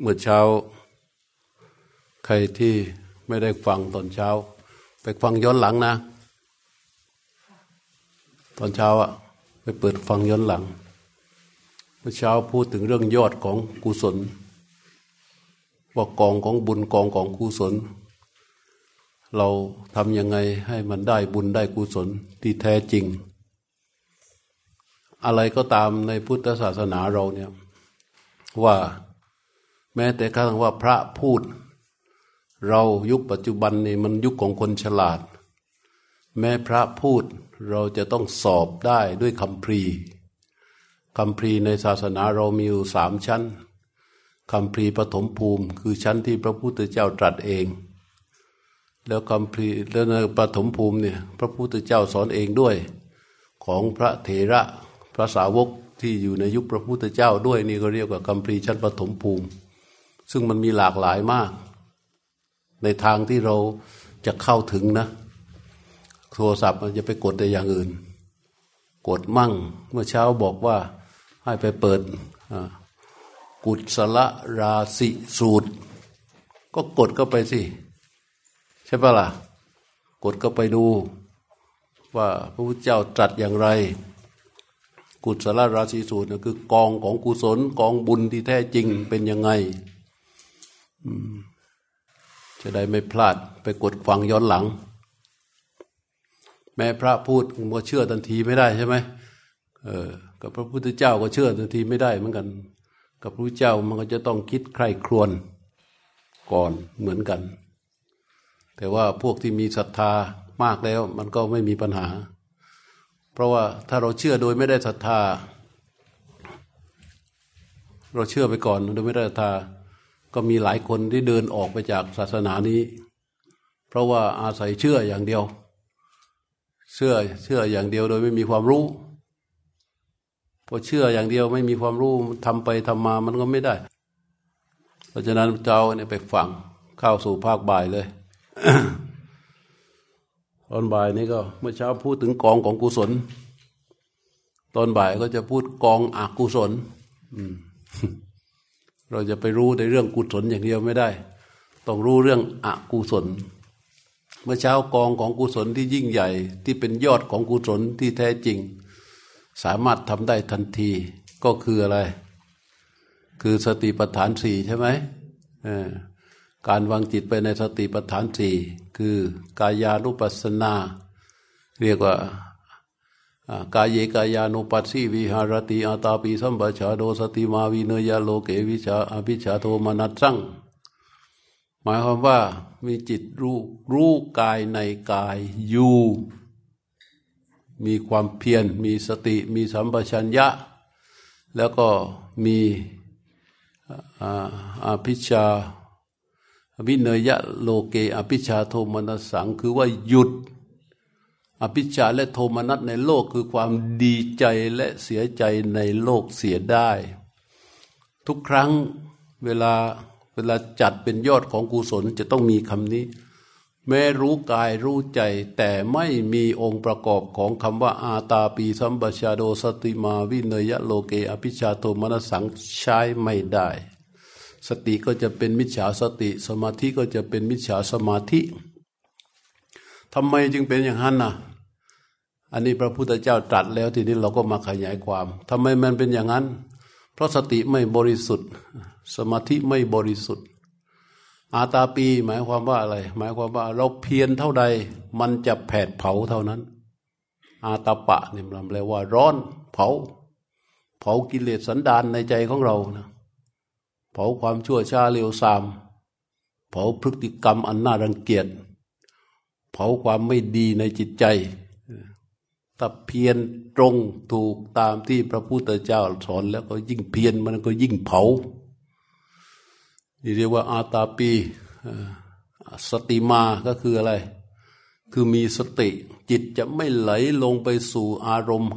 เมื่อเช้า ใครที่ไม่ได้ฟังตอนเช้า ไปฟังย้อนหลังนะ ตอนเช้าอะไปเปิดฟังย้อนหลัง เมื่อเช้าพูดถึงเรื่องยอดของกุศลว่ากองของบุญกองของกุศล เราทำยังไงให้มันได้บุญได้กุศลที่แท้จริง อะไรก็ตามในพุทธศาสนาเราเนี่ยว่า แม้แต่กระทั่งว่าพระพูด เรายุคปัจจุบันนี่มันยุคของคนฉลาด แม้พระพูดเราจะต้องสอบได้ด้วยคำพรีคำพรีในศาสนาเรามีอยู่สามชั้นคำพรีปฐมภูมิ คือชั้นที่พระพุทธเจ้าตรัสเอง แล้วคำพรีแล้วในปฐมภูมิเนี่ยพระพุทธเจ้าสอนเองด้วย ของพระเถระพระสาวกที่อยู่ในยุคพระพุทธเจ้าด้วยนี่ก็เรียกว่าคำพรีชั้นปฐมภูมิ ซึ่งมันมีหลากหลายมาก ในทางที่เราจะเข้าถึงนะ โทรศัพท์มันจะไปกดแต่อย่างอื่น กดมั่ง เมื่อเช้าบอกว่าให้ไปเปิดกุศลราสิสูตร ก็กดก็ไปสิ ใช่ปะล่ะ กดก็ไปดู ว่าพระพุทธเจ้าตรัสอย่างไร กุศลราศีสูตรนะคือกองของกุศลกองบุญที่แท้จริงเป็นยังไง จะได้ไม่พลาดไปกดฟังย้อนหลัง แม้พระพูดมัวเชื่อทันทีไม่ได้ใช่ไหมเออ กับพระพุทธเจ้าก็เชื่อทันทีไม่ได้เหมือนกัน กับพระพุทธเจ้ามันก็จะต้องคิดใคร่ครวญก่อนเหมือนกัน แต่ว่าพวกที่มีศรัทธามากแล้วมันก็ไม่มีปัญหา เพราะว่าถ้าเราเชื่อโดยไม่ได้ศรัทธา เราเชื่อไปก่อนโดยไม่ได้ศรัทธา ก็มีหลายคนที่เดินออกไปจากศาสนานี้ เพราะว่าอาศัยเชื่ออย่างเดียว เชื่อเชื่ออย่างเดียวโดยไม่มีความรู้พอเชื่ออย่างเดียวไม่มีความรู้ทำไปทำมามันก็ไม่ได้ เพราะฉะนั้นเจ้าเนี่ยไปฟังเข้าสู่ภาคบ่ายเลยตอนบ่ายนี้ก็เมื่อเช้าพูดถึงกองของกุศล ตอนบ่ายก็จะพูดกองอกุศล อืม เราจะไปรู้ในเรื่องกุศลอย่างเดียวไม่ได้ ต้องรู้เรื่องอกุศล เมื่อเช้ากองของกุศลที่ยิ่งใหญ่ที่เป็นยอดของกุศลที่แท้จริง สามารถทำได้ทันทีก็คืออะไร คือสติปัฏฐานสี่ใช่ไหมการวางจิตไปในสติปัฏฐานสี่คือกายานุปัสสนา เรียกว่า กายเยกายานุปัสสีวิหารติอาตาปีสัมปชาโดสติมาวิเนยโลเกวิชาอภิชาโทมนัสสังหมายความว่ามีจิตรู้รู้กายในกายอยู่ มีความเพียรมีสติมีสัมปชัญญะ แล้วก็มีอภิชาวิเนยะโลเกอภิชาโทมนัสสังคือว่าหยุด อภิชาและโทมนัสในโลกคือความดีใจและเสียใจในโลกเสียได้ ทุกครั้งเวลาเวลาจัดเป็นยอดของกุศลจะต้องมีคำนี้ แม้รู้กายรู้ใจ แต่ไม่มีองค์ประกอบของคำว่าอาตาปีสัมปชาโดสติมาวิเนยะโลเก อภิชาโทมนัสสังใช้ไม่ได้ สติก็จะเป็นมิจฉาสติ สมาธิก็จะเป็นมิจฉาสมาธิทำไมจึงเป็นอย่างนั้นน่ะ อันนี้พระพุทธเจ้าตรัสแล้วทีนี้เราก็มาขยายความทำไมมันเป็นอย่างนั้น เพราะสติไม่บริสุทธิ์ สมาธิไม่บริสุทธิ์ อาตาปีหมายความว่าอะไร หมายความว่าเราเพียรเท่าใด มันจะแผดเผาเท่านั้น อาตาปะนี่มันแปลว่าร้อนเผา เผากิเลสสันดานในใจของเรานะเผาความชั่วช้าเร็วซาม เผาพฤติกรรมอันน่ารังเกียจ เผาความไม่ดีในจิตใจ ถ้าเพียรตรงถูกตามที่พระพุทธเจ้าสอนแล้วก็ยิ่งเพียรมันก็ยิ่งเผานี่เรียกว่าอาตาปีสติมาก็คืออะไร คือมีสติ จิตจะไม่ไหลลงไปสู่อารมณ์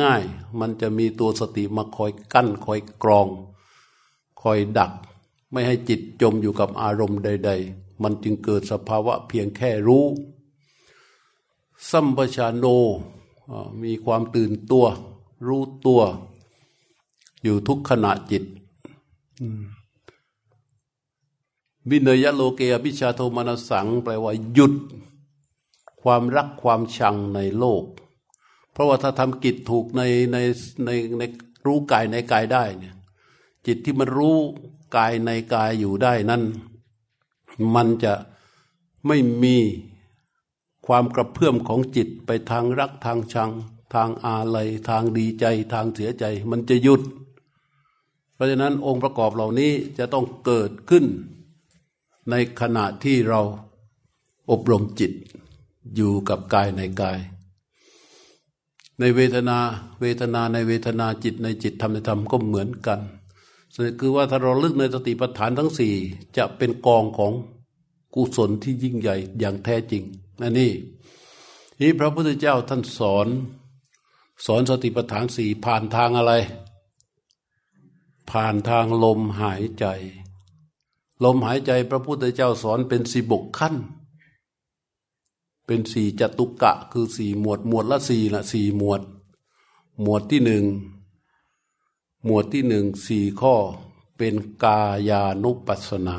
ง่าย ๆ มันจะมีตัวสติมาคอยกั้นคอยกรอง คอยดัก ไม่ให้จิตจมอยู่กับอารมณ์ใด ๆ มันจึงเกิดสภาวะเพียงแค่รู้ สัมปชาโน มีความตื่นตัว รู้ตัว อยู่ทุกขณะจิตวินเนยโลเกอภิชาโทมนสัง แปลว่าหยุด ความรักความชังในโลก เพราะว่าถ้าทำกิจถูกในในในในรู้กายในกายได้เนี่ย จิตที่มันรู้กายในกายอยู่ได้นั้น มันจะไม่มี ความกระเพื่อมของจิตไปทางรักทางชัง ทางอาลัยทางดีใจทางเสียใจ มันจะหยุด เพราะฉะนั้นองค์ประกอบเหล่านี้จะต้องเกิดขึ้น ในขณะที่เราอบรมจิตอยู่กับกายในกาย ในเวทนาเวทนาในเวทนาจิตในจิตธรรมในธรรมก็เหมือนกันคือว่าถ้าเราลึกในสติปัฏฐานทั้งสี่จะเป็นกองของกุศลที่ยิ่งใหญ่อย่างแท้จริง นั่นนี่ที่พระพุทธเจ้าท่านสอน สอนสติปัฏฐานสี่ผ่านทางอะไร ผ่านทางลมหายใจ ลมหายใจพระพุทธเจ้าสอนเป็นสี่บกขั้น เป็นสี่จตุกะคือสี่หมวดหมวดละสี่ละสี่หมวด หมวดที่หนึ่งหมวดที่หนึ่งสี่ข้อเป็นกายานุปัสสนา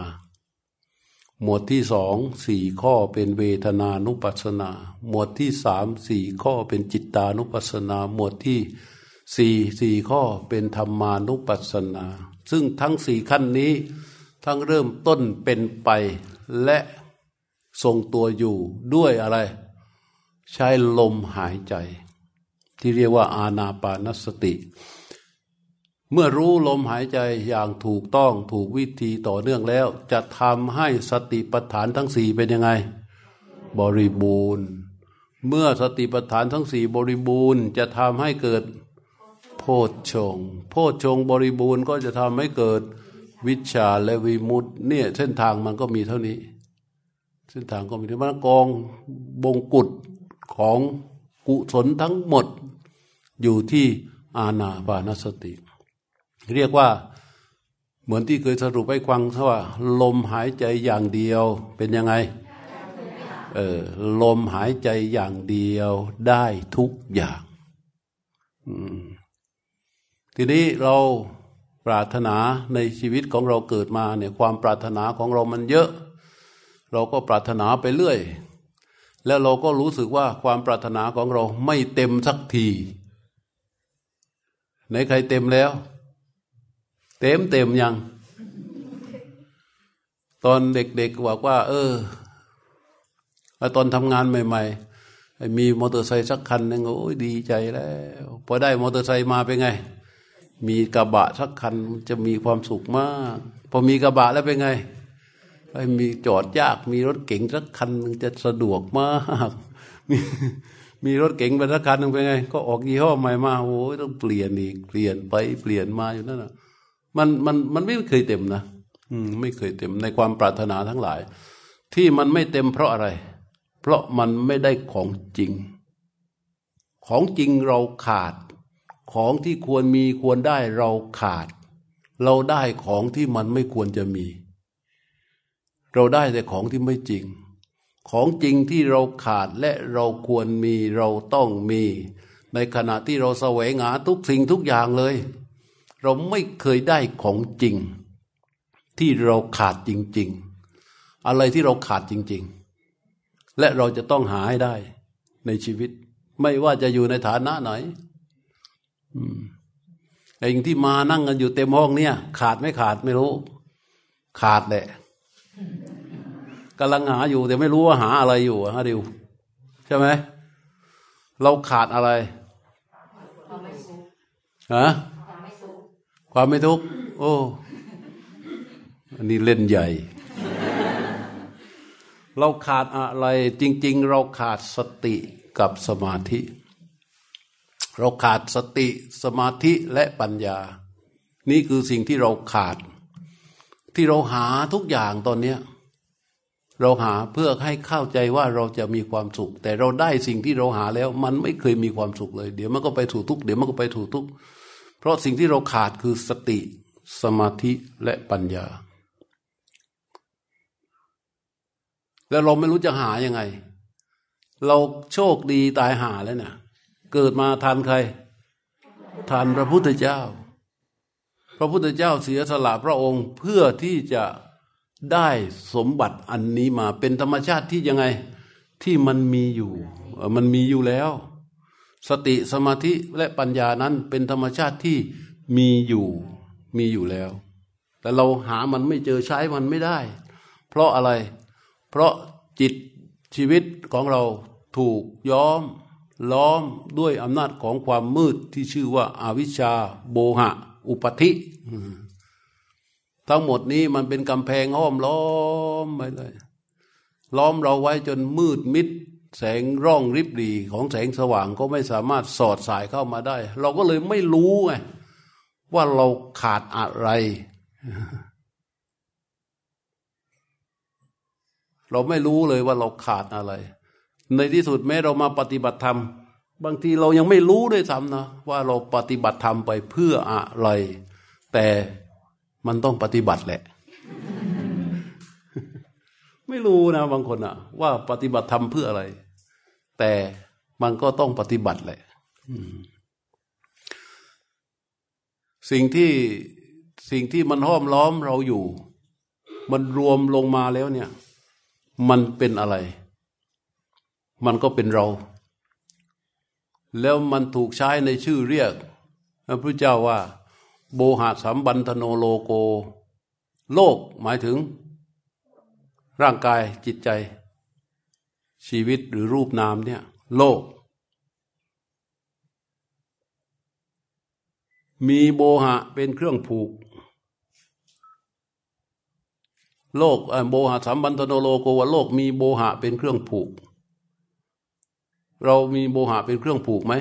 หมวดที่สองสี่ข้อเป็นเวทนานุปัสนา หมวดที่สามสี่ข้อเป็นจิตตานุปัสนา หมวดที่สี่สี่ข้อเป็นธรรมานุปัสสนา ซึ่งทั้งสี่ขั้นนี้ ทั้งเริ่มต้นเป็นไปและทรงตัวอยู่ด้วยอะไร ใช้ลมหายใจ ที่เรียกว่าอาณาปานสติ เมื่อรู้ลมหายใจอย่างถูกต้องถูกวิธีต่อเนื่องแล้ว จะทำให้สติปัฏฐานทั้งสี่เป็นยังไง บริบูรณ์ เมื่อสติปัฏฐานทั้งสี่บริบูรณ์ จะทำให้เกิดโพชฌงโพชฌงบริบูรณ์ก็จะทำให้เกิดวิชาและวิมุตเนี่ยเส้นทางมันก็มีเท่านี้ เส้นทางก็มีที่มันกองบงกุฎของกุศลทั้งหมดอยู่ที่อาณาบานสติ เรียกว่าเหมือนที่เคยสรุปให้ฟังว่า ลมหายใจอย่างเดียวเป็นยังไงเออลมหายใจอย่างเดียวได้ทุกอย่างทีนี้เราปรารถนาในชีวิตของเราเกิดมาเนี่ยความปรารถนาของเรามันเยอะ เราก็ปรารถนาไปเรื่อย แล้วเราก็รู้สึกว่าความปรารถนาของเราไม่เต็มสักทีในใครเต็มแล้ว ต็มเต็มยัง ตอนเด็กๆบอกว่า เออตอนทำงานใหม่ ๆ มีมอเตอร์ไซค์สักคันนึงโอ้ยดีใจแล้วพอได้มอเตอร์ไซค์มาเป็นไง มีกระบะสักคันจะมีความสุขมาก พอมีกระบะแล้วเป็นไงมีจอดยากมีรถเก๋งสักคันนึงจะสะดวกมากมีมีรถเก๋งไปสักคันนึงเป็นไง ก็ออกยี่ห้อใหม่มาโอ้ยต้องเปลี่ยนอีกเปลี่ยนไปเปลี่ยนมาอยู่นั่นแหะ มันมันมันไม่เคยเต็มนะอืมไม่เคยเต็มในความปรารถนาทั้งหลาย ที่มันไม่เต็มเพราะอะไร เพราะมันไม่ได้ของจริง ของจริงเราขาด ของที่ควรมีควรได้เราขาด เราได้ของที่มันไม่ควรจะมี เราได้แต่ของที่ไม่จริง ของจริงที่เราขาดและเราควรมีเราต้องมี ในขณะที่เราแสวงหาทุกสิ่งทุกอย่างเลย เราไม่เคยได้ของจริง ที่เราขาดจริง ๆ อะไรที่เราขาดจริง ๆ และเราจะต้องหาให้ได้ในชีวิต ไม่ว่าจะอยู่ในฐานะไหนไอ้ที่มานั่งกันอยู่เต็มห้องเนี่ย ขาดไม่ขาดไม่รู้ ขาดแหละกำลังหาอยู่ แต่ไม่รู้ว่าหาอะไรอยู่ฮะดิวใช่ไหมเราขาดอะไรฮะ ความไม่ทุกข์โอ้อันนี้เล่นใหญ่ เราขาดอะไรจริง ๆ เราขาดสติกับสมาธิ เราขาดสติสมาธิและปัญญา นี่คือสิ่งที่เราขาด ที่เราหาทุกอย่างตอนนี้เราหาเพื่อให้เข้าใจว่าเราจะมีความสุข แต่เราได้สิ่งที่เราหาแล้ว มันไม่เคยมีความสุขเลย เดี๋ยวมันก็ไปถูกทุกเดี๋ยวมันก็ไปถูกทุก เพราะสิ่งที่เราขาดคือสติ สมาธิและปัญญา แล้วเราไม่รู้จะหายังไง เราโชคดีตายหาแล้วเนี่ยเกิดมาทานใครทานพระพุทธเจ้า พระพุทธเจ้าเสียสละพระองค์เพื่อที่จะได้สมบัติอันนี้มาเป็นธรรมชาติที่ยังไงที่มันมีอยู่ มันมีอยู่แล้ว สติสมาธิและปัญญานั้นเป็นธรรมชาติที่มีอยู่มีอยู่แล้ว แต่เราหามันไม่เจอใช้มันไม่ได้ เพราะอะไร เพราะจิตชีวิตของเราถูกย้อมล้อมด้วยอำนาจของความมืดที่ชื่อว่าอาวิชชา โบหะ อุปธิ ทั้งหมดนี้มันเป็นกำแพงห้อมล้อมไปเลย ล้อมเราไว้จนมืดมิด แสงร่องริบหรี่ของแสงสว่างก็ไม่สามารถสอดสายเข้ามาได้ เราก็เลยไม่รู้ไงว่าเราขาดอะไร เราไม่รู้เลยว่าเราขาดอะไร ในที่สุดแม้เรามาปฏิบัติธรรม บางทีเรายังไม่รู้ด้วยซ้ำนะว่าเราปฏิบัติธรรมไปเพื่ออะไร แต่มันต้องปฏิบัติแหละ ไม่รู้นะบางคนอะว่าปฏิบัติธรรมเพื่ออะไร แต่มันก็ต้องปฏิบัติแหละสิ่งที่สิ่งที่มันห้อมล้อมเราอยู่ มันรวมลงมาแล้วเนี่ย มันเป็นอะไร มันก็เป็นเรา แล้วมันถูกใช้ในชื่อเรียกพระพุทธเจ้าว่า โบหะสัมบันธโนโลโก โลกหมายถึง ร่างกายจิตใจ ชีวิตหรือรูปนามเนี่ย โลก มีโบหะเป็นเครื่องผูก โลกโบหะสัมบันธโนโลโกว่าโลกมีโบหะเป็นเครื่องผูก เรามีโบหะเป็นเครื่องผูกไหม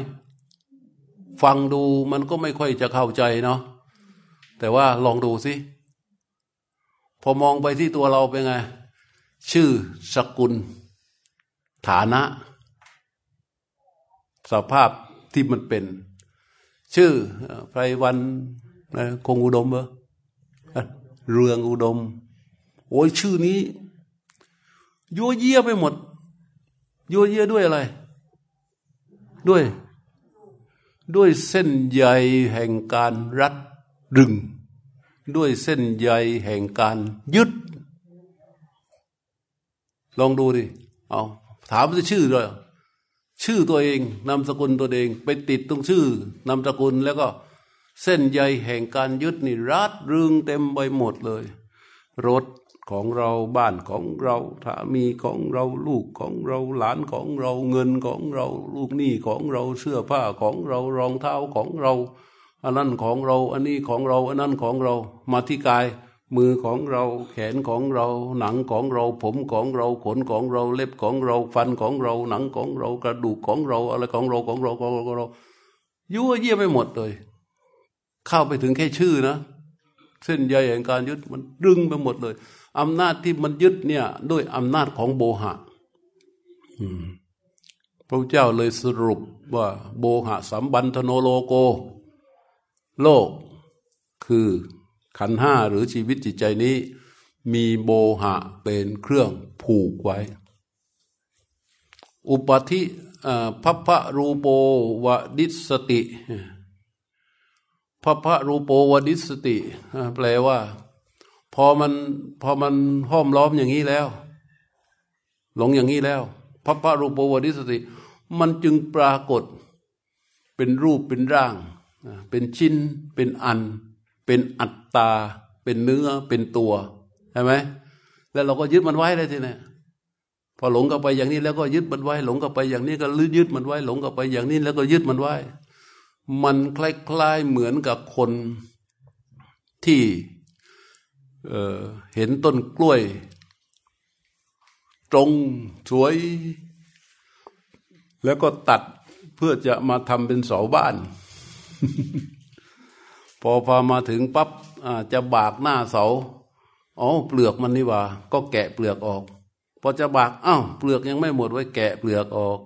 ฟังดูมันก็ไม่ค่อยจะเข้าใจเนาะแต่ว่าลองดูสิพอมองไปที่ตัวเราเป็นไง ชื่อสกุล ฐานะ สภาพที่มันเป็น ชื่อไพรวันคงอุดมเหรอเรืองอุดม โอ้ยชื่อนี้ยัวเยี่ยไปหมดยัวเยี่ยด้วยอะไร ด้วย ด้วยเส้นใยแห่งการรัดดึง ด้วยเส้นใยแห่งการยึด ลองดูดิ เอา ถามจะชื่อด้วยชื่อตัวเองนามสกุลตัวเอง ไปติดตรงชื่อนามสกุลแล้วก็เส้นใยแห่งการยึดนี่รัดรึงเต็มไปหมดเลย รถของเราบ้านของเราสามีของเราลูกของเราหลานของเราเงินของเรา ลูกหนี้ของเราเสื้อผ้าของเรารองเท้าของเรา อันนั้นของเรา อันนี้ของเรา อันนั้นของเรามาที่กาย มือของเราแขนของเราหนังของเราผมของเราขนของเราเล็บของเราฟันของเราหนังของเรากระดูกของเราอะไรของเราของเราของเราของเรายั่วเยี่ยไม่หมดเลย เข้าไปถึงแค่ชื่อนะ เส้นใยแห่งการยึดมันดึงไปหมดเลยอำนาจที่มันยึดเนี่ยด้วยอำนาจของโบหะพระเจ้าเลยสรุปว่า โบหะสัมบันธโนโลโก โลกคือ ขันห้าหรือชีวิตจิตใจนี้ มีโบหะเป็นเครื่องผูกไว้ อุปธิภัพพรูโปว ทิสสติ ภัพพรูโปว ทิสสติ แปลว่า พอมันพอมันห้อมล้อมอย่างนี้แล้ว หลงอย่างนี้แล้วภัพพรูโปว ทิสสติ มันจึงปรากฏเป็นรูปเป็นร่าง เป็นชิ้นเป็นอัน เป็นอัตตา เป็นเนื้อเป็นตัวใช่ไหมแล้วเราก็ยึดมันไว้เลยทีนี้พอหลงกับไปอย่างนี้แล้วก็ยึดมันไว้ หลงกับไปอย่างนี้ก็ลืยึดมันไว้ หลงกับไปอย่างนี้แล้วก็ยึดมันไว้ มันคล้ายๆเหมือนกับคนที่เเห็นต้นกล้วย ตรงสวย แล้วก็ตัดเพื่อจะมาทำเป็นเสาบ้าน พอพอมาถึงปั๊บจะบากหน้าเสาอ๋อเปลือกมันนี่ว่า ก็แกะเปลือกออก พอจะบากอ้าวเปลือกยังไม่หมดไว้แกะเปลือกออก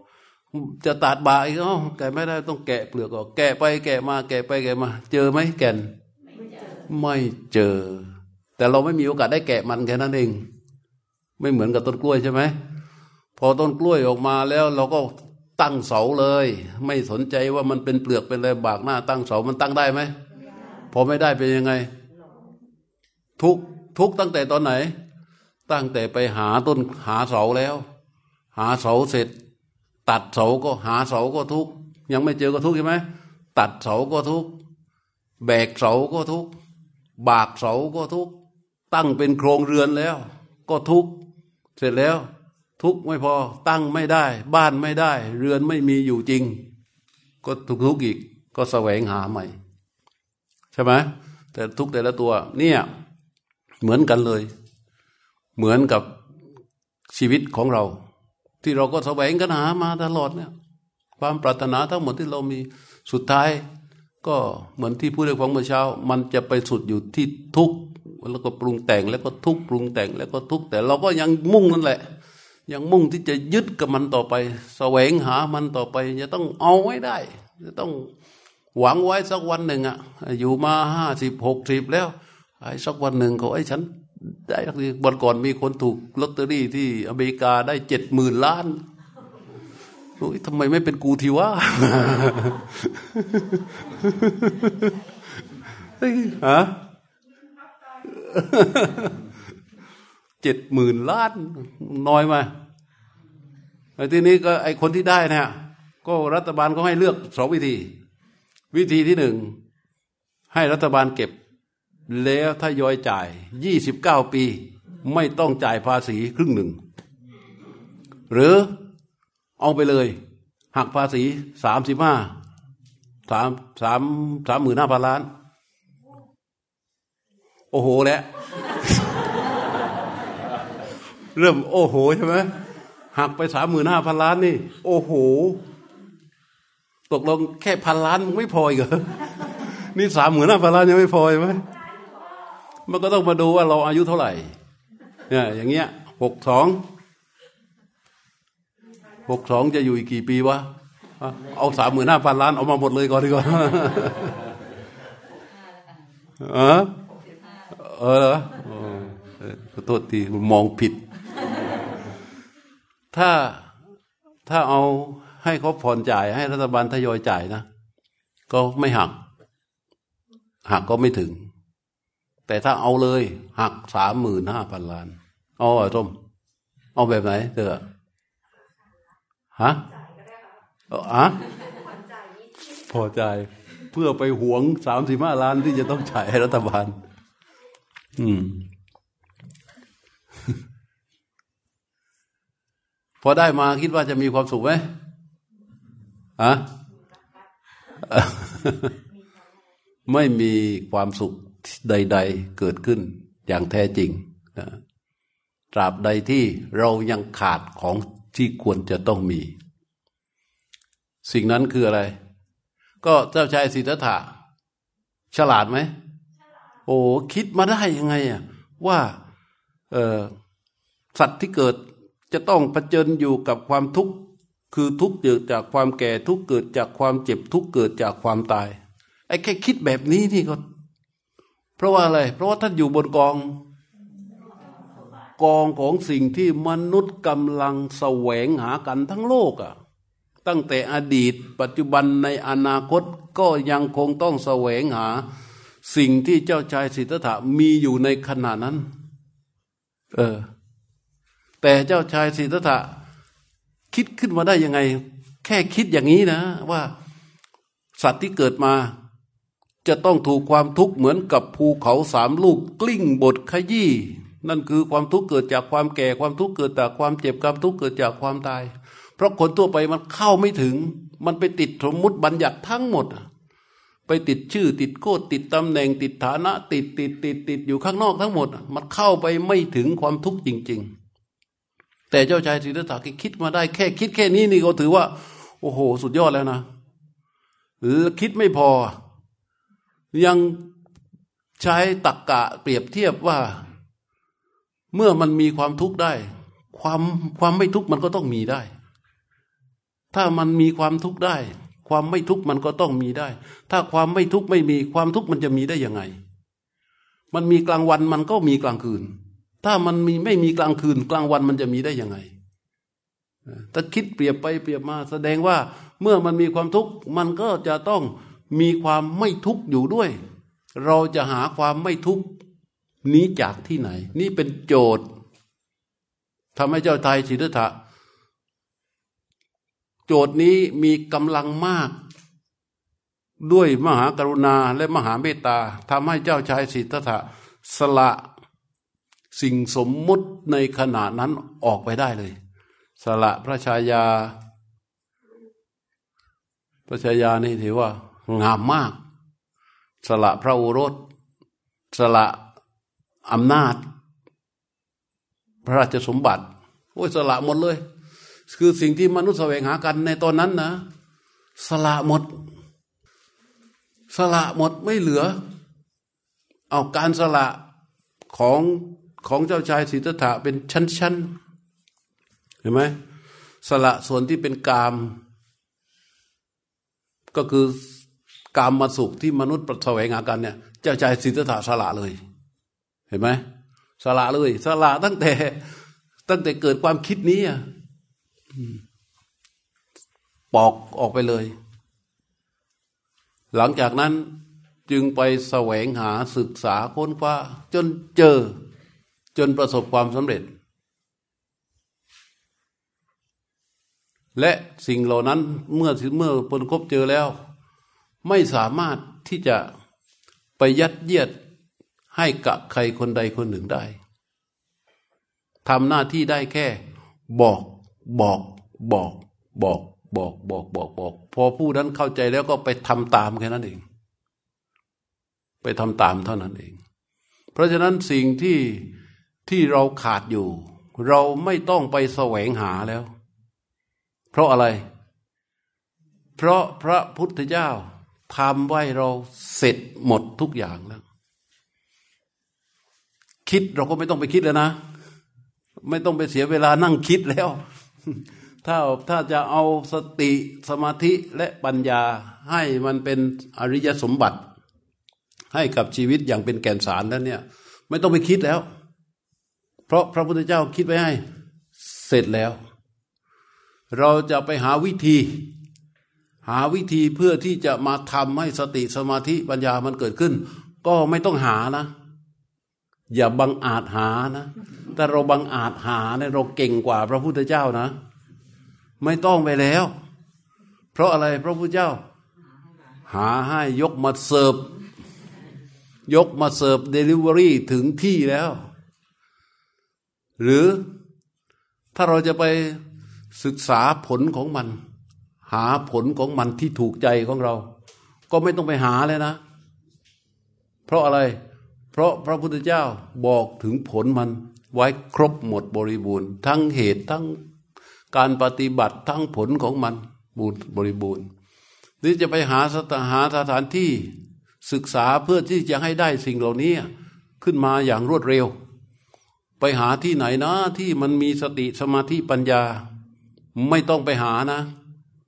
จะตัดบากอีกอ๋อแกะไม่ได้ต้องแกะเปลือกออก แกะไปแกะมา แกะไปแกะมา เจอไหมแก่นไม่เจอ แต่เราไม่มีโอกาสได้แกะมันแค่นั้นเอง ไม่เหมือนกับต้นกล้วยใช่ไหมพอต้นกล้วยออกมาแล้วเราก็ตั้งเสาเลย ไม่สนใจว่ามันเป็นเปลือกเป็นอะไรบากหน้าตั้งเสามันตั้งได้ไหม พอไม่ได้เป็นยังไง ทุกทุกตั้งแต่ตอนไหน ตั้งแต่ไปหาต้นหาเสาแล้ว หาเสาเสร็จ ตัดเสาก็หาเสาก็ทุกยังไม่เจอก็ทุกใช่ไหมตัดเสาก็ทุกแบกเสาก็ทุกบากเสาก็ทุกตั้งเป็นโครงเรือนแล้ว ก็ทุกเสร็จแล้ว ทุกไม่พอตั้งไม่ได้ บ้านไม่ได้ เรือนไม่มีอยู่จริง ก็ทุกทุกอีกก็แสวงหาใหม่ ช่ไหมแต่ทุกแต่ละตัวเนี่ยเหมือนกันเลย เหมือนกับชีวิตของเรา ที่เราก็แสวงกันหามาตลอดเนี่ย ความปรารถนาทั้งหมดที่เรามีสุดท้าย ก็เหมือนที่พูดในฟังเมื่อเช้า มันจะไปสุดอยู่ที่ทุกแล้วก็ปรุงแต่งแล้วก็ทุกปรุงแต่งแล้วก็ทุกแต่เราก็ยังมุ่งนั่นแหละ ยังมุ่งที่จะยึดกับมันต่อไป แสวงหามันต่อไปจะต้องเอาไว้ได้จะต้อง หวังไว้สักวันหนึ่งอะอยู่มาห้าสิบหกสิบแล้วไอ้สักวันหนึ่งเขาไอ้ฉันได้สักทีวันก่อนมีคนถูกลอตเตอรี่ที่อเมริกาได้เจ็ดหมื่นล้านโอ้ยทำไมไม่เป็นกูทีวะฮะเจ็ดหมื่นล้านน้อยไหมไอ้ทีนี้ก็ไอ้คนที่ได้เนี่ยก็รัฐบาลก็ให้เลือกสองวิธี วิธีที่หนึ่งให้รัฐบาลเก็บ แล้วถ้ายอยจ่ายยี่สิบเก้าปี ไม่ต้องจ่ายภาษีครึ่งหนึ่ง หรือเอาไปเลยหักภาษีสามสิบห้าสามสามสามหมื่นห้าพันล้าน โอ้โหแหละเริ่มโอ้โหใช่ไหมหักไปสามหมื่นห้าพันล้านนี่ โอ้โห ตกลงแค่พันล้านไม่พออีกเหรอนี่สามหมื่นห้าพันล้านยังไม่พอใช่ไหมมันก็ต้องมาดูว่าเราอายุเท่าไหร่เนี่ยอย่างเงี้ยหกสองหกสองจะอยู่อีกกี่ปีวะเอาสามหมื่นห้าพันล้านเอามาหมดเลยก่อนดีกว่าเออเออเหรอขอโทษทีมองผิด ถ้าถ้าเอา ให้เขาผ่อนจ่ายให้รัฐบาลทยอยจ่ายนะ ก็ไม่หัก หักก็ไม่ถึง แต่ถ้าเอาเลย หักสามหมื่นห้าพันล้าน เอาอะส้มเอาแบบไหนเธอฮะอะพอใจ เพื่อไปหวงสามสิบห้าล้านที่จะต้องจ่ายให้รัฐบาล อืมพอได้มาคิดว่าจะมีความสุขไหม อะไม่มีความสุขใด ๆ เกิดขึ้นอย่างแท้จริงตราบใดที่เรายังขาดของที่ควรจะต้องมี สิ่งนั้นคืออะไร ก็เจ้าชายสิทธัตถะฉลาดไหม โอ้คิดมาได้ยังไงอะว่าสัตว์ที่เกิดจะต้องเผชิญอยู่กับความทุกข์ คือทุกเกิดจากความแก่ทุกเกิดจากความเจ็บทุกเกิดจากความตายไอ้แค่คิดแบบนี้นี่ก็ เพราะว่าอะไร เพราะว่าท่านอยู่บนกอง กองของสิ่งที่มนุษย์กำลังแสวงหากันทั้งโลกอะตั้งแต่อดีต ปัจจุบันในอนาคตก็ยังคงต้องแสวงหา สิ่งที่เจ้าชายสิทธัตถะมีอยู่ในขณะนั้น เออ แต่เจ้าชายสิทธัตถะ คิดขึ้นมาได้ยังไง แค่คิดอย่างนี้นะ ว่าสัตว์ที่เกิดมา จะต้องถูกความทุกข์เหมือนกับภูเขาสามลูกกลิ้งบทขยี้นั่นคือความทุกข์เกิดจากความแก่ความทุกข์เกิดจากความเจ็บความทุกข์เกิดจากความตาย เพราะคนทั่วไปมันเข้าไม่ถึง มันไปติดสมมุติบัญญัติทั้งหมด ไปติดชื่อติดโคตติดตำแหน่งติดฐานะ ติดติดติดติดอยู่ข้างนอกทั้งหมด มันเข้าไปไม่ถึงความทุกข์จริง ๆ แต่เจ้าชายสิทธัตถะคิดมาได้แค่ คิดแค่นี้นี่ก็ถือว่า โอ้โห สุดยอดแล้วนะคิดไม่พอ ยังใช้ตักกะเปรียบเทียบว่า เมื่อมันมีความทุกข์ได้ ความความไม่ทุกข์มันก็ต้องมีได้ ถ้ามันมีความทุกข์ได้ ความไม่ทุกข์มันก็ต้องมีได้ ถ้าความไม่ทุกข์ไม่มีความทุกข์มันจะมีได้ยังไง มันมีกลางวันมันก็มีกลางคืน ถ้ามันมีไม่มีกลางคืน กลางวันมันจะมีได้ยังไงถ้าคิดเปรียบไปเปรียบมา แสดงว่าเมื่อมันมีความทุกข์มันก็จะต้องมีความไม่ทุกข์อยู่ด้วย เราจะหาความไม่ทุกข์นี้จากที่ไหน นี่เป็นโจทย์ทำให้เจ้าชายสิทธัตถะโจทย์นี้มีกำลังมาก ด้วยมหากรุณาและมหาเมตตาทำให้เจ้าชายสิทธัตถะสละ สิ่งสมมุติในขณะนั้นออกไปได้เลย สละพระชายา พระชายานี่ถือว่า งามมาก สละพระโอรส สละอำนาจ พระราชสมบัติ โอ้ยสละหมดเลย คือสิ่งที่มนุษย์แสวงหากันในตอนนั้นนะ สละหมด สละหมดไม่เหลือ เอาการสละของ ของเจ้าชายสิทธัตถะเป็นชั้นๆเห็นไหมสละส่วนที่เป็นกาม ก็คือกามมาสุขที่มนุษย์ประแสวงหากันเนี่ย เจ้าชายสิทธัตถะสละเลย เห็นไหมสละเลยสละตั้งแต่ ตั้งแต่เกิดความคิดนี้อะปอกออกไปเลย หลังจากนั้นจึงไปแสวงหาศึกษาค้นคว้าจนเจอ จนประสบความสำเร็จ และสิ่งเหล่านั้นเมื่อเมื่อพลครบเจอแล้ว ไม่สามารถที่จะไปยัดเยียดให้กับใครคนใดคนหนึ่งได้ทำหน้าที่ได้แค่บอกบอกบอกบอกบอกบอกบอกบอก พอผู้นั้นเข้าใจแล้วก็ไปทำตามแค่นั้นเอง ไปทำตามเท่านั้นเอง เพราะฉะนั้นสิ่งที่ ที่เราขาดอยู่ เราไม่ต้องไปแสวงหาแล้ว เพราะอะไร เพราะพระพุทธเจ้าทำไว้เราเสร็จหมดทุกอย่างแล้ว คิดเราก็ไม่ต้องไปคิดแล้วนะ ไม่ต้องไปเสียเวลานั่งคิดแล้ว ถ้าถ้าจะเอาสติสมาธิและปัญญาให้มันเป็นอริยสมบัติ ให้กับชีวิตอย่างเป็นแก่นสารแล้วเนี่ย ไม่ต้องไปคิดแล้ว เพราะพระพุทธเจ้าคิดไว้ให้ เสร็จแล้ว เราจะไปหาวิธี หาวิธีเพื่อที่จะมาทำให้สติสมาธิปัญญามันเกิดขึ้น ก็ไม่ต้องหานะ อย่าบังอาจหานะแต่เราบังอาจหาเนี่ยเราเก่งกว่าพระพุทธเจ้านะ ไม่ต้องไปแล้ว เพราะอะไรพระพุทธเจ้า หาให้ยกมาเสิร์ฟยกมาเสิร์ฟเดลิเวอรี่ถึงที่แล้ว หรือถ้าเราจะไปศึกษาผลของมัน หาผลของมันที่ถูกใจของเรา ก็ไม่ต้องไปหาเลยนะ เพราะอะไร เพราะพระพุทธเจ้าบอกถึงผลมันไว้ครบหมดบริบูรณ์ ทั้งเหตุทั้งการปฏิบัติทั้งผลของมันบูรบริบูรณ์หรือจะไปหาสถหาสถานที่ศึกษาเพื่อที่จะให้ได้สิ่งเหล่านี้ขึ้นมาอย่างรวดเร็ว ไปหาที่ไหนนะที่มันมีสติสมาธิปัญญา ไม่ต้องไปหานะ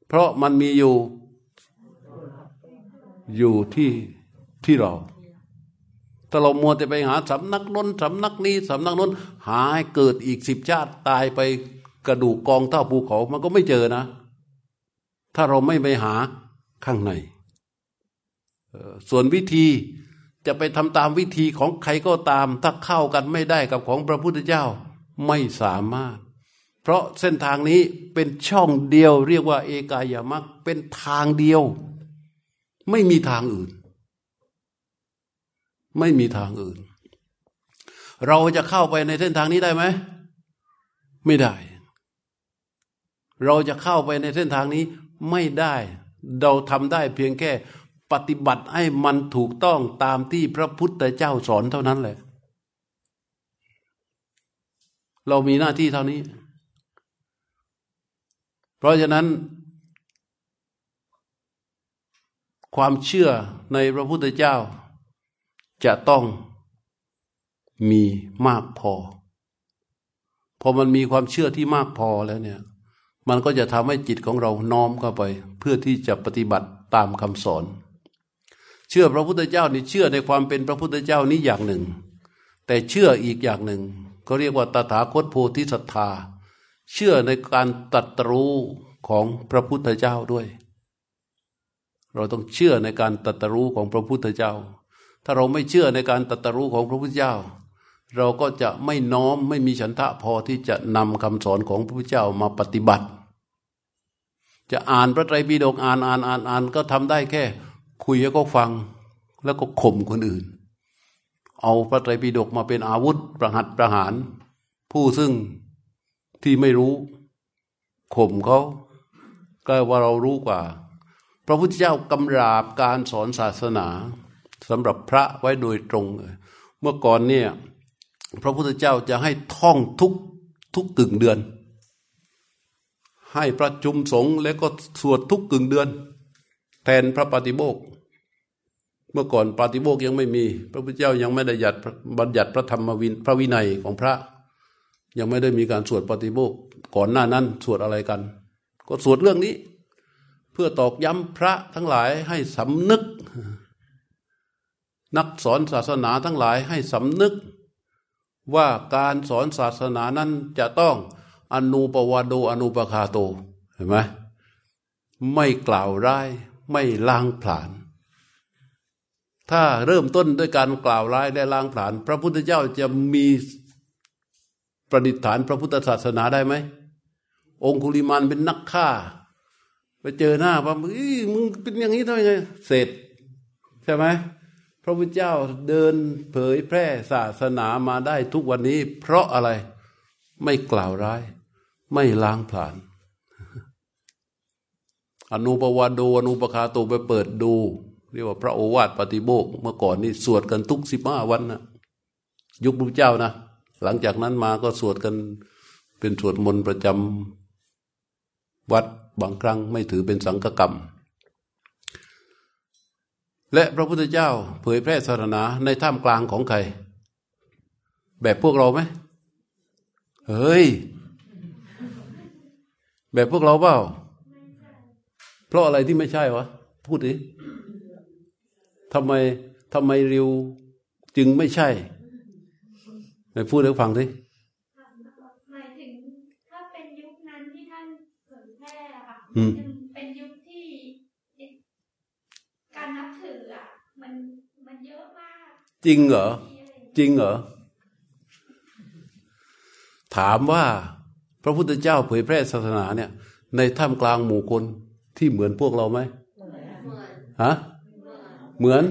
เพราะมันมีอยู่ อยู่ที่ที่เรา ถ้าเรามัวแต่ไปหาสำนักน้นสำนักนี้สำนักน้น หาให้เกิดอีกสิบชาติตายไปกระดูกกองเท่าภูเขา มันก็ไม่เจอนะ ถ้าเราไม่ไปหาข้างในส่วนวิธี จะไปทำตามวิธีของใครก็ตาม ถ้าเข้ากันไม่ได้กับของพระพุทธเจ้าไม่สามารถ เพราะเส้นทางนี้เป็นช่องเดียว เรียกว่า เอกายามักเป็นทางเดียว ไม่มีทางอื่น ไม่มีทางอื่น เราจะเข้าไปในเส้นทางนี้ได้ไหมไม่ได้ เราจะเข้าไปในเส้นทางนี้ไม่ได้ เราทำได้เพียงแค่ ปฏิบัติให้มันถูกต้องตามที่พระพุทธเจ้าสอนเท่านั้นแหละ เรามีหน้าที่เท่านี้ เพราะฉะนั้น ความเชื่อในพระพุทธเจ้า จะต้องมีมากพอ พอมันมีความเชื่อที่มากพอแล้วเนี่ย มันก็จะทำให้จิตของเราน้อมเข้าไป เพื่อที่จะปฏิบัติตามคำสอน เชื่อพระพุทธเจ้านี่เชื่อในความเป็นพระพุทธเจ้านี้อย่างหนึ่ง แต่เชื่ออีกอย่างหนึ่งเขาเรียกว่าตถาคตโพธิสัตธา เชื่อในการตัตรู้ของพระพุทธเจ้าด้วย เราต้องเชื่อในการตัตรู้ของพระพุทธเจ้า ถ้าเราไม่เชื่อในการตัตรู้ของพระพุทธเจ้า เราก็จะไม่น้อมไม่มีฉันทะพอที่จะนำคำสอนของพระพุทธเจ้ามาปฏิบัติ จะอ่านพระไตรปิฎกอ่านอ่านอ่านอ่านก็ทำได้แค่ คุยแล้วก็ฟังแล้วก็ข่มคนอื่น เอาพระไตรปิฎกมาเป็นอาวุธประหัตประหาร ผู้ซึ่งที่ไม่รู้ข่มเขาก็ว่าเรารู้กว่า พระพุทธเจ้ากำราบการสอนศาสนาสำหรับพระไว้โดยตรง เมื่อก่อนเนี่ยพระพุทธเจ้าจะให้ท่องทุกทุกกึ่งเดือน ให้ประชุมสงฆ์แล้วก็สวดทุกกึ่งเดือน แทนพระปฏิโมกเมื่อก่อนปฏิโมกยังไม่มี พระพุทธเจ้ายังไม่ได้ยัดบัญญัติพระธรรมวินพระวินัยของพระ ยังไม่ได้มีการสวดปฏิโมกก่อนหน้านั้นสวดอะไรกัน ก็สวดเรื่องนี้ เพื่อตอกย้ำพระทั้งหลายให้สำนึก นักสอนศาสนาทั้งหลายให้สำนึก ว่าการสอนศาสนานั้นจะต้องอนุปวาโดอนุปคาโตเห็นไหมไม่กล่าวร้าย ไม่ล้างผลาญถ้าเริ่มต้นด้วยการกล่าวร้ายและล้างผลาญพระพุทธเจ้าจะมีประดิษฐานพระพุทธศาสนาได้ไหม องคุลิมานเป็นนักฆ่า ไปเจอหน้าว่ามึงเป็นอย่างนี้ทำไงเสร็จ ใช่ไหมพระพุทธเจ้าเดินเผยแพร่ศาสนามาได้ทุกวันนี้ เพราะอะไรไม่กล่าวร้าย ไม่ล้างผลาญ อนุปวาโดอนุปคาโตไปเปิดดู เรียกว่าพระโอวาทปฏิโบกเมื่อก่อนนี่สวดกันทุกสิบห้าวันนะยุคพระเจ้านะหลังจากนั้นมาก็สวดกันเป็นสวดมนต์ประจำวัดบางครั้งไม่ถือเป็นสังฆกรรม และพระพุทธเจ้าเผยแพร่ศาสนาในท่ามกลางของใคร แบบพวกเราไหมเฮ้ย แบบพวกเราเปล่า เพราะอะไรที่ไม่ใช่วะ พูดดิทำไมทำไมเร็วจึงไม่ใช่ไหนพูดให้ฟังสิหมายถึงถ้าเป็นยุคนั้นที่ท่านเผยแพร่ค่ะเป็นยุคที่ การนับถืออะมันมันเยอะมาก จริงเหรอ จริงเหรอ ถามว่า พระพุทธเจ้าเผยแพร่ศาสนาเนี่ย ในท่ามกลางหมู่คน ที่เหมือนพวกเราไหมฮะเหมือน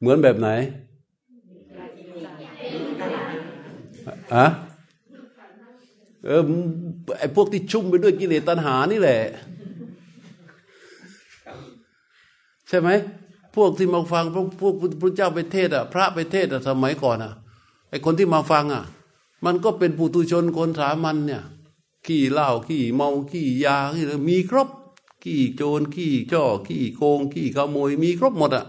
เหมือนแบบไหนฮะเออไอพวกที่ชุ่มไปด้วยกิเลสตัณหานี่แหละช่ไหมพวกที่มาฟังพระพวกพระเจ้าไปเทศอะ พระไปเทศอะสมัยก่อนอะไอคนที่มาฟังอะ มันก็เป็นปุถุชนคนสามัญเนี่ย ขี้เหล้าขี้เมาขี้ยาขี้มีครบ ขี้โจรขี้จ่อขี้โกงขี้ขโมยมีครบหมดอะ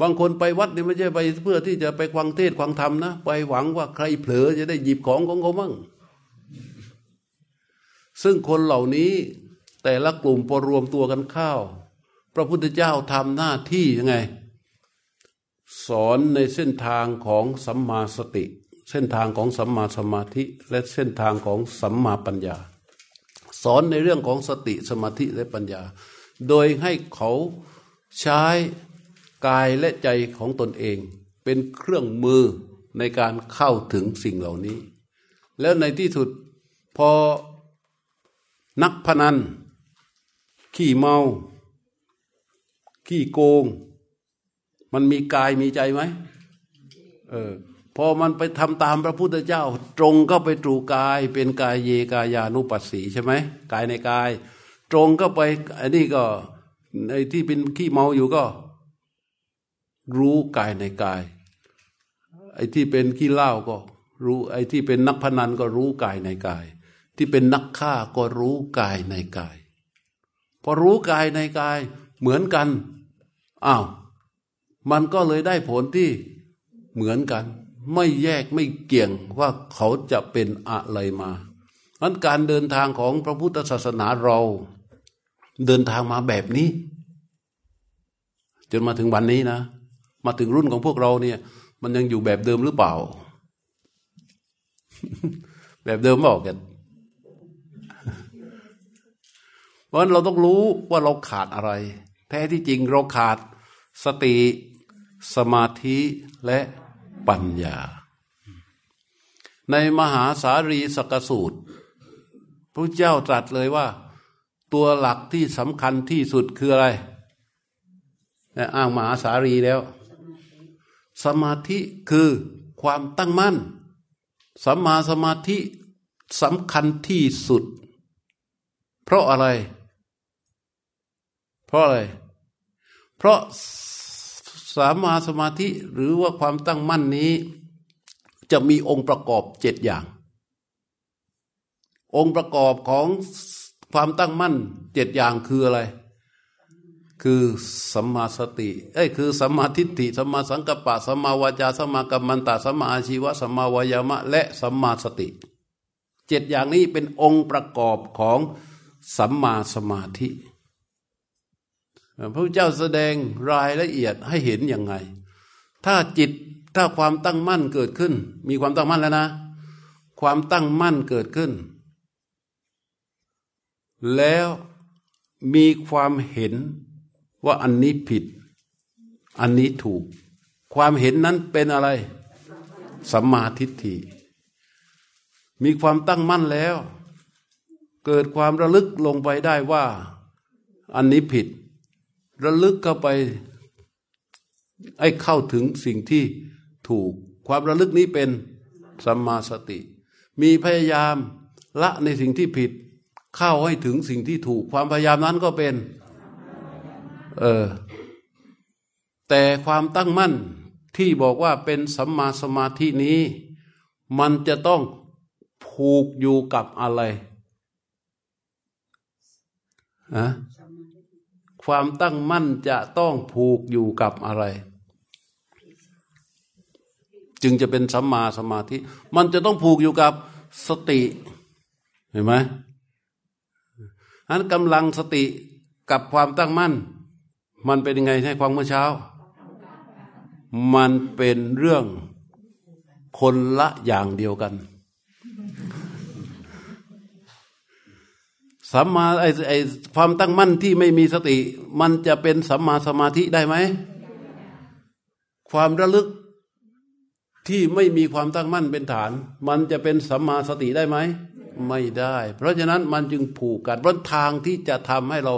บางคนไปวัดเนี่ยไม่ใช่ไปเพื่อที่จะไปควังเทศควังธรรมนะไปหวังว่าใครเผลอจะได้หยิบของของเขามั่งซึ่งคนเหล่านี้แต่ละกลุ่มพอรวมตัวกันเข้าพระพุทธเจ้าทำหน้าที่ยังไง สอนในเส้นทางของสัมมาสติ เส้นทางของสัมมาสมาธิ และเส้นทางของสัมมาปัญญา สอนในเรื่องของสติสมาธิและปัญญา โดยให้เขาใช้กายและใจของตนเอง เป็นเครื่องมือในการเข้าถึงสิ่งเหล่านี้ แล้วในที่สุดพอนักพนัน ขี่เมา ขี้โกง มันมีกายมีใจไหมเออ พอมันไปทำตามพระพุทธเจ้า ตรงก็ไปตรูกาย เป็นกายเยกายานุปัสสีใช่ไหมกายในกาย ตรงก็ไปอันนี้ก็ในที่เป็นขี้เมาอยู่ก็ รู้กายในกาย ไอ้ที่เป็นขี้เล่าก็ รู้ไอ้ที่เป็นนักพนันก็รู้กายในกาย ที่เป็นนักฆ่าก็รู้กายในกาย พอรู้กายในกายเหมือนกันอ้าวมันก็เลยได้ผลที่เหมือนกัน ไม่แยกไม่เกี่ยงว่าเขาจะเป็นอะไรมานั้นการเดินทางของพระพุทธศาสนาเรา เดินทางมาแบบนี้ จนมาถึงวันนี้นะ มาถึงรุ่นของพวกเราเนี่ย มันยังอยู่แบบเดิมหรือเปล่า แบบเดิมบอกกัน เพราะฉะนั้นเราต้องรู้ว่าเราขาดอะไร แท้ที่จริงเราขาดสติ สมาธิและ ปัญญา ในมหาสารีสกสูตรพระเจ้าตรัสเลยว่า ตัวหลักที่สำคัญที่สุดคืออะไรอ้างมหาสารีแล้ว สมาธิคือความตั้งมั่นสัมมาสมาธิสำคัญที่สุด เพราะอะไร เพราะอะไร เพราะ สามาสมาธิหรือว่าความตั้งมั่นนี้ จะมีองค์ประกอบเจ็ดอย่าง องค์ประกอบของความตั้งมั่นเจ็ดอย่างคืออะไร คือสัมมาสติเอ้ยคือสัมมาทิฏฐิสัมมาสังกัปปะสัมมาวาจาสัมมากัมมันตะสัมมาอาชีวะสัมมาวายามะ และสัมมาสติเจ็ดอย่างนี้เป็นองค์ประกอบของสัมมาสมาธิ พระเจ้าแสดงรายละเอียดให้เห็นยังไง ถ้าจิตถ้าความตั้งมั่นเกิดขึ้น มีความตั้งมั่นแล้วนะ ความตั้งมั่นเกิดขึ้น แล้วมีความเห็นว่าอันนี้ผิด อันนี้ถูก ความเห็นนั้นเป็นอะไรสัมมาทิฏฐิ มีความตั้งมั่นแล้ว เกิดความระลึกลงไปได้ว่า อันนี้ผิด ระลึกเข้าไปไอ้เข้าถึงสิ่งที่ถูก ความระลึกนี้เป็นสัมมาสติ มีพยายามละในสิ่งที่ผิด เข้าให้ถึงสิ่งที่ถูก ความพยายามนั้นก็เป็น เออ แต่ความตั้งมั่นที่บอกว่าเป็นสัมมาสมาธินี้ มันจะต้องผูกอยู่กับอะไรอะ ความตั้งมั่นจะต้องผูกอยู่กับอะไร จึงจะเป็นสัมมาสมาธิ มันจะต้องผูกอยู่กับสติเห็นไหมอันกำลังสติกับความตั้งมั่น มันเป็นยังไงให้ความเมื่อเช้า มันเป็นเรื่องคนละอย่างเดียวกัน สัมมาไอไอความตั้งมั่นที่ไม่มีสติ มันจะเป็นสัมมาสมาธิได้ไหม ความระลึกที่ไม่มีความตั้งมั่นเป็นฐาน มันจะเป็นสัมมาสติได้ไหม ไม่ได้ เพราะฉะนั้นมันจึงผูกกันเพราะทางที่จะทำให้เรา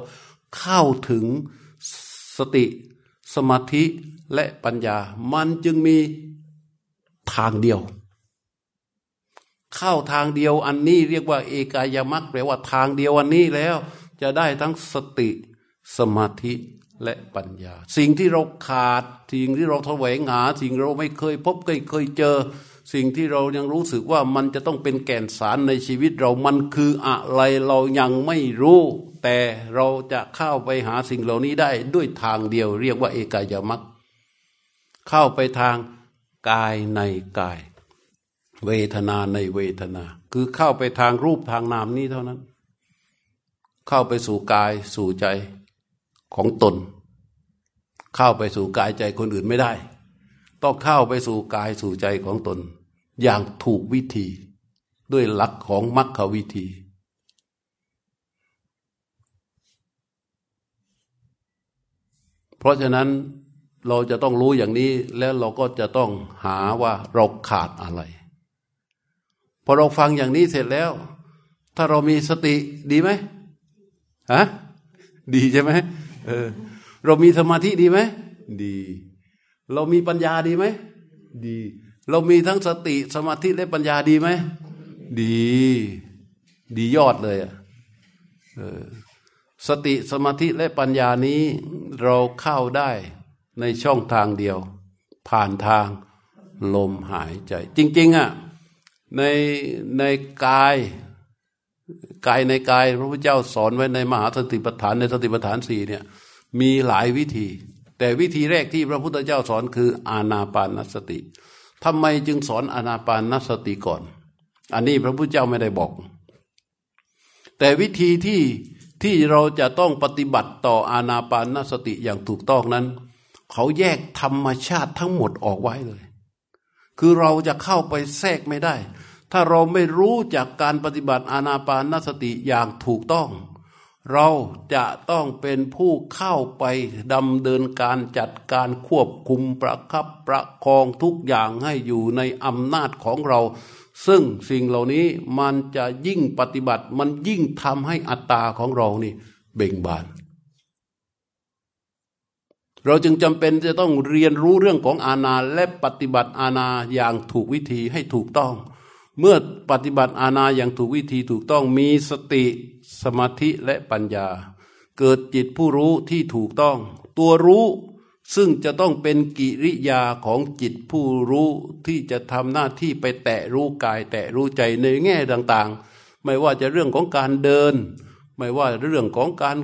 เข้าถึงสติ สมาธิและปัญญา มันจึงมีทางเดียว เข้าทางเดียวอันนี้เรียกว่า เอกายมักแปลว่าทางเดียวอันนี้แล้ว จะได้ทั้งสติสมาธิและปัญญา สิ่งที่เราขาด สิ่งที่เราแสวงหา สิ่งเราไม่เคยพบเคยเคยเจอ สิ่งที่เรายังรู้สึกว่ามันจะต้องเป็นแก่นสารในชีวิตเรามันคืออะไรเรายังไม่รู้ แต่เราจะเข้าไปหาสิ่งเหล่านี้ได้ด้วยทางเดียว เรียกว่าเอกายมักเข้าไปทางกายในกาย เวทนาในเวทนา คือเข้าไปทางรูปทางนามนี้เท่านั้น เข้าไปสู่กายสู่ใจของตน เข้าไปสู่กายใจคนอื่นไม่ได้ ต้องเข้าไปสู่กายสู่ใจของตน อย่างถูกวิธี ด้วยหลักของมรรควิธีเพราะฉะนั้นเราจะต้องรู้อย่างนี้แล้วเราก็จะต้องหาว่าเราขาดอะไร อเราฟังอย่างนี้เสร็จแล้ว ถ้าเรามีสติดีไหมฮะดีใช่ไหมเออ เรามีสมาธิดีไหมดี เรามีปัญญาดีไหมดี เรามีทั้งสติสมาธิและปัญญาดีไหมดี ดียอดเลยอะสติสมาธิและปัญญานี้เราเข้าได้ในช่องทางเดียว ผ่านทางลมหายใจ จริง ๆอะ ในในกายกายในกาย พระพุทธเจ้าสอนไว้ในมหาสติปัฏฐานในสติปัฏฐานสี่เนี่ยมีหลายวิธี แต่วิธีแรกที่พระพุทธเจ้าสอนคืออานาปานสติทำไมจึงสอนอานาปานสติก่อน อันนี้พระพุทธเจ้าไม่ได้บอก แต่วิธีที่ที่เราจะต้องปฏิบัติต่ออานาปานสติอย่างถูกต้องนั้น เขาแยกธรรมชาติทั้งหมดออกไว้เลย คือเราจะเข้าไปแทรกไม่ได้ ถ้าเราไม่รู้จากการปฏิบัติอานาปานสติอย่างถูกต้อง เราจะต้องเป็นผู้เข้าไปดำเนินการจัดการควบคุมประคับประคองทุกอย่างให้อยู่ในอำนาจของเรา ซึ่งสิ่งเหล่านี้มันจะยิ่งปฏิบัติมันยิ่งทำให้อัตตาของเรานี่เบ่งบาน เราจึงจำเป็นจะต้องเรียนรู้เรื่องของอาณาและปฏิบัติอาณาอย่างถูกวิธีให้ถูกต้อง เมื่อปฏิบัติอาณาอย่างถูกวิธีถูกต้องมีสติสมาธิและปัญญา เกิดจิตผู้รู้ที่ถูกต้อง ตัวรู้ซึ่งจะต้องเป็นกิริยาของจิตผู้รู้ที่จะทำหน้าที่ไปแตะรู้กาย แตะรู้ใจในแง่ต่างๆ ไม่ว่าจะเรื่องของการเดิน ไม่ว่าเรื่องของการ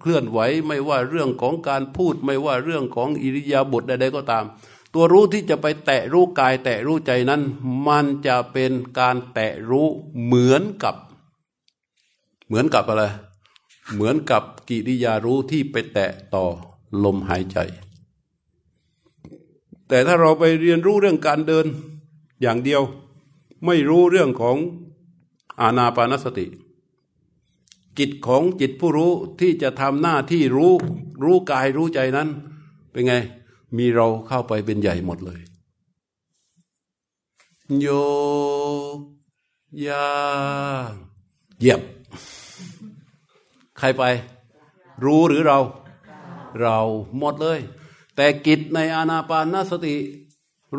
เคลื่อนไหว ไม่ว่าเรื่องของการพูด ไม่ว่าเรื่องของอิริยาบถใดๆก็ตาม ตัวรู้ที่จะไปแตะรู้กาย แตะรู้ใจนั้น มันจะเป็นการแตะรู้เหมือนกับ เหมือนกับอะไร เหมือนกับกิริยารู้ที่ไปแตะต่อลมหายใจ แต่ถ้าเราไปเรียนรู้เรื่องการเดินอย่างเดียว ไม่รู้เรื่องของอาณาปานสติ จิตของจิตผู้รู้ที่จะทำหน้าที่รู้ รู้กายรู้ใจนั้น เป็นไง มีเราเข้าไปเป็นใหญ่หมดเลย โยยาเหยียบ ใครไป รู้หรือเรา เราหมดเลย แต่กิจในอานาปานสติ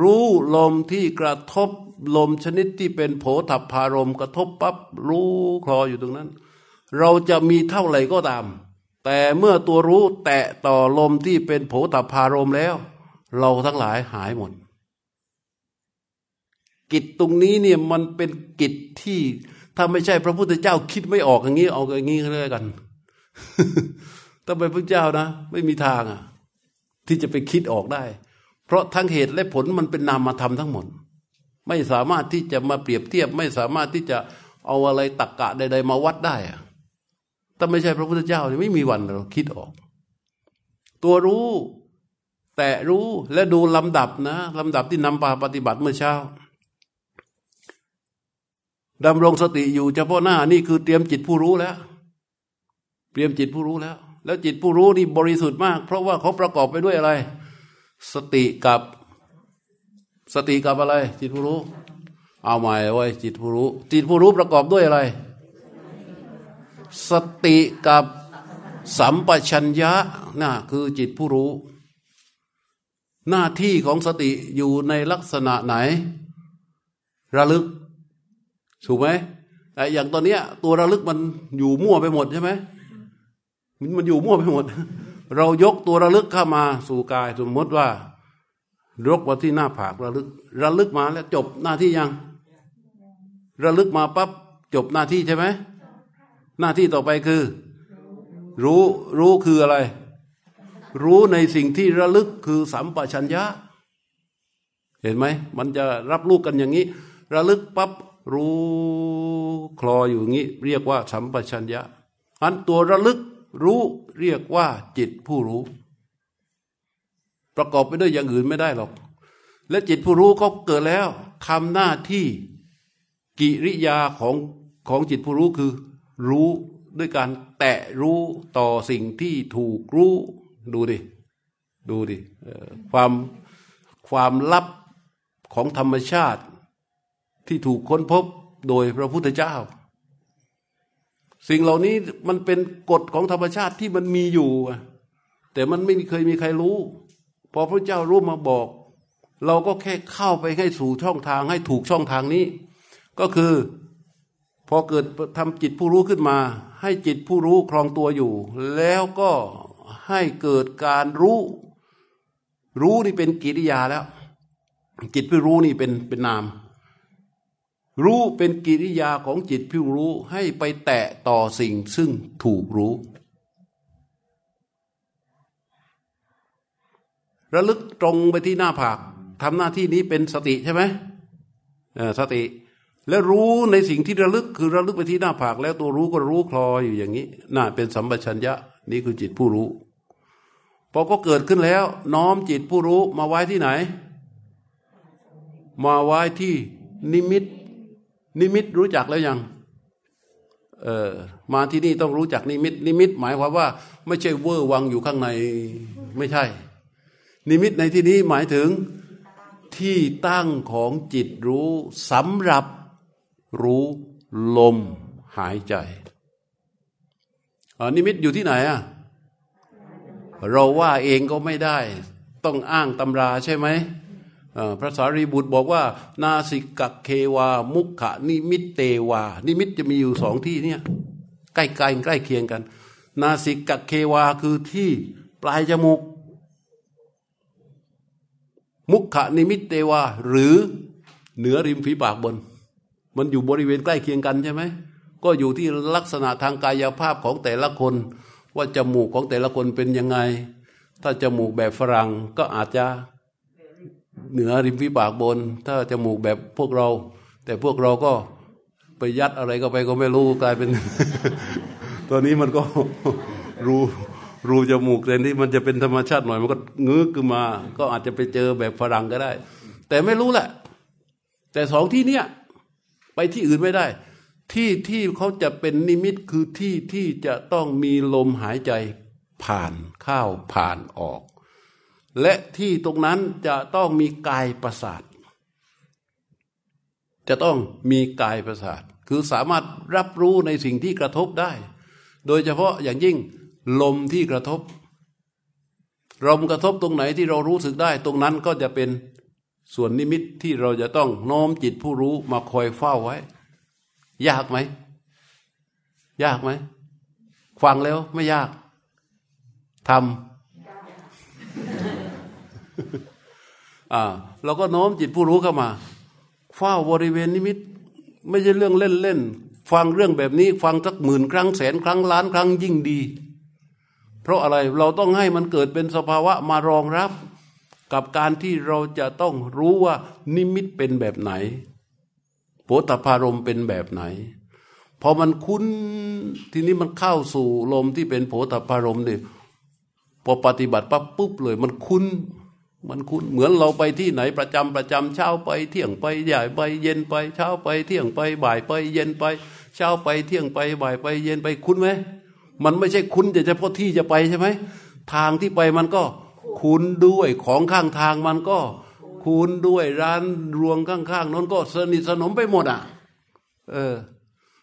รู้ลมที่กระทบลมชนิดที่เป็นโผฏฐารมกระทบปับ๊บรู้คลออยู่ตรงนั้น เราจะมีเท่าไหร่ก็ตาม แต่เมื่อตัวรู้แตะต่อลมที่เป็นโผฏฐารมแล้ว เราทั้งหลายหายหมด กิจตรงนี้เนี่ยมันเป็นกิจที่ถ้าไม่ใช่พระพุทธเจ้าคิดไม่ออกอย่างนี้เอาอย่างนี้เรื่อยกัน ถ้าเป็นพระเจ้านะ ไม่มีทางอะ ที่จะไปคิดออกได้ เพราะทั้งเหตุและผลมันเป็นนามธรรมทั้งหมด ไม่สามารถที่จะมาเปรียบเทียบ ไม่สามารถที่จะเอาอะไรตักกะใด ๆ มาวัดได้อะ ถ้าไม่ใช่พระพุทธเจ้านี่ไม่มีวันเราคิดออก ตัวรู้แต่รู้และดูลำดับนะลำดับที่นำปาปฏิบัติเมื่อเช้าดำรงสติอยู่เฉพาะหน้านี่คือเตรียมจิตผู้รู้แล้ว เตรียมจิตผู้รู้แล้ว แล้วจิตผู้รู้นี่บริสุทธิ์มาก เพราะว่าเขาประกอบไปด้วยอะไร สติกับสติกับอะไร จิตผู้รู้ เอาใหม่ไว้จิตผู้รู้ จิตผู้รู้ประกอบด้วยอะไร สติกับสัมปชัญญะน่ะคือจิตผู้รู้ หน้าที่ของสติอยู่ในลักษณะไหน ระลึก ถูกไหมแต่อย่างตอนนี้ตัวระลึกมันอยู่มั่วไปหมดใช่ไหมมันอยู่มั่วไปหมด เรายกตัวระลึกเข้ามาสู่กายสมมติว่ายกมาที่หน้าผากระลึก ระลึกมาแล้วจบหน้าที่ยัง ระลึกมาปั๊บจบหน้าที่ใช่ไหม หน้าที่ต่อไปคือ รู้รู้คืออะไร รู้ในสิ่งที่ระลึกคือสัมปชัญญะ เห็นไหม มันจะรับรู้กันอย่างนี้ ระลึกปั๊บรู้คลออยู่อย่างนี้ เรียกว่าสัมปชัญญะอันตัวระลึกรู้เรียกว่าจิตผู้รู้ ประกอบไปด้วยอย่างอื่นไม่ได้หรอก และจิตผู้รู้ก็เกิดแล้วทำหน้าที่กิริยาของของจิตผู้รู้คือ รู้ด้วยการแตะรู้ต่อสิ่งที่ถูกรู้ดูดิดูดิความความลับของธรรมชาติที่ถูกค้นพบโดยพระพุทธเจ้า สิ่งเหล่านี้มันเป็นกฎของธรรมชาติที่มันมีอยู่ แต่มันไม่เคยมีใครรู้ พอพระเจ้ารู้มาบอก เราก็แค่เข้าไปให้สู่ช่องทางให้ถูกช่องทางนี้ ก็คือ พอเกิดทำจิตผู้รู้ขึ้นมา ให้จิตผู้รู้ครองตัวอยู่ แล้วก็ให้เกิดการรู้ รู้นี่เป็นกิริยาแล้ว จิตผู้รู้นี่เป็นเป็นนาม รู้เป็นกิริยาของจิตผู้รู้ให้ไปแตะต่อสิ่งซึ่งถูกรู้ ระลึกตรงไปที่หน้าผากทำหน้าที่นี้เป็นสติใช่ไหมสติ แล้วรู้ในสิ่งที่ระลึกคือระลึกไปที่หน้าผากแล้วตัวรู้ก็รู้คลออยู่อย่างนี้น่าเป็นสัมปชัญญะนี่คือจิตผู้รู้พอก็เกิดขึ้นแล้ว น้อมจิตผู้รู้มาไว้ที่ไหน มาไว้ที่นิมิต นิมิตรู้จักแล้วยังเออมาที่นี่ต้องรู้จักนิมิต นิมิต หมายความว่า ไม่ใช่เวอร์วังอยู่ข้างในไม่ใช่ นิมิตในที่นี้หมายถึงที่ตั้งของจิตรู้สำหรับ รู้ลมหายใจนิมิตอยู่ที่ไหนอะเราว่าเองก็ไม่ได้ ต้องอ้างตำราใช่ไหมพระสารีบุตรบอกว่า นาสิกัคเควา มุขนิมิตเตวา นิมิตจะมีอยู่สองที่เนี่ยใกล้ใกล้ใกล้เคียงกัน นาสิกัคเควาคือที่ปลายจมูก มุขนิมิตเตวา หรือเหนือริมฝีปากบน มันอยู่บริเวณใกล้เคียงกันใช่ไหมก็อยู่ที่ลักษณะทางกายภาพของแต่ละคน ว่าจมูกของแต่ละคนเป็นยังไง ถ้าจมูกแบบฝรั่งก็อาจจะเหนือริมฝีปากบน ถ้าจมูกแบบพวกเรา แต่พวกเราก็ไปยัดอะไรก็ไปก็ไม่รู้กลายเป็น ตอนนี้มันก็รูรูจมูกแต่นี่มันจะเป็นธรรมชาติหน่อยมันก็งื้อขึ้นมา ก็อาจจะไปเจอแบบฝรั่งก็ได้ แต่ไม่รู้แหละ แต่สองที่เนี้ย ไปที่อื่นไม่ได้ ที่ที่เขาจะเป็นนิมิตคือที่ที่จะต้องมีลมหายใจผ่านเข้าผ่านออก และที่ตรงนั้นจะต้องมีกายประสาท จะต้องมีกายประสาท คือสามารถรับรู้ในสิ่งที่กระทบได้ โดยเฉพาะอย่างยิ่งลมที่กระทบลมกระทบตรงไหนที่เรารู้สึกได้ ตรงนั้นก็จะเป็น ส่วนนิมิตที่เราจะต้องโน้มจิตผู้รู้มาคอยเฝ้าไว้ ยากไหม ยากไหมฟังแล้วไม่ยากทำอ่าเราก็โน้มจิตผู้รู้เข้ามาเฝ้าบริเวณนิมิต ไม่ใช่เรื่องเล่นเล่นฟังเรื่องแบบนี้ฟังสักหมื่นครั้งแสนครั้งล้านครั้งยิ่งดี เพราะอะไรเราต้องให้มันเกิดเป็นสภาวะมารองรับ กับการที่เราจะต้องรู้ว่านิมิตเป็นแบบไหนโพธพารมเป็นแบบไหน พอมันคุ้นทีนี้มันเข้าสู่ลมที่เป็นโผฏฐารมเนี่ยพอปฏิบัติปั๊บปุ๊บเลย มันคุ้นมันคุ้นเหมือนเราไปที่ไหนประจำประจำเช้าไป เที่ยงไปใหญ่ไปเย็นไป เช้าไปเที่ยงไปบ่ายไป เย็นไป เช้าไปเที่ยงไปบ่ายไป เย็นไปคุ้นไหมมันไม่ใช่คุ้นแต่เฉพาะที่จะไปใช่ไหมทางที่ไปมันก็ คุ้นด้วยของข้างทางมันก็คุ้นด้วยร้านรวงข้างๆนั้นก็สนิทสนมไปหมดอะ เออ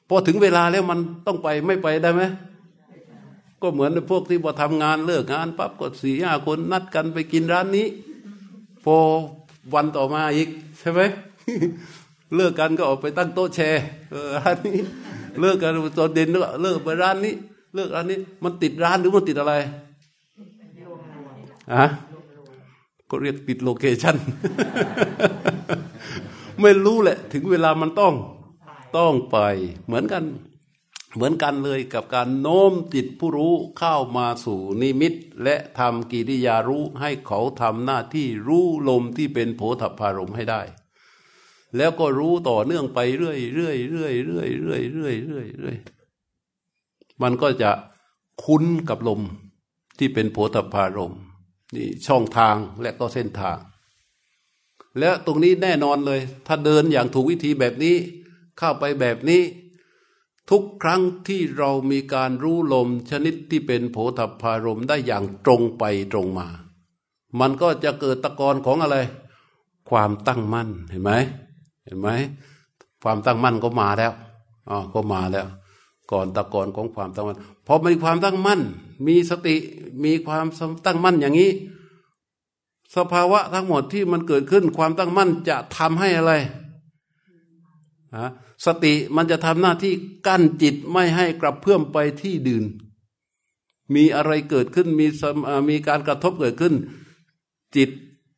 พอถึงเวลาแล้วมันต้องไปไม่ไปได้ไหมก็เหมือนพวกที่พอทำงานเลิกงานปั๊บก็สี่ห้าคนนัดกันไปกินร้านนี้ พอวันต่อมาอีก ใช่ไหมเลิกกันก็ออกไปตั้งโต๊ะแชร์ร้านนี้ เลิกกันตอนเด่นเลิกไปร้านนี้ เลิกร้านนี้ มันติดร้านหรือมันติดอะไร อะก็เรียกติดโลเคชันไม่รู้แหละ ถึงเวลามันต้องต้องไปเหมือนกัน เหมือนกันเลยกับการโน้มจิตผู้รู้เข้ามาสู่นิมิต และทำกิริยารู้ให้เขาทำหน้าที่รู้ลมที่เป็นโผฏฐารมให้ได้ แล้วก็รู้ต่อเนื่องไปเรื่อยเรื่อยเรื่อยเรื่อยเรื่อยเรื่อยเรื่อยเรื่อยมันก็จะคุ้นกับลมที่เป็นโผฏฐารม นี่ช่องทางและก็เส้นทาง และตรงนี้แน่นอนเลย ถ้าเดินอย่างถูกวิธีแบบนี้ เข้าไปแบบนี้ ทุกครั้งที่เรามีการรู้ลมชนิดที่เป็นโผฏฐารมได้อย่างตรงไปตรงมา มันก็จะเกิดตะกอนของอะไร ความตั้งมั่นเห็นไหมเห็นไหมความตั้งมั่นก็มาแล้วอ๋อก็มาแล้ว ก่อนตะกอนของความตั้งมั่น พอมีความตั้งมั่น มีสติมีความตั้งมั่นอย่างนี้ สภาวะทั้งหมดที่มันเกิดขึ้นความตั้งมั่นจะทำให้อะไรฮะสติมันจะทำหน้าที่กั้นจิตไม่ให้กลับเพื่อมไปที่ดื่น มีอะไรเกิดขึ้นมีมีการกระทบเกิดขึ้น จิต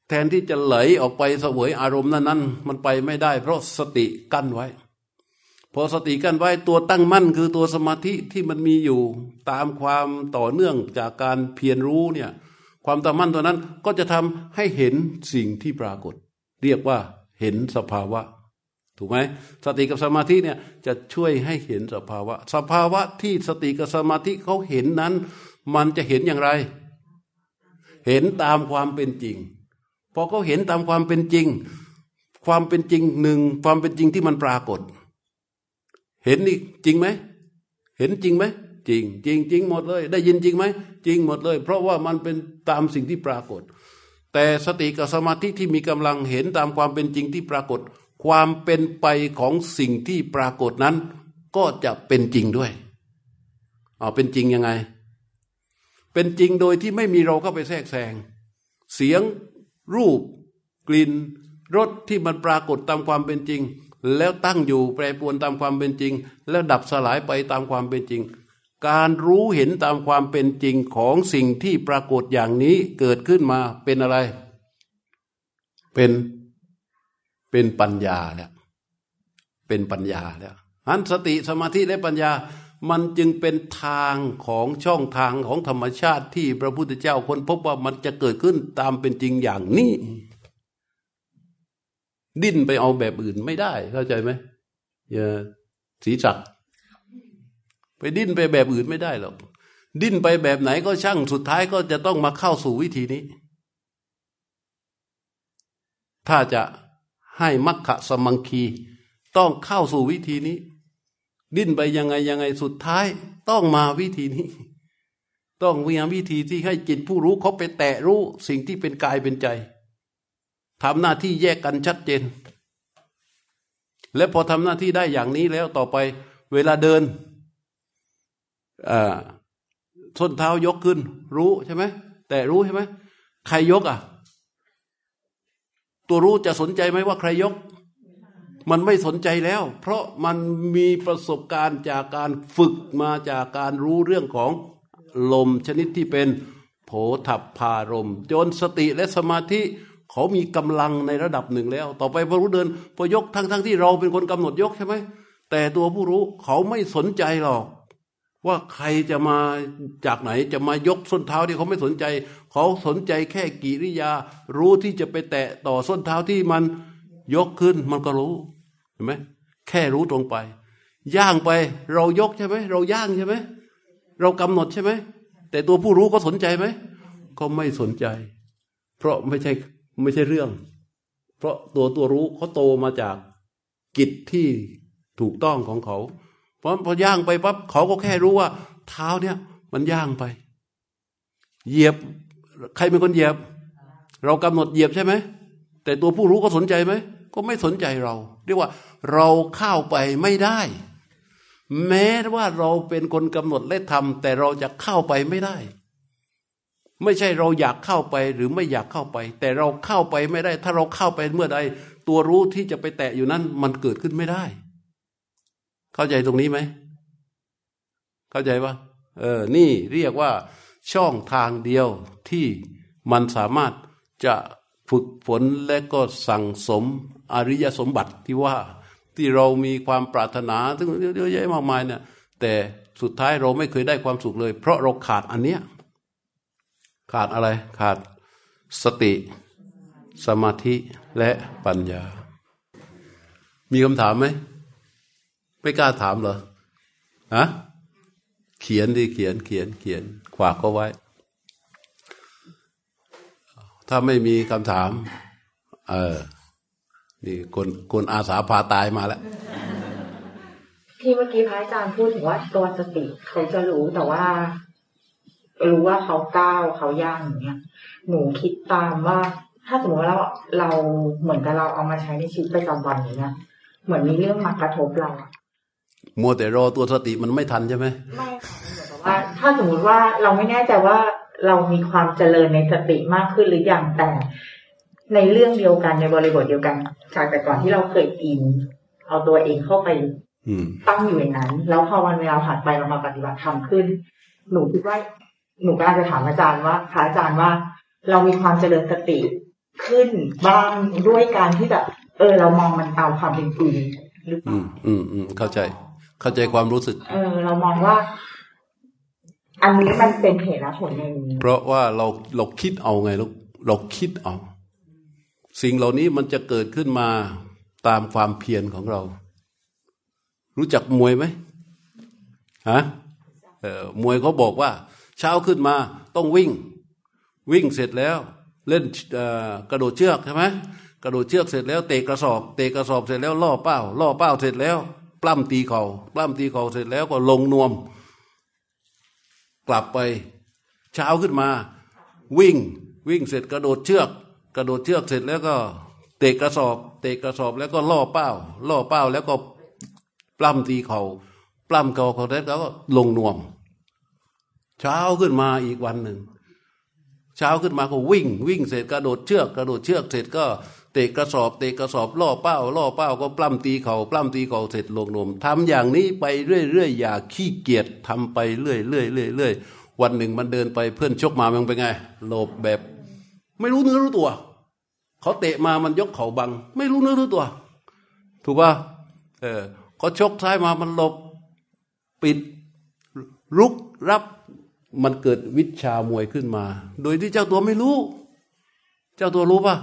แทนที่จะไหลออกไปเสวยอารมณ์นั้นนั้นมันไปไม่ได้ เพราะสติกั้นไว้ พอสติกั้นไว้ตัวตั้งมั่นคือตัวสมาธิที่มันมีอยู่ตามความต่อเนื่องจากการเพียรรู้เนี่ยความตั้งมั่นตัวนั้นก็จะทำให้เห็นสิ่งที่ปรากฏ เรียกว่าเห็นสภาวะ ถูกไหมสติกับสมาธิเนี่ยจะช่วยให้เห็นสภาวะ สภาวะที่สติกับสมาธิเขาเห็นนั้น มันจะเห็นอย่างไร เห็นตามความเป็นจริงพอเขาเห็นตามความเป็นจริง ความเป็นจริงหนึ่งความเป็นจริงที่มันปรากฏ เห็นนี่จริงไหม เห็นจริงไหมจริงจริงจริงหมดเลย ได้ยินจริงไหมจริงหมดเลย เพราะว่ามันเป็นตามสิ่งที่ปรากฏ แต่สติกับสมาธิที่มีกำลังเห็นตามความเป็นจริงที่ปรากฏ ความเป็นไปของสิ่งที่ปรากฏนั้น ก็จะเป็นจริงด้วยเอาเป็นจริงยังไง เป็นจริงโดยที่ไม่มีเราเข้าไปแทรกแซงเสียงรูป กลิ่นรสที่มันปรากฏตามความเป็นจริง แล้วตั้งอยู่แปรปวนตามความเป็นจริง แล้วดับสลายไปตามความเป็นจริง การรู้เห็นตามความเป็นจริงของสิ่งที่ปรากฏอย่างนี้เกิดขึ้นมาเป็นอะไร เป็นเป็นปัญญาแล้วเป็นปัญญาแล้วอันสติสมาธิและปัญญามันจึงเป็นทางของช่องทางของธรรมชาติที่พระพุทธเจ้าคนพบว่ามันจะเกิดขึ้นตามเป็นจริงอย่างนี้ ดิ้นไปเอาแบบอื่นไม่ได้ เข้าใจไหมอย่าสีสักไปดิ้นไปแบบอื่นไม่ได้หรอกดิ้นไปแบบไหนก็ช่างสุดท้ายก็จะต้องมาเข้าสู่วิธีนี้ ถ้าจะให้มัคคะสมังคีต้องเข้าสู่วิธีนี้ ดิ้นไปยังไงยังไงสุดท้าย ต้องมาวิธีนี้ ต้องพยายามวิธีที่ให้จิตผู้รู้เขาไปแตะรู้สิ่งที่เป็นกายเป็นใจ ทำหน้าที่แยกกันชัดเจน และพอทำหน้าที่ได้อย่างนี้แล้วต่อไปเวลาเดินส้นเท้ายกขึ้น รู้ใช่ไหมแต่รู้ใช่ไหมใครยกอะ ตัวรู้จะสนใจไหมว่าใครยก มันไม่สนใจแล้ว เพราะมันมีประสบการณ์จากการฝึกมาจากการรู้เรื่องของลมชนิดที่เป็นโผถับพารมจนสติและสมาธิ เขามีกำลังในระดับหนึ่งแล้ว ต่อไปพอรู้เดินพอยกทั้งทั้งที่เราเป็นคนกำหนดยกใช่ไหมแต่ตัวผู้รู้เขาไม่สนใจหรอก ว่าใครจะมาจากไหนจะมายกส้นเท้าที่เขาไม่สนใจ เขาสนใจแค่กิริยา รู้ที่จะไปแตะต่อส้นเท้าที่มันยกขึ้นมันก็รู้เห็นไหมแค่รู้ตรงไป ย่างไปเรายกใช่ไหมเราย่างใช่ไหมเรากำหนดใช่ไหมแต่ตัวผู้รู้ก็สนใจไหมก็ไม่สนใจ เพราะไม่ใช่ ไม่ใช่เรื่อง เพราะตัวตัวรู้เขาโตมาจากกิจที่ถูกต้องของเขา เพราะพอย่างไปปั๊บเขาก็แค่รู้ว่า เท้าเนี่ย มันย่างไป เหยียบ ใครเป็นคนเหยียบ เรากำหนดเหยียบใช่ไหมแต่ตัวผู้รู้ก็สนใจไหมก็ไม่สนใจเรา เรียกว่า เราเข้าไปไม่ได้ แม้ว่าเราเป็นคนกำหนดและทำแต่เราจะเข้าไปไม่ได้ ไม่ใช่เราอยากเข้าไปหรือไม่อยากเข้าไป แต่เราเข้าไปไม่ได้ ถ้าเราเข้าไปเมื่อใดตัวรู้ที่จะไปแตะอยู่นั้น มันเกิดขึ้นไม่ได้ เข้าใจตรงนี้ไหมเข้าใจปะเออ นี่เรียกว่า ช่องทางเดียวที่มันสามารถจะฝึกฝนและก็สั่งสมอริยสมบัติที่ว่าที่เรามีความปรารถนาซึ่งเยอะแยะมากมายเนี่ยแต่สุดท้ายเราไม่เคยได้ความสุขเลย เพราะเราขาดอันเนี้ย ขาดอะไร ขาดสติ สมาธิและปัญญา มีคำถามไหม ไม่กล้าถามเหรอฮะเขียนดิเขียนเขียนเขียนขวากก็ไว้ ถ้าไม่มีคำถาม เออนี่คนคนอาสาพาตายมาแล้วที่เมื่อกี้พระอาจารย์พูดถึงว่าตัวสติเขาจะรู้แต่ว่า รู้ว่าเขาก้าวเขาย่างอย่างเงี้ยหนูคิดตามว่า ถ้าสมมติว่าเราเราเหมือนกับเราเอามาใช้ในชีวิตประจำวันอย่างเงี้ยเหมือนมีเรื่องมากระทบเรามัวแต่รอตัวสติมันไม่ทันใช่ไหมไม่ค่ะแต่ว่า ถ้าสมมุติว่าเราไม่แน่ใจว่าเรามีความเจริญในสติมากขึ้นหรือยังแต่ในเรื่องเดียวกันในบริบทเดียวกัน จากแต่ก่อนที่เราเคยอิน เอาตัวเองเข้าไปตั้งอยู่ในนั้น แล้วพอวันเวลาผ่านไปเรามาปฏิบัติธรรมขึ้น หนูคิดว่า หนูก็อาจจะถามอาจารย์ว่าพระอาจารย์ว่าเรามีความเจริญสติขึ้นบ้างด้วยการที่แบบเออ เรามองมันตามความเป็นจริงหรือเปล่าอืมอืมเข้าใจ เข้าใจความรู้สึก เออ เรามองว่า อันนี้มันเป็นเหตุและผลในเพราะว่าเราเราคิดเอาไงลูกเราคิดเอา สิ่งเหล่านี้มันจะเกิดขึ้นมาตามความเพียรของเรา รู้จักมวยไหมฮะมวยเขาบอกว่า เช้าขึ้นมาต้องวิ่ง วิ่งเสร็จแล้ว เล่นกระโดดเชือกใช่ไหมกระโดดเชือกเสร็จแล้วเตะกระสอบ เตะกระสอบเสร็จแล้วล่อเป้าล่อเป้าเสร็จแล้ว ปล้ำตีเขาปล้ำตีเข่าเสร็จแล้วก็ลงนวม กลับไปเช้าขึ้นมา วิ่งวิ่งเสร็จกระโดดเชือก กระโดดเชือกเสร็จแล้วก็ เตะกระสอบ เตะกระสอบแล้วก็ล่อเป้าล่อเป้าแล้วก็ปล้ำตีเขาปล้ำเขาเขาแล้วก็ลงนวม เช้าขึ้นมาอีกวันหนึ่ง เช้าขึ้นมาก็วิ่ง วิ่งเสร็จกระโดดเชือกกระโดดเชือกเสร็จก็เตะกระสอบเตะกระสอบล่อเป้าล่อเป้าก็ปล้ำตีเขาปล้ำตีเขาเสร็จลงนมทำอย่างนี้ไปเรื่อยๆอย่าขี้เกียจทำไปเรื่อยๆเรื่อยๆวันหนึ่งมันเดินไปเพื่อนชกมามันเป็นไงหลบแบบ ไม่รู้เนื้อรู้ตัวเขาเตะมามันยกเข่าบัง ไม่รู้เนื้อรู้ตัว ถูกป่ะเออเขาชกซ้ายมามันหลบ ปิดรุกรับ มันเกิดวิชามวยขึ้นมา โดยที่เจ้าตัวไม่รู้ เจ้าตัวรู้ป่ะ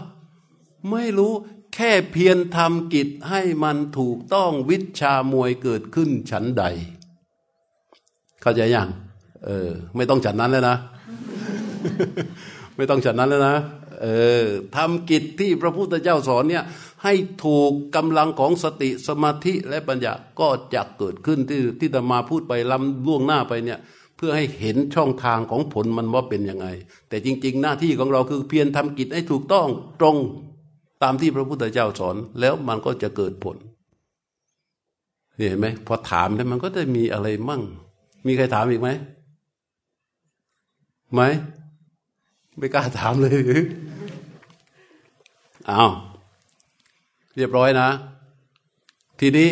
ไม่รู้แค่เพียรทำกิจให้มันถูกต้องวิชามวยเกิดขึ้นฉันใด เข้าใจยังเออ ไม่ต้องฉันนั้นเลยนะ ไม่ต้องฉันนั้นแล้วนะเออทำกิจที่พระพุทธเจ้าสอนเนี่ย ให้ถูกกำลังของสติสมาธิและปัญญาก็จะเกิดขึ้นที่ที่ตมาพูดไปลำล่วงหน้าไปเนี่ย เพื่อให้เห็นช่องทางของผลมันว่าเป็นยังไง แต่จริง ๆ หน้าที่ของเราคือเพียรทำกิจให้ถูกต้องตรงตามที่พระพุทธเจ้าสอน แล้วมันก็จะเกิดผลเห็นไหมพอถามแล้วมันก็จะมีอะไรมั่ง มีใครถามอีกไหมไหมไม่กล้าถามเลยหรืออ้าวเรียบร้อยนะ ทีนี้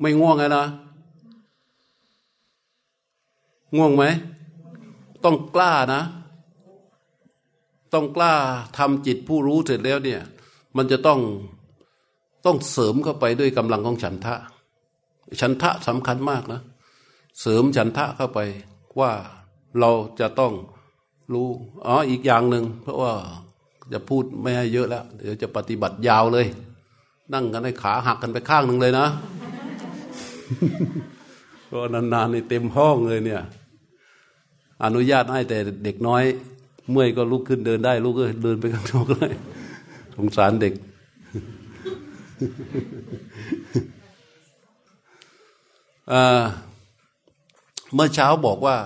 ไม่ง่วงไงนะ ง่วงไหม ต้องกล้านะ ต้องกล้าทำจิตผู้รู้เสร็จแล้วเนี่ย มันจะต้องต้องเสริมเข้าไปด้วยกำลังของฉันทะ ฉันทะสำคัญมากนะ เสริมฉันทะเข้าไปว่าเราจะต้องรู้อ๋ออีกอย่างหนึ่งเพราะว่าจะพูดไม่ให้เยอะแล้ว เดี๋ยวจะปฏิบัติยาวเลย นั่งกันให้ขาหักกันไปข้างหนึ่งเลยนะก็นานๆในเต็มห้องเลยเนี่ย อนุญาตให้แต่เด็กน้อย เมื่อยก็ลุกขึ้นเดินได้ลูกก็เดินไปข้างนอกเลยสงสารเด็ก เมื่อเช้าบอกว่า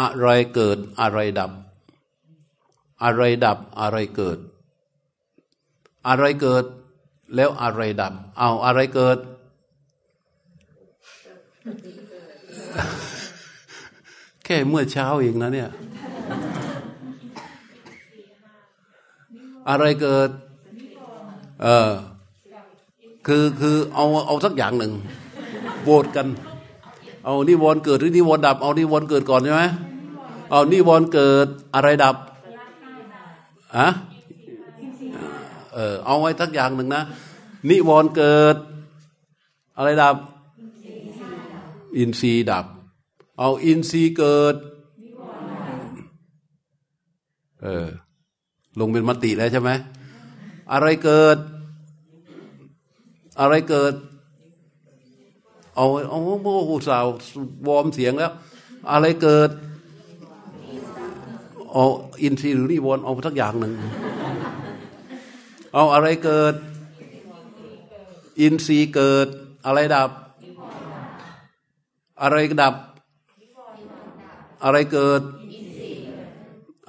อะไรเกิดอะไรดับ อะไรดับอะไรเกิด อะไรเกิด แล้วอะไรดับ เอาอะไรเกิด แค่เมื่อเช้าเองนะเนี่ย อะไรเกิด เออคือคือเอาเอาสักอย่างหนึ่งโหวตกัน เอานิวรณ์เกิดหรือนิวรณ์ดับ เอานิวรณ์เกิดก่อนใช่ไหมเอานิวรณ์เกิดอะไรดับอะเออเอาไว้สักอย่างหนึ่งนะนิวรณ์เกิด อะไรดับ อินทรีย์ดับ เอาอินทรีย์เกิด เออ ลงเป็นมติแล้วใช่ไหม อะไรเกิด อะไรเกิด เอาเอาโอ้โหสาววอมเสียงแล้ว อะไรเกิด เอาอินทรีย์หรือนิวรณ์เอาสักอย่างหนึ่ง เอาอะไรเกิด อินทรีย์เกิด อะไรดับ อะไรดับ อะไรเกิด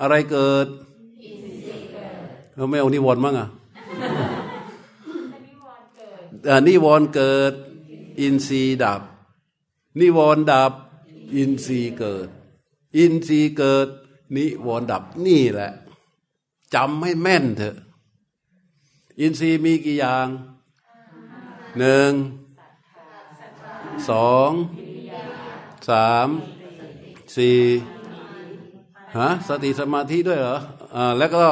อะไรเกิดเราไม่เอานิวรณ์มั้งอะนิวรณ์เกิด อินทรีย์ดับ นิวรณ์ดับ อินทรีย์เกิด อินทรีย์เกิด นิวรณ์ดับนี่แหละจำให้แม่นเถอะ อินทรีย์มีกี่อย่างหนึ่งสองสาม สี่ฮะสติสมาธิด้วยเหรออ่าแล้วก็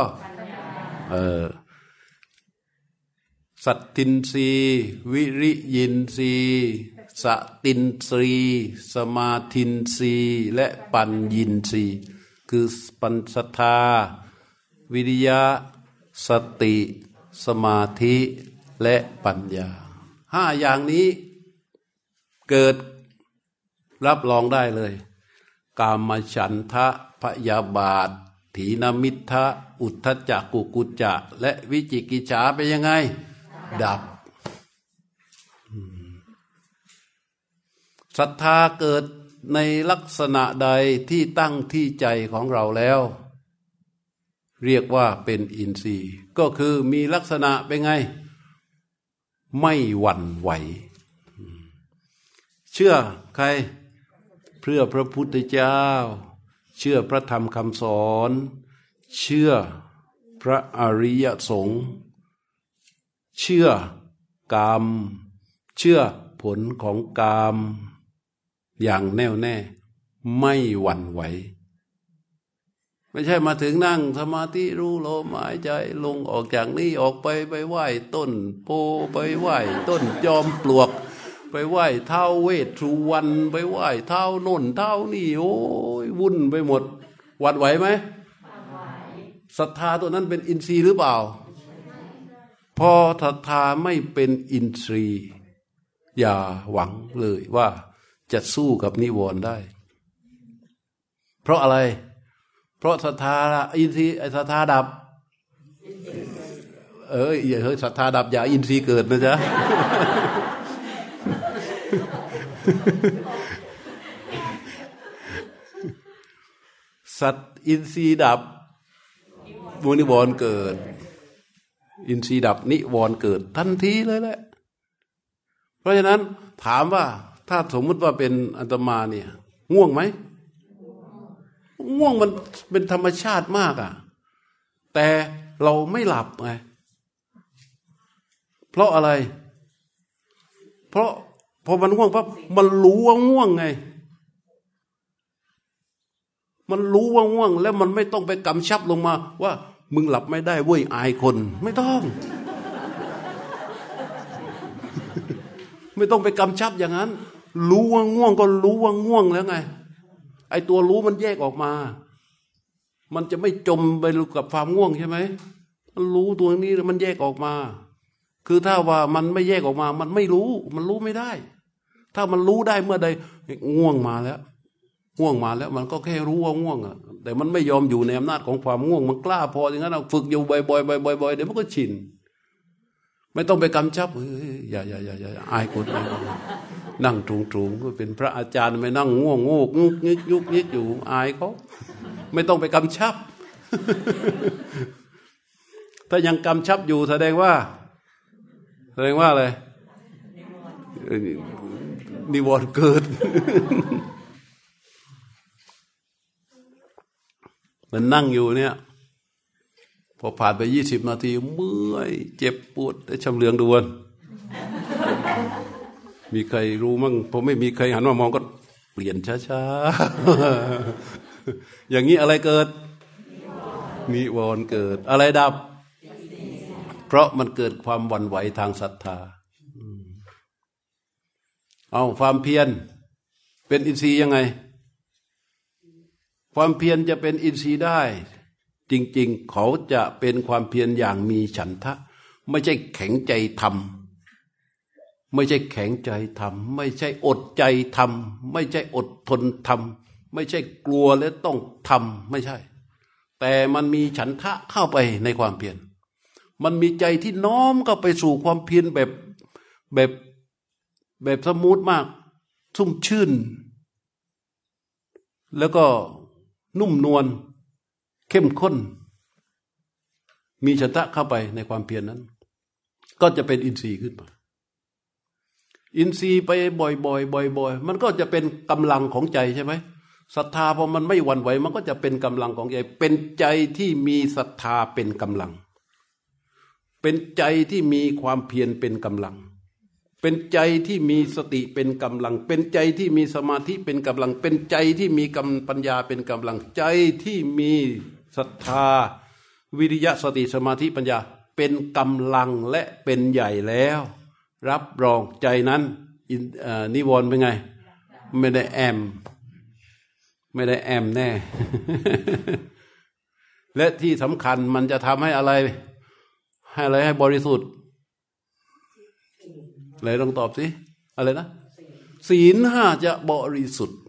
เออสัตตินรีวิริยินรีสตินรีสมาธินรีและปัญญินรีคือปัญสทาวิริยะ สติ สมาธิและปัญญาห้าอย่างนี้เกิดรับรองได้เลย กามฉันทะพยาบาท ถีนมิทะอุทธจักกุกุจจะ และวิจิกิจฉาเป็นยังไง ดับศรัทธาเกิดในลักษณะใดที่ตั้งที่ใจของเราแล้ว เรียกว่าเป็นอินทรีย์ ก็คือมีลักษณะเป็นไง ไม่หวั่นไหว เชื่อใคร เพื่อพระพุทธเจ้า เชื่อพระธรรมคำสอน เชื่อพระอริยสงฆ์เชื่อกรรม เชื่อผลของกรรม อย่างแน่วแน่ ไม่หวั่นไหวไม่ใช่มาถึงนั่งสมาธิรู้ลมหายใจลงออกจากนี้ออกไปไปไหว้ต้นโพไปไหว้ต้นจอมปลวก ไปไหว้เท้าเวทสุวรรณไปไหว้เท้าโน่นเท้านี่โอ้ยวุ่นไปหมดหวั่นไหวไหมศรัทธาตัวนั้นเป็นอินทรีย์หรือเปล่า พอศรัทธาไม่เป็นอินทรีย์ อย่าหวังเลยว่าจะสู้กับนิวรณ์ได้ เพราะอะไร เพราะศรัทธาอินทรีย์ศรัทธาดับ เอออย่าเฮ้ยศรัทธาดับอย่าอินทรีย์เกิดนะจ๊ะ สัตว์อินทรีย์ดับมูนิวรณ์เกิด อินทรีย์ดับนิวรณ์เกิด ทันทีเลยแหละ เพราะฉะนั้นถามว่าถ้าสมมุติว่าเป็นอัตมาเนี่ยง่วงไหมง่วงมันเป็นธรรมชาติมากอะ่ะ แต่เราไม่หลับไงเพราะอะไร เพราะ พอมันง่วงปั๊บมันรู้ว่าง่วงไง มันรู้ว่าง่วง แล้วมันไม่ต้องไปกำชับลงมา ว่า มึงหลับไม่ได้เว้ยอายคน ไม่ต้อง ไม่ต้องไปกำชับอย่างนั้น รู้ว่าง่วงก็รู้ว่าง่วงแล้วไง ไอตัวรู้มันแยกออกมา มันจะไม่จมไปกับความง่วงใช่ไหมมันรู้ตัวนี้แล้วมันแยกออกมา คือถ้าว่ามันไม่แยกออกมา มันไม่รู้ มันรู้ไม่ได้ ถ้ามันรู้ได้เมื่อใดง่วงมาแล้วง่วงมาแล้ว มันก็แค่รู้ว่าง่วงอะแต่มันไม่ยอมอยู่ในอำนาจของความง่วง มันกล้าพออย่างนั้นเราฝึกอยู่บ่อยๆบ่อยๆเดี๋ยวมันก็ชินไม่ต้องไปกำชับเฮ้ยอย่าอย่าอย่าอย่าอายคนอายคนนั่งตรงๆก็เป็นพระอาจารย์ไม่นั่งง่วงงูกงุกยิกยุกยิกอยู่อายเขาไม่ต้องไปกำชับ ถ้ายังกำชับอยู่แสดงว่า แสดงว่าอะไร นิวรณ์เกิด มันนั่งอยู่เนี่ย พอผ่านไปยี่สิบนาที เมื่อย เจ็บปวดได้ชำเลืองดวนมีใครรู้มั่งผมไม่มีใครหันมามองก็เปลี่ยนช้าๆ อย่างนี้อะไรเกิด นิวรณ์เกิด อะไรดับ เพราะมันเกิดความวันไหวทางศรัทธา เอาความเพียรเป็นอินทรีย์ยังไง ความเพียรจะเป็นอินทรีย์ได้ จริง ๆ เขาจะเป็นความเพียรอย่างมีฉันทะ ไม่ใช่แข็งใจทำไม่ใช่แข็งใจทำไม่ใช่อดใจทำไม่ใช่อดทนทำไม่ใช่กลัวและต้องทำไม่ใช่ แต่มันมีฉันทะเข้าไปในความเพียรมันมีใจที่น้อมเข้าไปสู่ความเพียรแบบแบบ แบบสมูทมาก ชุ่มชื่น แล้วก็นุ่มนวลเข้มข้น มีฉันทะเข้าไปในความเพียรนนั้น ก็จะเป็นอินทรีย์ขึ้นมา อินทรีย์ไปบ่อยๆบ่อยๆมันก็จะเป็นกำลังของใจใช่ไหมศรัทธาพอมันไม่หวั่นไหวมันก็จะเป็นกำลังของใจ เป็นใจที่มีศรัทธาเป็นกำลัง เป็นใจที่มีความเพียรเป็นกำลัง เป็นใจที่มีสติเป็นกำลัง เป็นใจที่มีสมาธิเป็นกำลัง เป็นใจที่มีกำปัญญาเป็นกำลังใจที่มีศรัทธา วิริยะสติสมาธิปัญญาเป็นกำลังและเป็นใหญ่แล้ว รับรองใจนั้นนิวรณ์เป็นไง ไม่ได้แอม ไม่ได้แอมแน่ และที่สำคัญมันจะทำให้อะไร ให้อะไรให้บริสุทธิ์ อะไรลองตอบสิ อะไรนะ ศีลห้าจะบริสุทธิ์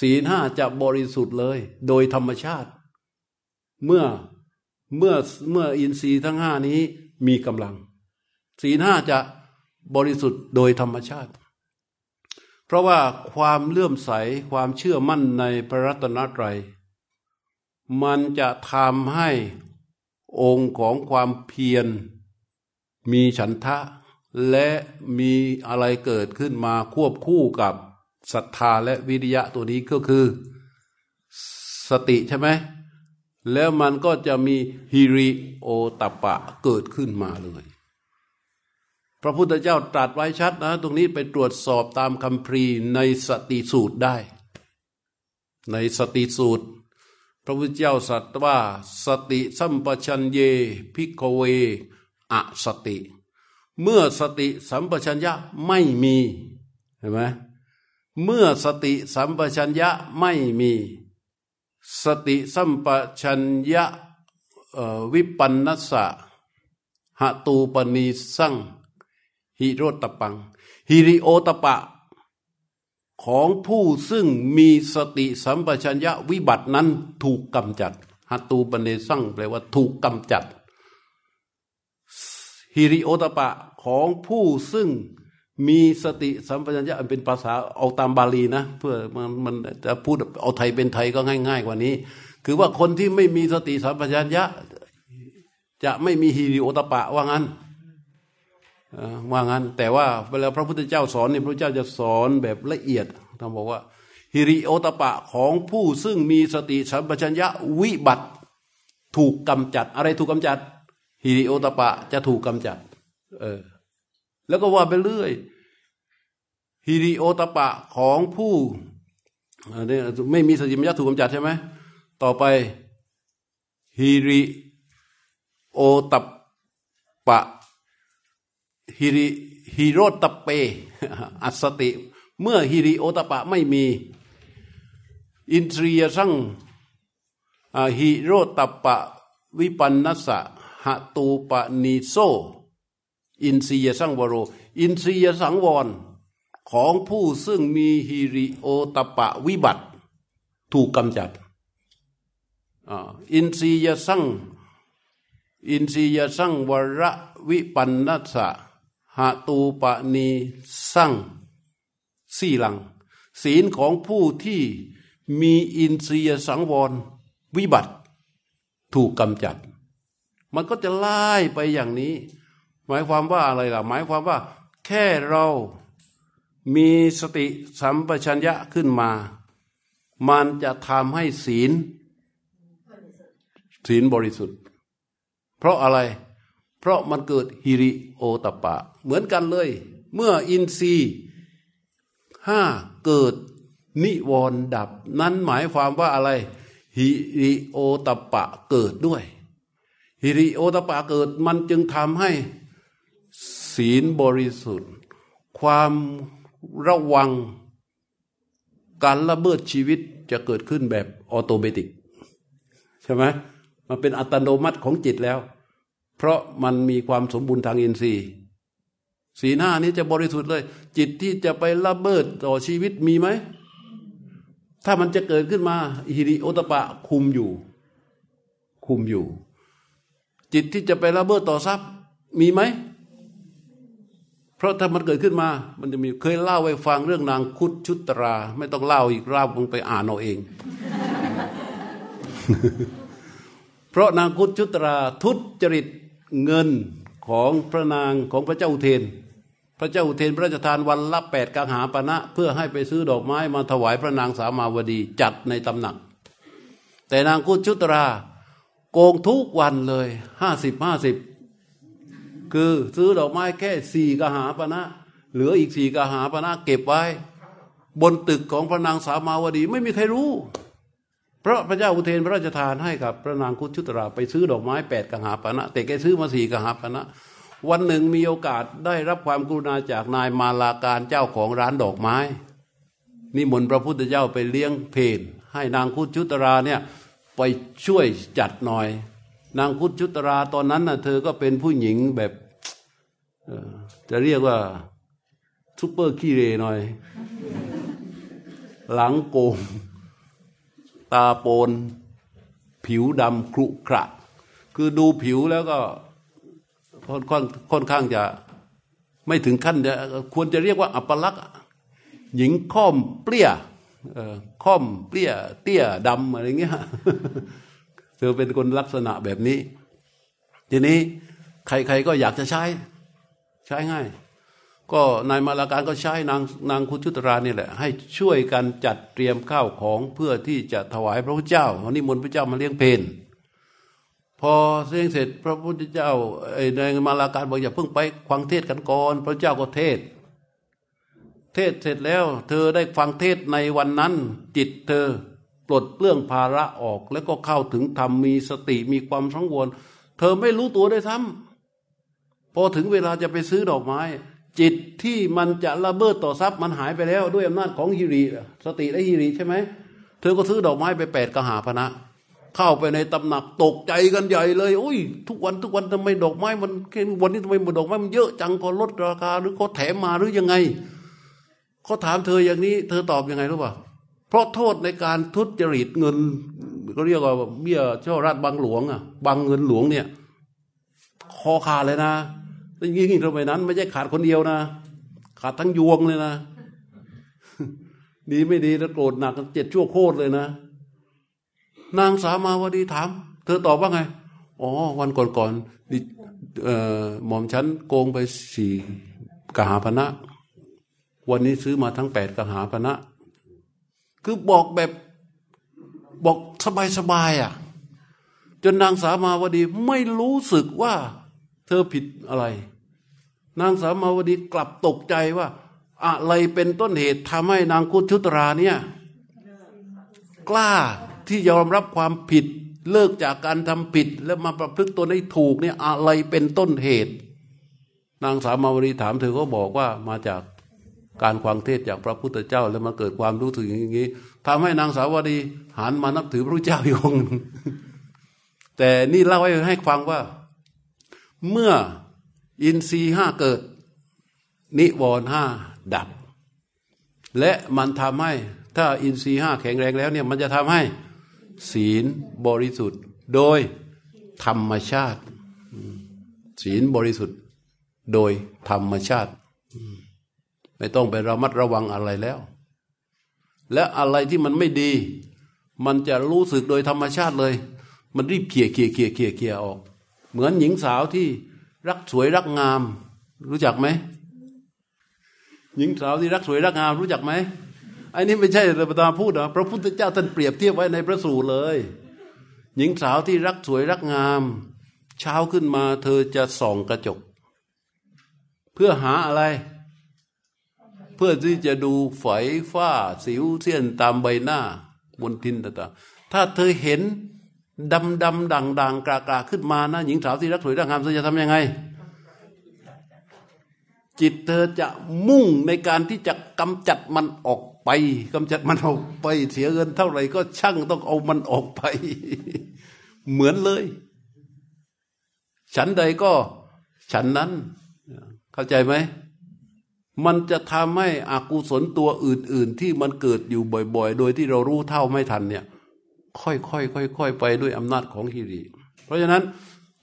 ศีลห้าจะบริสุทธิ์เลย โดยธรรมชาติ เมื่อเมื่อเมื่ออินทรีย์ทั้งห้านี้มีกำลัง ศีลห้าจะบริสุทธิ์โดยธรรมชาติ เพราะว่าความเลื่อมใสความเชื่อมั่นในพระรัตนตรัย มันจะทำให้องค์ของความเพียร มีฉันทะและมีอะไรเกิดขึ้นมาควบคู่กับศรัทธาและวิริยะตัวนี้ก็คือ สติใช่ไหมแล้วมันก็จะมีฮิริโอตปะเกิดขึ้นมาเลย พระพุทธเจ้าตรัสไว้ชัดนะ ตรงนี้ไปตรวจสอบตามคำพรีในสติสูตรได้ ในสติสูตร พระพุทธเจ้าสัตว์ว่า สติสัมปชัญเยภิกขเว อสติ เมื่อสติสัมปชัญญะไม่มีเห็นไหมเมื่อสติสัมปชัญญะไม่มี สติสัมปชัญญะวิปันนัสสะหตูปนิสัง หิโรตตัปปัง หิริโอตตัปปะ ของผู้ซึ่งมีสติสัมปชัญญะวิบัตินั้นถูกกำจัดหตูปนีสังแปลว่าถูกกำจัด ฮิริโอตปะของผู้ซึ่งมีสติสัมปชัญญะเป็นภาษาเอาตามบาลีนะ เพื่อมันมันจะพูดเอาไทยเป็นไทยก็ง่าย ๆ กว่านี้ คือว่าคนที่ไม่มีสติสัมปชัญญะ จะไม่มีฮิริโอตปะว่างั้นว่างั้น แต่ว่าเวลาพระพุทธเจ้าสอนเนี่ยพระเจ้าจะสอนแบบละเอียดท่านบอกว่าฮิริโอตปะของผู้ซึ่งมีสติสัมปชัญญะวิบัติ ถูกกำจัดอะไรถูกกำจัด ฮิริโอตปะจะถูกกำจัด เออ แล้วก็ว่าไปเรื่อยฮิริโอตปะของผู้นี่ไม่มีสติมัญญาถูกกำจัดใช่ไหมต่อไปฮิริโอตปะหิริ หิโรตตัปเป อสติ เมื่อหิริโอตตัปปะไม่มี อินทรียสัง หิโรตตัปปะ วิปันนัสสะ หตูปนิโส อินทริยสังวโร อินทรียสังวร ของผู้ซึ่งมีหิริโอตตัปปะวิบัติ ถูกกำจัด อินทรียสังอินทรียสังวรวิปันนัสสะหาตูปนีสังสี่หลัง ศีลของผู้ที่มีอินทรียสังวร วิบัติ ถูกกำจัด มันก็จะไล่ไปอย่างนี้ หมายความว่าอะไรล่ะ หมายความว่า แค่เรามีสติสัมปชัญญะขึ้นมา มันจะทำให้ศีล ศีลบริสุทธิ์ เพราะอะไร เพราะมันเกิดฮิริโอตปะ เหมือนกันเลย เมื่ออินทรีห้าเกิดนิวรณ์ดับ นั้นหมายความว่าอะไรฮิริโอตปะเกิดด้วย ฮิริโอตปะเกิดมันจึงทำให้ศีลบริสุทธิ์ ความระวังการละเมิดชีวิตจะเกิดขึ้นแบบ automatic ใช่ไหมมันเป็นอัตโนมัติของจิตแล้ว เพราะมันมีความสมบูรณ์ทางอินทรีย์ศีลห้านี้จะบริสุทธิ์เลย จิตที่จะไปละเมิดต่อชีวิตมีไหม ถ้ามันจะเกิดขึ้นมาหิริโอตตัปปะคุมอยู่ คุมอยู่ จิตที่จะไปละเมิดต่อทรัพย์มีไหม เพราะถ้ามันเกิดขึ้นมา มันจะมีเคยเล่าไว้ฟังเรื่องนางคุดชุตรา ไม่ต้องเล่าอีกรอบมึงไปอ่านเอาเอง เพราะนางคุดชุตราทุจริตเงินของพระนางของพระเจ้าอุเทน พระเจ้าอุเทนพระราชทานวันละแปดกังหาปณะเพื่อให้ไปซื้อดอกไม้มาถวายพระนางสามาวดีจัดในตำหนัก แต่นางคุดชุตรา โกงทุกวันเลยห้าสิบห้าสิบคือซื้อดอกไม้แค่สี่กหาปณะเหลืออีกสี่กหาปณะเก็บไว้ บนตึกของพระนางสามาวดี ไม่มีใครรู้ เพราะพระเจ้าอุเทนพระราชทานให้กับพระนางคุชุตราไปซื้อดอกไม้แปดกหาปณะแต่แกซื้อมาสี่กหาปณะวันหนึ่งมีโอกาสได้รับความกรุณาจากนายมาลาการเจ้าของร้านดอกไม้นิมนต์พระพุทธเจ้าไปเลี้ยงเพนให้นางคุชุตราเนี่ย ไปช่วยจัดหน่อย นางคุทธชุตราตอนนั้นน่ะ เธอก็เป็นผู้หญิงแบบจะเรียกว่าซุปเปอร์ขี้เรหน่อย หลังโกงตาโปน ผิวดำครุขระ คือดูผิวแล้วก็ค่อนค่อนค่อนข้างจะไม่ถึงขั้นจะควรจะเรียกว่าอัปลักษณ์หญิงค่อมเปรี้ย ค่อมเปรี้ยเตี้ยดำอะไรเงี้ยเธอเป็นคนลักษณะแบบนี้ ทีนี้ใครๆก็อยากจะใช้ ใช้ง่าย ก็นายมาลาการก็ใช้นางนางคุชุตรานี่แหละ ให้ช่วยกันจัดเตรียมข้าวของเพื่อที่จะถวายพระพุทธเจ้าวันนี้มนต์พระเจ้ามาเลี้ยงเพนพอเสียงเสร็จพระพุทธเจ้าไอ้นายมาลาการบอกอย่าเพิ่งไปฟังเทศกันก่อน พระเจ้าก็เทศ เทศเสร็จแล้ว เธอได้ฟังเทศในวันนั้น จิตเธอปลดเปลื้องภาระออก แล้วก็เข้าถึงธรรมมีสติมีความสังวรเธอไม่รู้ตัวได้ทำพอถึงเวลาจะไปซื้อดอกไม้ จิตที่มันจะระเบิดต่อทรัพย์มันหายไปแล้ว ด้วยอำนาจของฮิริสติและฮิริใช่ไหมเธอก็ซื้อดอกไม้ไปแปดกหาพนะเข้าไปในตำหนักตกใจกันใหญ่เลยโอ้ย ทุกวันทุกวันทำไมดอกไม้มันวันนี้ทำไมดอกไม้มันเยอะจังก็ลดราคาหรือเขาแถมมาหรือยังไง เขาถามเธออย่างนี้ เธอตอบยังไงรู้ป่ะเพราะโทษในการทุจริตเงิน ก็เรียกว่าเบี้ยเจ้าราชบางหลวงอะบางเงินหลวงเนี่ย คอขาดเลยนะยิ่งยิ่งทำไมนั้น ไม่ใช่ขาดคนเดียวนะ ขาดทั้งยวงเลยนะดีไม่ดีถ้าโกรธหนักเจ็ดชั่วโคตรเลยนะ นางสามาวดีถาม เธอตอบว่าไง อ๋อ วันก่อนๆหม่อมฉันโกงไปสี่กหาพนะ วันนี้ซื้อมาทั้งแปดกหาพนะคือบอกแบบบอกสบายๆอะ จนนางสามาวดีไม่รู้สึกว่า เธอผิดอะไร นางสามาวดีกลับตกใจว่า อะไรเป็นต้นเหตุทำให้นางกุชุตราเนี่ย กล้าที่ยอมรับความผิดเลิกจากการทำผิด แล้วมาประพฤติตัวให้ถูกเนี่ยอะไรเป็นต้นเหตุ นางสามาวดีถามเธอก็บอกว่ามาจาก การควางเทศจากพระพุทธเจ้าแล้วมาเกิดความรู้สึกอย่างนี้ทำให้นางสาวดีหันมานับถือพระเจ้าอยู่องแต่นี่เล่าให้ให้ฟังว่า เมื่ออินทรีห้าเกิด นิวรห้าดับ และมันทำให้ถ้าอินทรีห้าแข็งแรงแล้วเนี่ยมันจะทำให้ศีลบริสุทธิ์ โดยธรรมชาติ ศีลบริสุทธิ์ โดยธรรมชาติ ไม่ต้องไประมัดระวังอะไรแล้ว และอะไรที่มันไม่ดี มันจะรู้สึกโดยธรรมชาติเลย มันรีบเขี่ยเขี่ยเขี่ยเขี่ยเขี่ยออก เหมือนหญิงสาวที่รักสวยรักงาม รู้จักไหมหญิงสาวที่รักสวยรักงามรู้จักไหมอันนี้ไม่ใช่เราตาพูดนะพระพุทธเจ้าท่านเปรียบเทียบไว้ในพระสูตรเลย หญิงสาวที่รักสวยรักงาม เช้าขึ้นมาเธอจะส่องกระจก เพื่อหาอะไร เพื่อที่จะดูไฝฝ้าสิวเสี้ยนตามใบหน้าบนทินต่างๆถ้าเธอเห็นดำดำด่างด่างกากาขึ้นมานะหญิงสาวที่รักสวยรักงามเธอจะทำยังไง จิตเธอจะมุ่งในการที่จะกำจัดมันออกไปกำจัดมันออกไป เสียเงินเท่าไหร่ก็ช่างต้องเอามันออกไป เหมือนเลย ฉันใดก็ฉันนั้น เข้าใจไหม มันจะทำให้อากุศลตัวอื่น ๆ ที่มันเกิดอยู่บ่อย ๆ โดยที่เรารู้เท่าไม่ทันเนี่ย ค่อยๆค่อยๆไปด้วยอำนาจของฮิริเพราะฉะนั้น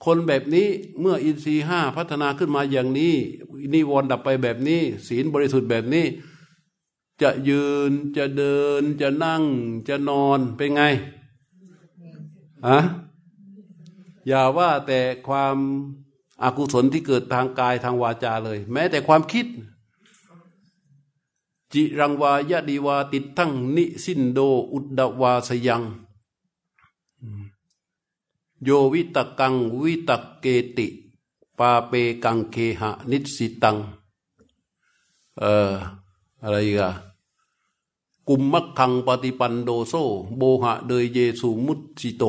คนแบบนี้เมื่ออินทรีห้าพัฒนาขึ้นมาอย่างนี้นิวรณ์ดับไปแบบนี้ ศีลบริสุทธิ์แบบนี้ จะยืนจะเดิน จะนั่ง จะนอนเป็นไงอะอย่าว่าแต่ความอากุศลที่เกิดทางกายทางวาจาเลย แม้แต่ความคิด จิรังวายดีวาติดทั้งนิสินโดอุดดวาสยังโยวิตกังวิตกเกติ ปาเปกังเคหะนิสิตัง เอ่ออะไรกะกุมมักขังปฏิปันโดโซโบหะเดยเยสุมุตสิโต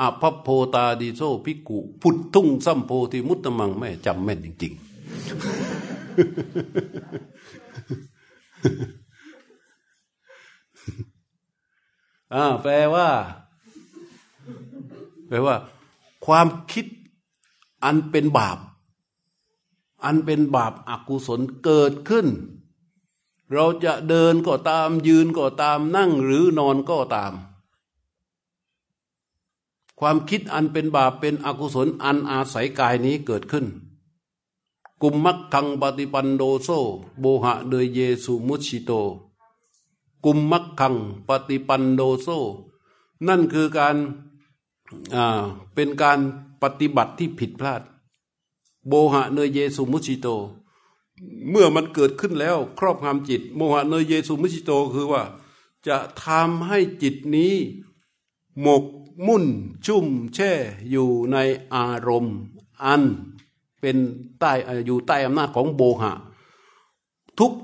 อาภัพโพตาดีโซพิกุพุททุ่งสัมโพธิมุตตมังแม่จำแม่นจริง ๆ อ่าแปลว่า แปลว่า ความคิดอันเป็นบาป อันเป็นบาปอากุศลเกิดขึ้น เราจะเดินก็ตามยืนก็ตามนั่งหรือนอนก็ตาม ความคิดอันเป็นบาปเป็นอกุศลอันอาศัยกายนี้เกิดขึ้น กุมมักคังปฏิปันโดโซโบหะเดยเยสุมุชิโต กุมมักคังปฏิปันโดโซ นั่นคือการเป็นการปฏิบัติที่ผิดพลาด โบหะเนยเยสุมุชิโต เมื่อมันเกิดขึ้นแล้วครอบงำจิต โมหะเนยเยสุมุชิโตคือว่า จะทำให้จิตนี้ หมกมุ่นชุ่มแช่อยู่ในอารมณ์ อัน เป็นใต้อยู่ใต้อำนาจของโบหะ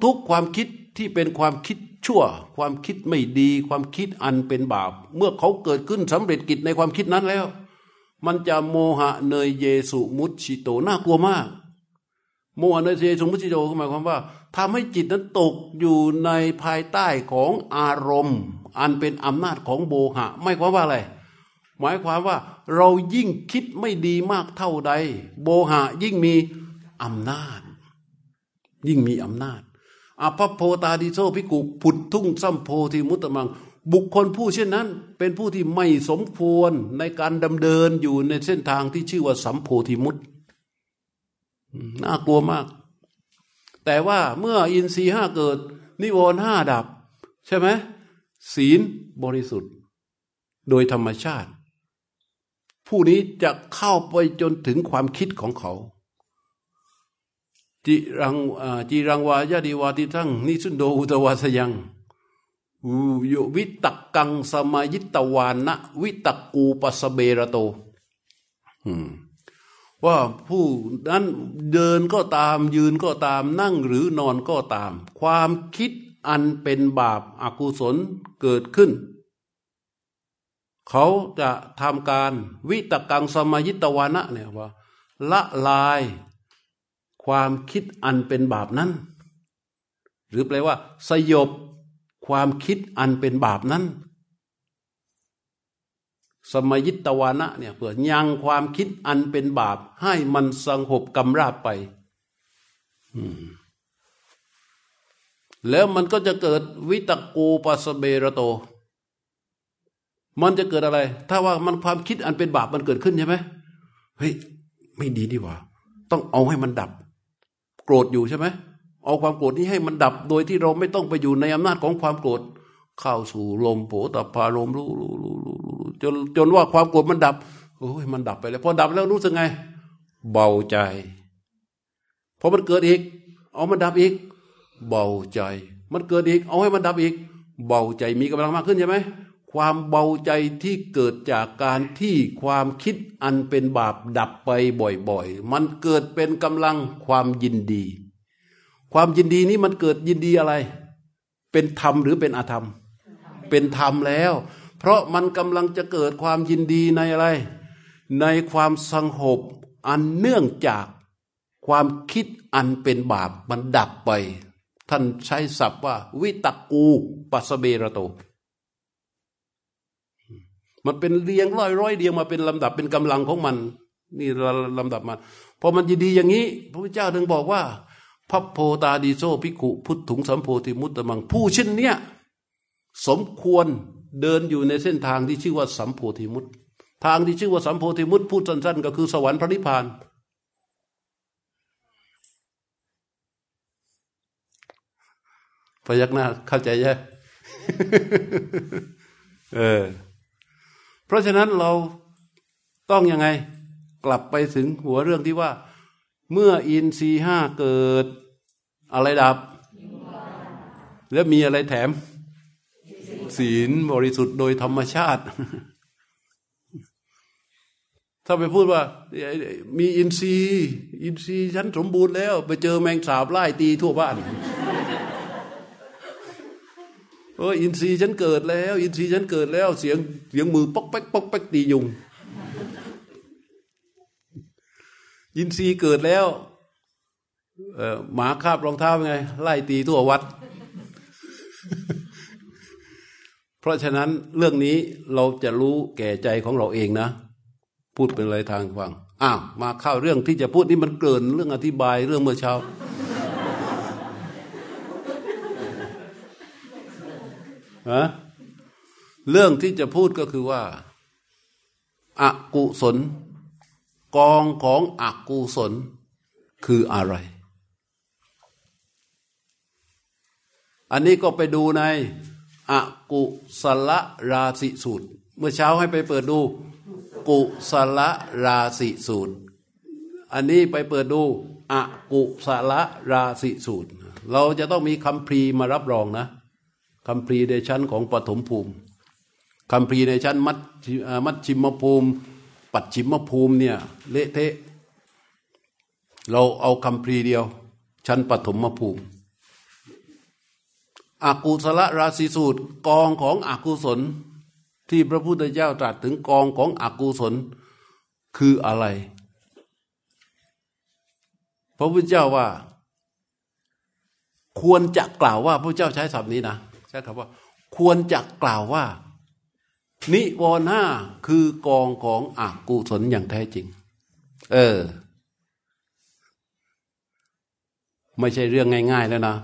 ทุกๆความคิดที่เป็นความคิดชั่ว ความคิดไม่ดี ความคิดอันเป็นบาป เมื่อเขาเกิดขึ้นสำเร็จกิจในความคิดนั้นแล้ว มันจะโมหะเนยเยสุมุชิโตน่ากลัวมาก โมหะเนยเยสุมุชิโตหมายความว่าทำให้จิตนั้นตกอยู่ในภายใต้ของอารมณ์ อันเป็นอำนาจของโบหะ ไม่ความว่าอะไร มายความว่าเรายิ่งคิดไม่ดีมากเท่าใด โบหะยิ่งมีอำนาจ ยิ่งมีอำนาจอภพโพตาดิโซพิกุผุดทุ่งซัมโพธิมุตตมัง บุคคลผู้เช่นนั้น เป็นผู้ที่ไม่สมควรในการดำเดินอยู่ในเส้นทางที่ชื่อว่าสัมโพธิมุตน่ากลัวมาก แต่ว่าเมื่ออินทรีห้าเกิด นิวรณ์ห้าดับ ใช่ไหมศีลบริสุทธิ์ โดยธรรมชาติ ผู้นี้จะเข้าไปจนถึงความคิดของเขา จิรังจิรังวายาดีวาติทั้งนิสุนโดอุตวาสยังโยวิตักกังสมายิตวานะวิตักกูปสเบระโตว่าผู้นั้นเดินก็ตามยืนก็ตามนั่งหรือนอนก็ตาม ความคิดอันเป็นบาปอากุศลเกิดขึ้น เขาจะทำการวิตกังสมายิตวานะเนี่ยว่าละลายความคิดอันเป็นบาปนั้น หรือแปลว่า สยบความคิดอันเป็นบาปนั้น สมยิตวานะเนี่ยเพื่อยังความคิดอันเป็นบาป ให้มันสงบกำราบไปแล้วมันก็จะเกิดวิตกูปัสเบระโต มันจะเกิดอะไร ถ้าว่ามันความคิดอันเป็นบาปมันเกิดขึ้นใช่ไหมเฮ้ยไม่ดีดีว่า ต้องเอาให้มันดับ โกรธอยู่ใช่ไหมเอาความโกรธนี้ให้มันดับ โดยที่เราไม่ต้องไปอยู่ในอำนาจของความโกรธเข้าสู่ลมโผตพาลมรู้รู้รู้รู้จนจนว่าความโกรธมันดับโอ้ยมันดับไปแล้วพอดับแล้วรู้สึกไง เบาใจพอมันเกิดอีก เอามันดับอีก เบาใจ มันเกิดอีก เอาให้มันดับอีก เบาใจมีกำลังมากขึ้นใช่ไหม ความเบาใจที่เกิดจากการที่ความคิดอันเป็นบาปดับไปบ่อยๆ มันเกิดเป็นกำลังความยินดี ความยินดีนี้มันเกิดยินดีอะไร เป็นธรรมหรือเป็นอธรรม เป็นธรรมแล้ว เพราะมันกำลังจะเกิดความยินดีในอะไร ในความสังหบอันเนื่องจากความคิดอันเป็นบาปมันดับไป ท่านใช้ศัพท์ว่า วิตกูปัสเบระโต มันเป็นเรียงร้อยร้อยเรียงมาเป็นลำดับเป็นกำลังของมัน นี่ลำดับมาพอมันจะดีอย่างนี้ พระพุทธเจ้าถึงบอกว่าพัพโพตาดีโซพิกุพุทถุงสัมโพธิมุตตมังผู้เช่นเนี้ยสมควรเดินอยู่ในเส้นทางที่ชื่อว่าสัมโพธิมุตทางที่ชื่อว่าสัมโพธิมุตพูดสั้นๆ ก็คือสวรรค์พระนิพพานพยักหน้าเข้าใจยังเออ เพราะฉะนั้นเราต้องยังไงกลับไปถึงหัวเรื่องที่ว่า เมื่ออินทรีห้าเกิด อะไรดับ แล้วมีอะไรแถม ศีลบริสุทธิ์โดยธรรมชาติ ถ้าไปพูดว่า มีอินทรีย์ อินทรีย์ฉันสมบูรณ์แล้ว ไปเจอแมงสาบไล่ตีทั่วบ้าน เอออินทรีย์ฉันเกิดแล้ว อินทรีย์ฉันเกิดแล้ว เสียงเสียงมือป๊อกแป๊กป๊อกแป๊กตียุง อินทรีย์เกิดแล้วเออหมาคาบรองเท้าไง ไล่ตีทั่ววัด เพราะฉะนั้นเรื่องนี้เราจะรู้แก่ใจของเราเองนะ พูดเป็นอะไรทางฟังอ้าวมาเข้าเรื่องที่จะพูดนี่มันเกินเรื่องอธิบายเรื่องเมื่อเช้า ฮะเรื่องที่จะพูดก็คือว่าอากุศล กองของอกุศลคืออะไร อันนี้ก็ไปดูในอกุศลราศีสูตร เมื่อเช้าให้ไปเปิดดู กุศลราศีสูตร อันนี้ไปเปิดดูอกุศลราศีสูตร เราจะต้องมีคำพรีมารับรองนะ คำพรีในชั้นของปฐมภูมิคำพรีในชั้นมัดมัดชิมภูมิ ปัดชิมภูมิเนี่ยเละเทะ เราเอาคำพรีเดียว ชั้นปฐมภูมิอากุศลราศีสูตรกองของอกุศล ที่พระพุทธเจ้าตรัสถึงกองของอกุศลคืออะไร พระพุทธเจ้าว่า ควรจะกล่าวว่าพระเจ้าใช้ศัพท์นี้นะ ช้คำว่า ควรจะกล่าวว่า นิวรณ์ห้าคือกองของอกุศลอย่างแท้จริง เออ ไม่ใช่เรื่องง่าย ๆ แล้วนะ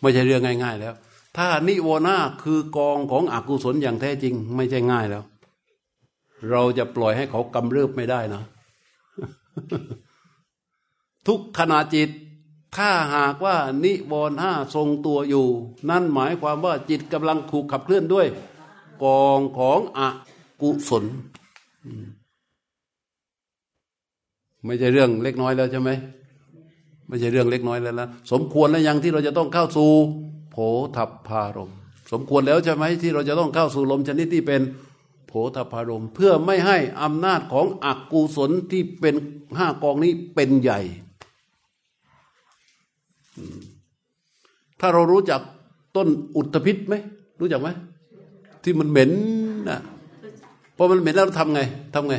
ไม่ใช่เรื่องง่าย ๆ แล้ว ถ้านิวรณ์คือกองของอกุศลอย่างแท้จริง ไม่ใช่ง่ายแล้ว เราจะปล่อยให้เขากำเริบไม่ได้นะ ทุกขณะจิต ถ้าหากว่านิวรณ์ห้าทรงตัวอยู่ นั่นหมายความว่าจิตกำลังถูกขับเคลื่อนด้วย กองของอกุศลไม่ใช่เรื่องเล็กน้อยแล้วใช่ไหมไม่ใช่เรื่องเล็กน้อยแล้วนะสมควรแล้วยังที่เราจะต้องเข้าสู่โผทัพพารม สมควรแล้วใช่ไหมที่เราจะต้องเข้าสู่ลมชนิดที่เป็นโผทัพพารม เพื่อไม่ให้อำนาจของอกุศลที่เป็นห้ากองนี้เป็นใหญ่ ถ้าเรารู้จักต้นอุตภิษไหมรู้จักไหมที่มันเหม็นนะพอมันเหม็นแล้วเราทำไงทำไง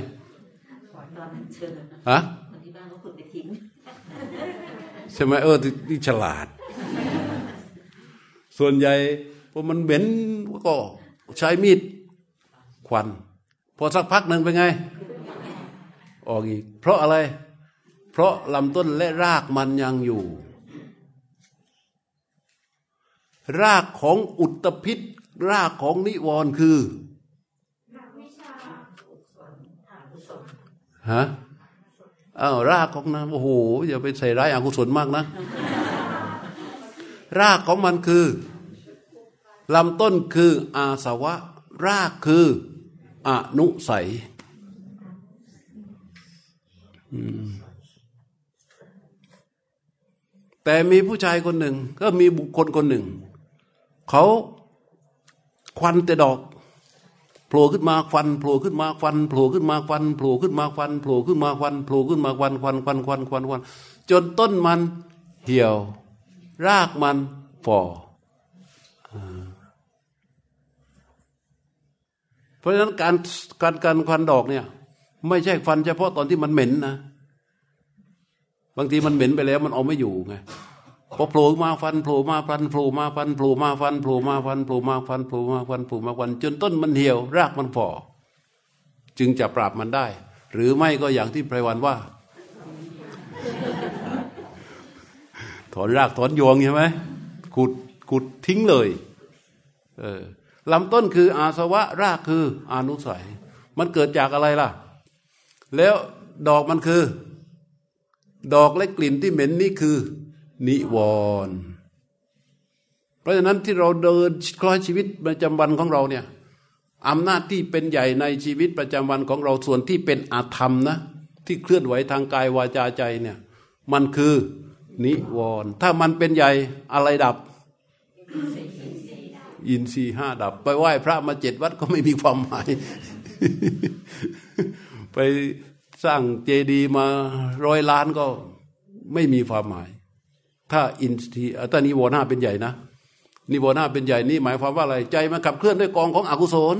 ฮะใช่ไหมเออที่ฉลาด ส่วนใหญ่พอมันเหม็นก็ใช้มีดควัน พอสักพักหนึ่งเป็นไง ออกอีก เพราะอะไร เพราะลำต้นและรากมันยังอยู่ รากของอุตพิษ รากของนิวรณ์คือฮะอ้าวรากของนะโอ้โหอย่าไปใส่ร้ายอกุศลมากนะ รากของมันคือลำต้นคืออาสวะ รากคืออนุสัยแต่มีผู้ชายคนหนึ่ง ก็มีบุคคลคนหนึ่ง เขาควันแต่ดอกโผล่ขึ้นมาควันโผล่ขึ้นมาควันโผล่ขึ้นมาควันโผล่ขึ้นมาควันโผล่ขึ้นมาควันโผล่ขึ้นมาควันควันควันควันควันควันจนต้นมันเหี่ยว รากมันฝ่อเพราะฉะนั้นการการการควันดอกเนี่ยไม่ใช่ฟันเฉพาะตอนที่มันเหม็นนะ บางทีมันเหม็นไปแล้วมันเอาไม่อยู่ไง พอโผล่มาฟันโผล่มาฟันโผล่มาฟันโผล่มาฟันโผล่มาฟันโผล่มาฟันโผล่มาฟันโผล่มาฟันจนต้นมันเหี่ยว รากมันฝ่อจึงจะปราบมันได้ หรือไม่ก็อย่างที่ไพรวันว่า ถอนรากถอนยวงใช่ไหมขุดขุดทิ้งเลยเออลำต้นคืออาสวะรากคืออนุสัย มันเกิดจากอะไรล่ะ แล้วดอกมันคือ ดอกและกลิ่นที่เหม็นนี่คือ นิวรณ์เพราะฉะนั้นที่เราเดินคล้อยชีวิตประจำวันของเราเนี่ยอำนาจที่เป็นใหญ่ในชีวิตประจำวันของเราส่วนที่เป็นอาธรรมนะ ที่เคลื่อนไหวทางกายวาจาใจเนี่ยมันคือนิวรณ์ถ้ามันเป็นใหญ่อะไรดับ อินทรีห้าดับ ไปไหว้พระมาเจ็ดวัดก็ไม่มีความหมาย ไปสร้างเจดีย์มาร้อยล้านก็ไม่มีความหมาย ถ้าอินทรีย์ถ้านิวรณ์ห้าเป็นใหญ่นะนิวรณ์ห้าเป็นใหญ่นี่หมายความว่าอะไร ใจมันขับเคลื่อนด้วยกองของอกุศล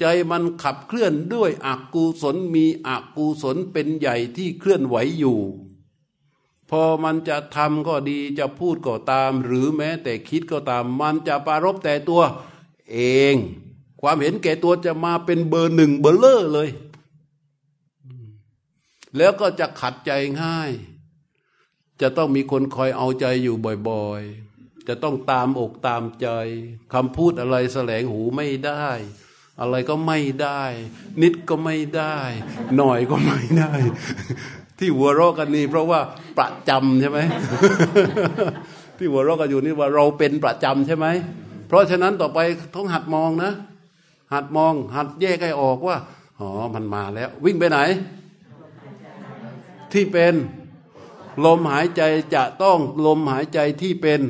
ใจมันขับเคลื่อนด้วยอกุศลมีอกุศลเป็นใหญ่ที่เคลื่อนไหวอยู่ พอมันจะทำก็ดีจะพูดก็ตาม หรือแม้แต่คิดก็ตาม มันจะปารบแต่ตัวเอง ความเห็นแก่ตัวจะมาเป็นเบอร์หนึ่งเบอร์เลอร์เลย แล้วก็จะขัดใจง่าย จะต้องมีคนคอยเอาใจอยู่บ่อยๆ จะต้องตามอกตามใจคำพูดอะไรแสลงหูไม่ได้ อะไรก็ไม่ได้ นิดก็ไม่ได้ หน่อยก็ไม่ได้ ที่หัวเราะกันนี่เพราะว่าประจำใช่ไหมที่หัวเราะกันอยู่นี่ว่าเราเป็นประจำใช่ไหมเพราะฉะนั้นต่อไปต้องหัดมองนะ หัดมอง หัดแยกให้ออกว่าอ๋อมันมาแล้ว วิ่งไปไหน ที่เป็น ลมหายใจจะต้องลมหายใจที่เป็น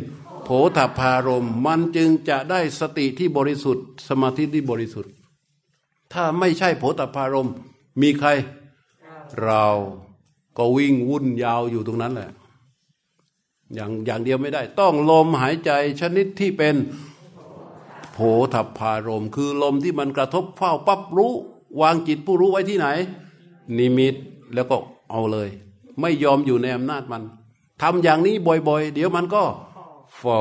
โผฏฐารมมันจึงจะได้สติที่บริสุทธิ์ สมาธิที่บริสุทธิ์ ถ้าไม่ใช่โผฏฐารมมีใคร เราก็วิ่งวุ่นยาวอยู่ตรงนั้นแหละ อย่างอย่างเดียวไม่ได้ ต้องลมหายใจชนิดที่เป็นโผฏฐารมคือลมที่มันกระทบเฝ้าปั๊บรู้ วางจิตผู้รู้ไว้ที่ไหน นิมิตแล้วก็เอาเลย ไม่ยอมอยู่ในอำนาจมันทำอย่างนี้บ่อยๆ เดี๋ยวมันก็ฟอ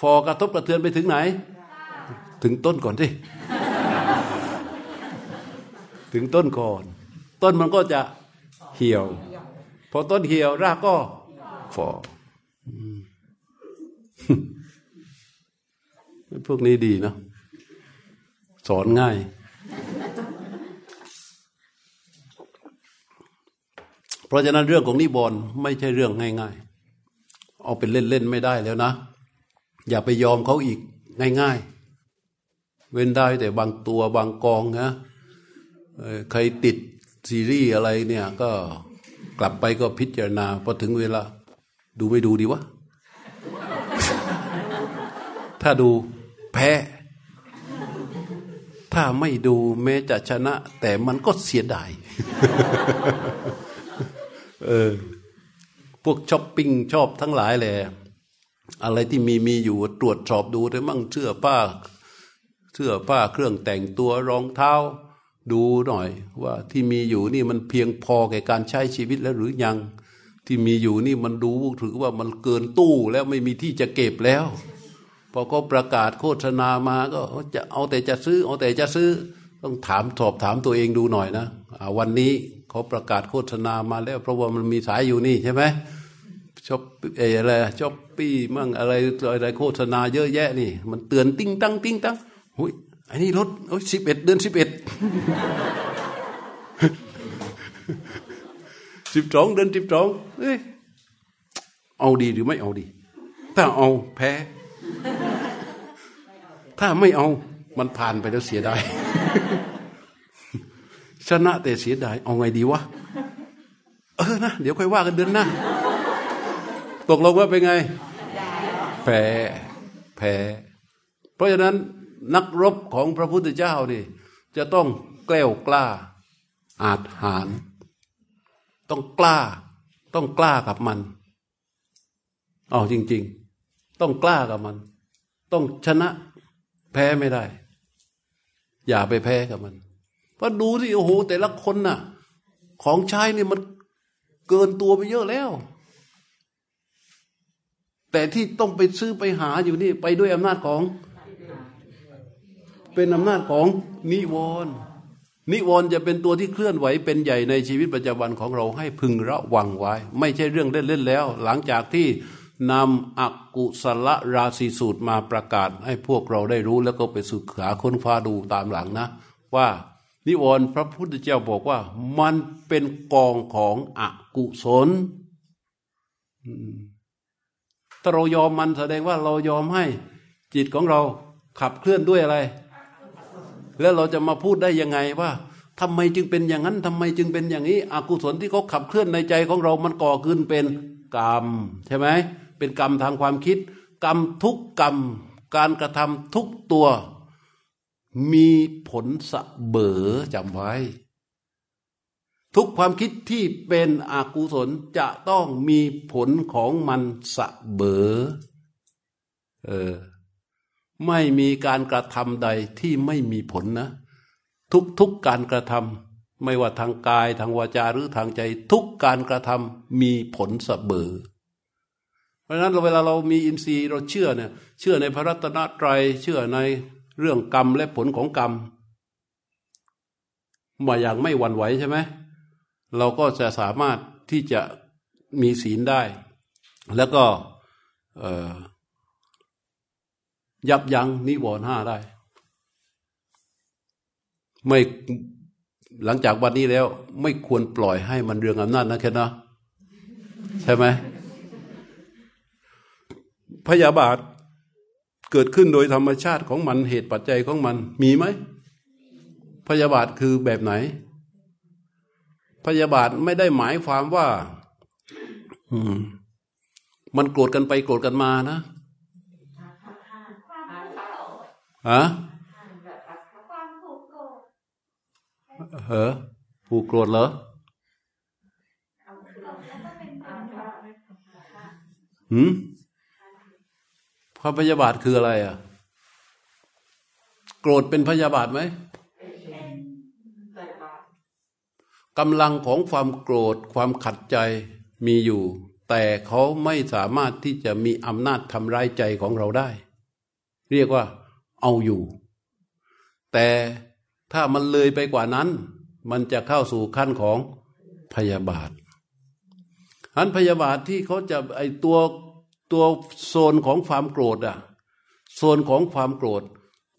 ฟอกระทบกระเทือนไปถึงไหน ถึงต้นก่อนสิถึงต้นก่อน ต้นมันก็จะเหี่ยว พอต้นเหี่ยวรากก็ฟอพวกนี้ดีเนาะสอนง่าย เพ ราะฉะนั้นเรื่องของนิบอนไม่ใช่เรื่องง่ายๆ เอาเป็นเล่นๆไม่ได้แล้วนะ อย่าไปยอมเขาอีกง่ายๆ เว้นได้แต่บางตัวบางกองนะใครติดซีรีส์อะไรเนี่ยก็กลับไปก็พิจารณาพอถึงเวลา ดูไม่ดูดีวะ ถ้าดูแพ้ ถ้าไม่ดูแม้จะชนะ แต่มันก็เสียดาย เออ พวกช้อปปิ้งชอบทั้งหลายแหละอะไรที่มีมีอยู่ตรวจสอบดูได้มั่งเสื้อผ้าเสื้อผ้าเครื่องแต่งตัวรองเท้า ดูหน่อย ว่าที่มีอยู่นี่มันเพียงพอแก่การใช้ชีวิตแล้วหรือยัง ที่มีอยู่นี่มันดูถือว่ามันเกินตู้แล้วไม่มีที่จะเก็บแล้วพอเขาประกาศโฆษณามาก็จะเอาแต่จะซื้อ เอาแต่จะซื้อ ต้องถามสอบถามตัวเองดูหน่อยนะวันนี้ เขาประกาศโฆษณามาแล้ว เพราะว่ามันมีสายอยู่นี่ใช่ไหมชอบอะไรชอบปี้มั่งอะไรอะไรโฆษณาเยอะแยะนี่ มันเตือนติ้งตั้งติ้งตั้งหุยไอันนี้รถโอ้ยสิบเอ็ดเดือนสิบเอ็ดสิบสองเดือนสิบสองเอ้ยเอาดีหรือไม่เอาดี ถ้าเอาแพ้ ถ้าไม่เอามันผ่านไปแล้วเสียดาย ชนะแต่เสียดายเอาไงดีวะเออนะเดี๋ยวค่อยว่ากันเดือนหน้าตกลงว่าเป็นไง แพ้แพ้เพราะฉะนั้นนักรบของพระพุทธเจ้านี่ จะต้องแกล้วกล้า อาจหาร ต้องกล้า ต้องกล้ากับมันอ๋อจริง ๆ ต้องกล้ากับมัน ต้องชนะแพ้ไม่ได้ อย่าไปแพ้กับมัน เพราะดูสิโอ้โห แต่ละคนน่ะ ของใช้เนี่ยมันเกินตัวไปเยอะแล้ว แต่ที่ต้องไปซื้อไปหาอยู่นี่ ไปด้วยอำนาจของ เป็นอำนาจของนิวรณ์นิวรณ์จะเป็นตัวที่เคลื่อนไหวเป็นใหญ่ในชีวิตประจำวันของเราให้พึงระวังไว้ ไม่ใช่เรื่องเล่นๆแล้ว หลังจากที่นำอกุศลราศีสูตรมาประกาศให้พวกเราได้รู้แล้วก็ไปศึกษาค้นคว้าดูตามหลังนะ ว่า นิวรณ์พระพุทธเจ้าบอกว่า มันเป็นกองของอกุศลถ้าเรายอมมันแสดงว่าเรายอมให้ จิตของเราขับเคลื่อนด้วยอะไร แล้วเราจะมาพูดได้ยังไงว่าทำไมจึงเป็นอย่างนั้นทำไมจึงเป็นอย่างนี้อกุศลที่เขาขับเคลื่อนในใจของเรา มันก่อขึ้นเป็นกรรม ใช่ไหมเป็นกรรมทางความคิด กรรมทุกกรรม การกระทำทุกตัว มีผลสะเบอจำไว้ ทุกความคิดที่เป็นอกุศลจะต้องมีผลของมันสะเบอเออไม่มีการกระทำใดที่ไม่มีผลนะ ทุกทุกการกระทำไม่ว่าทางกายทางวาจาหรือทางใจ ทุกการกระทำมีผลสะเบอเพราะฉะนั้นเวลาเรามีอินทรีย์เราเชื่อเนี่ย เชื่อในพระรัตนตรัยเชื่อใน เรื่องกรรมและผลของกรรมมาอย่างไม่หวั่นไหวใช่ไหมเราก็จะสามารถที่จะมีศีลได้ แล้วก็ยับยั้งนิวรณ์ห้าได้ ไม่หลังจากวันนี้แล้ว ไม่ควรปล่อยให้มันเรื่องอำนาจนะแค่นะใช่ไหมพยาบาท เกิดขึ้นโดยธรรมชาติของมันเหตุปัจจัยของมันมีไหม พยาบาทคือแบบไหน พยาบาทไม่ได้หมายความว่า อืม มันโกรธกันไปโกรธกันมานะฮะเหรอผูกโกรธเหรอหืม ความพยาบาทคืออะไรอะ โกรธเป็นพยาบาทไหมกำลังของความโกรธความขัดใจมีอยู่ แต่เขาไม่สามารถที่จะมีอำนาจทำร้ายใจของเราได้ เรียกว่าเอาอยู่ แต่ถ้ามันเลยไปกว่านั้น มันจะเข้าสู่ขั้นของพยาบาทอันพยาบาทที่เขาจะไอตัว ตัวโซนของความโกรธอะโซนของความโกรธ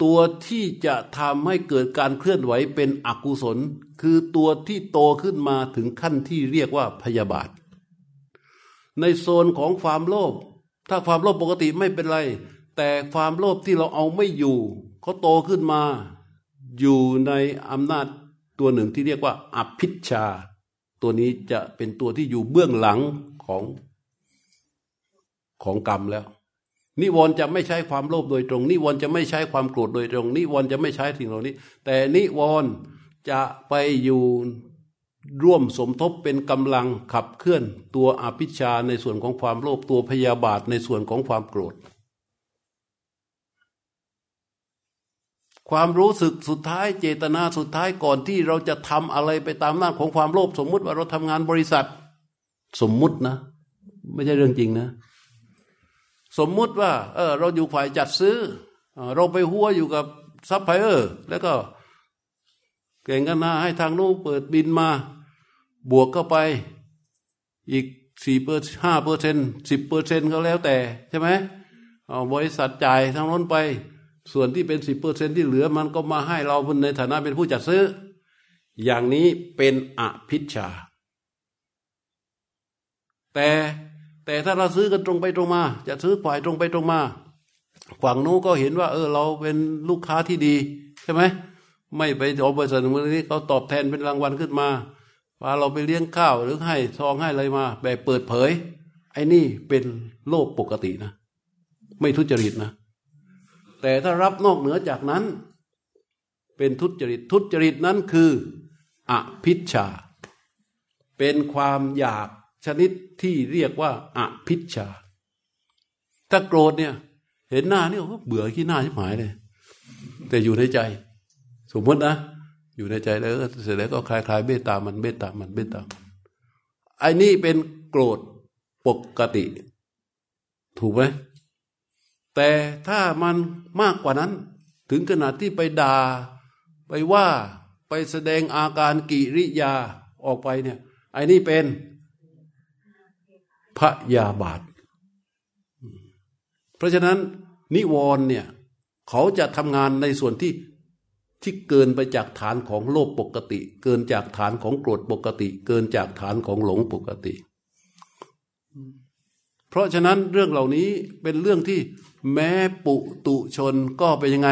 ตัวที่จะทำให้เกิดการเคลื่อนไหวเป็นอกุศล คือตัวที่โตขึ้นมาถึงขั้นที่เรียกว่าพยาบาท ในโซนของความโลภถ้าความโลภปกติไม่เป็นไร แต่ความโลภที่เราเอาไม่อยู่เขาโตขึ้นมา อยู่ในอำนาจตัวหนึ่งที่เรียกว่าอภิชา ตัวนี้จะเป็นตัวที่อยู่เบื้องหลังของ ของกรรมแล้ว นิวรณ์จะไม่ใช้ความโลภโดยตรง นิวรณ์จะไม่ใช้ความโกรธโดยตรง นิวรณ์จะไม่ใช้สิ่งเหล่านี้ แต่นิวรณ์จะไปอยู่ร่วมสมทบเป็นกำลังขับเคลื่อนตัวอภิชฌาในส่วนของความโลภตัวพยาบาทในส่วนของความโกรธ ความรู้สึกสุดท้ายเจตนาสุดท้ายก่อนที่เราจะทำอะไรไปตามอำนาจของความโลภสมมุติว่าเราทำงานบริษัท สมมุตินะ ไม่ใช่เรื่องจริงนะ สมมุติว่า เออ เราอยู่ฝ่ายจัดซื้อ เราไปฮั้วอยู่กับซัพพลายเออร์แล้วก็เก่งกันนะให้ทางนู้นเปิดบินมา บวกเข้าไป อีกสี่เปอร์ห้าเปอร์เซ็นสิบเปอร์เซ็นก็แล้วแต่ ใช่ไหมเอาบริษัทจ่ายทางน้นไป ส่วนที่เป็นสิบเปอร์เซ็นที่เหลือมันก็มาให้เราในฐานะเป็นผู้จัดซื้อ อย่างนี้เป็นอภิชา แต่ แต่ถ้าเราซื้อกันตรงไปตรงมา จะซื้อฝ่ายตรงไปตรงมาฝั่งนู้นก็เห็นว่า เออ เราเป็นลูกค้าที่ดี ใช่ไหมไม่ไปออกบริษัทมือนี้เขาตอบแทนเป็นรางวัลขึ้นมาพาเราไปเลี้ยงข้าวหรือให้ซองให้อะไรมา แบบเปิดเผย ไอ้นี่เป็นโลกปกตินะ ไม่ทุจริตนะ แต่ถ้ารับนอกเหนือจากนั้น เป็นทุจริต ทุจริตนั้นคือ อภิชา เป็นความอยาก ชนิดที่เรียกว่าอภิชา ถ้าโกรธเนี่ย เห็นหน้านี่เบื่อขี้หน้าชิบหายเลย แต่อยู่ในใจ สมมตินะ อยู่ในใจแล้วเสร็จแล้วก็คลายคลายเบตตามันเบตตามันเบตตามันไอ้นี่เป็นโกรธปกติ ถูกไหมแต่ถ้ามันมากกว่านั้น ถึงขนาดที่ไปด่า ไปว่าไปแสดงอาการกิริยาออกไปเนี่ยไอ้นี่เป็น พยาบาท เพราะฉะนั้นนิวรณ์เนี่ยเขาจะทำงานในส่วนที่ที่เกินไปจากฐานของโลภปกติ เกินจากฐานของโกรธปกติ เกินจากฐานของหลงปกติ เพราะฉะนั้นเรื่องเหล่านี้เป็นเรื่องที่แม้ปุตุชนก็เป็นยังไง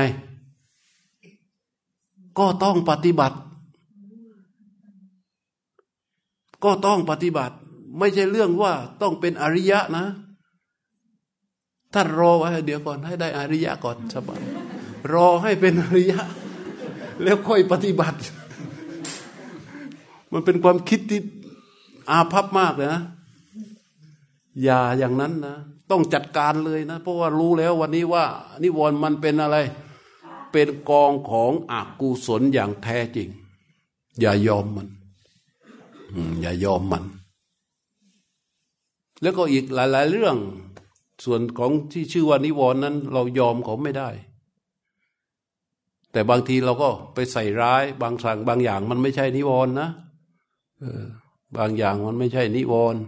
ก็ต้องปฏิบัติ ก็ต้องปฏิบัติ ไม่ใช่เรื่องว่าต้องเป็นอริยะนะ ถ้ารอไว้เดี๋ยวก่อนให้ได้อริยะก่อนสบายรอให้เป็นอริยะ แล้วค่อยปฏิบัติ มันเป็นความคิดที่อาภัพมากเลยนะอย่าอย่างนั้นนะ ต้องจัดการเลยนะ เพราะว่ารู้แล้ววันนี้ว่า นิวรณ์มันเป็นอะไร เป็นกองของอกุศลอย่างแท้จริง อย่ายอมมันอย่ายอมมัน แล้วก็อีกหลาย ๆ เรื่อง ส่วนของที่ชื่อว่านิวรณ์นั้น เรายอมเขาไม่ได้ แต่บางทีเราก็ไปใส่ร้าย บางสั่งบางอย่างมันไม่ใช่นิวรณ์นะบางอย่างมันไม่ใช่นิวรณ์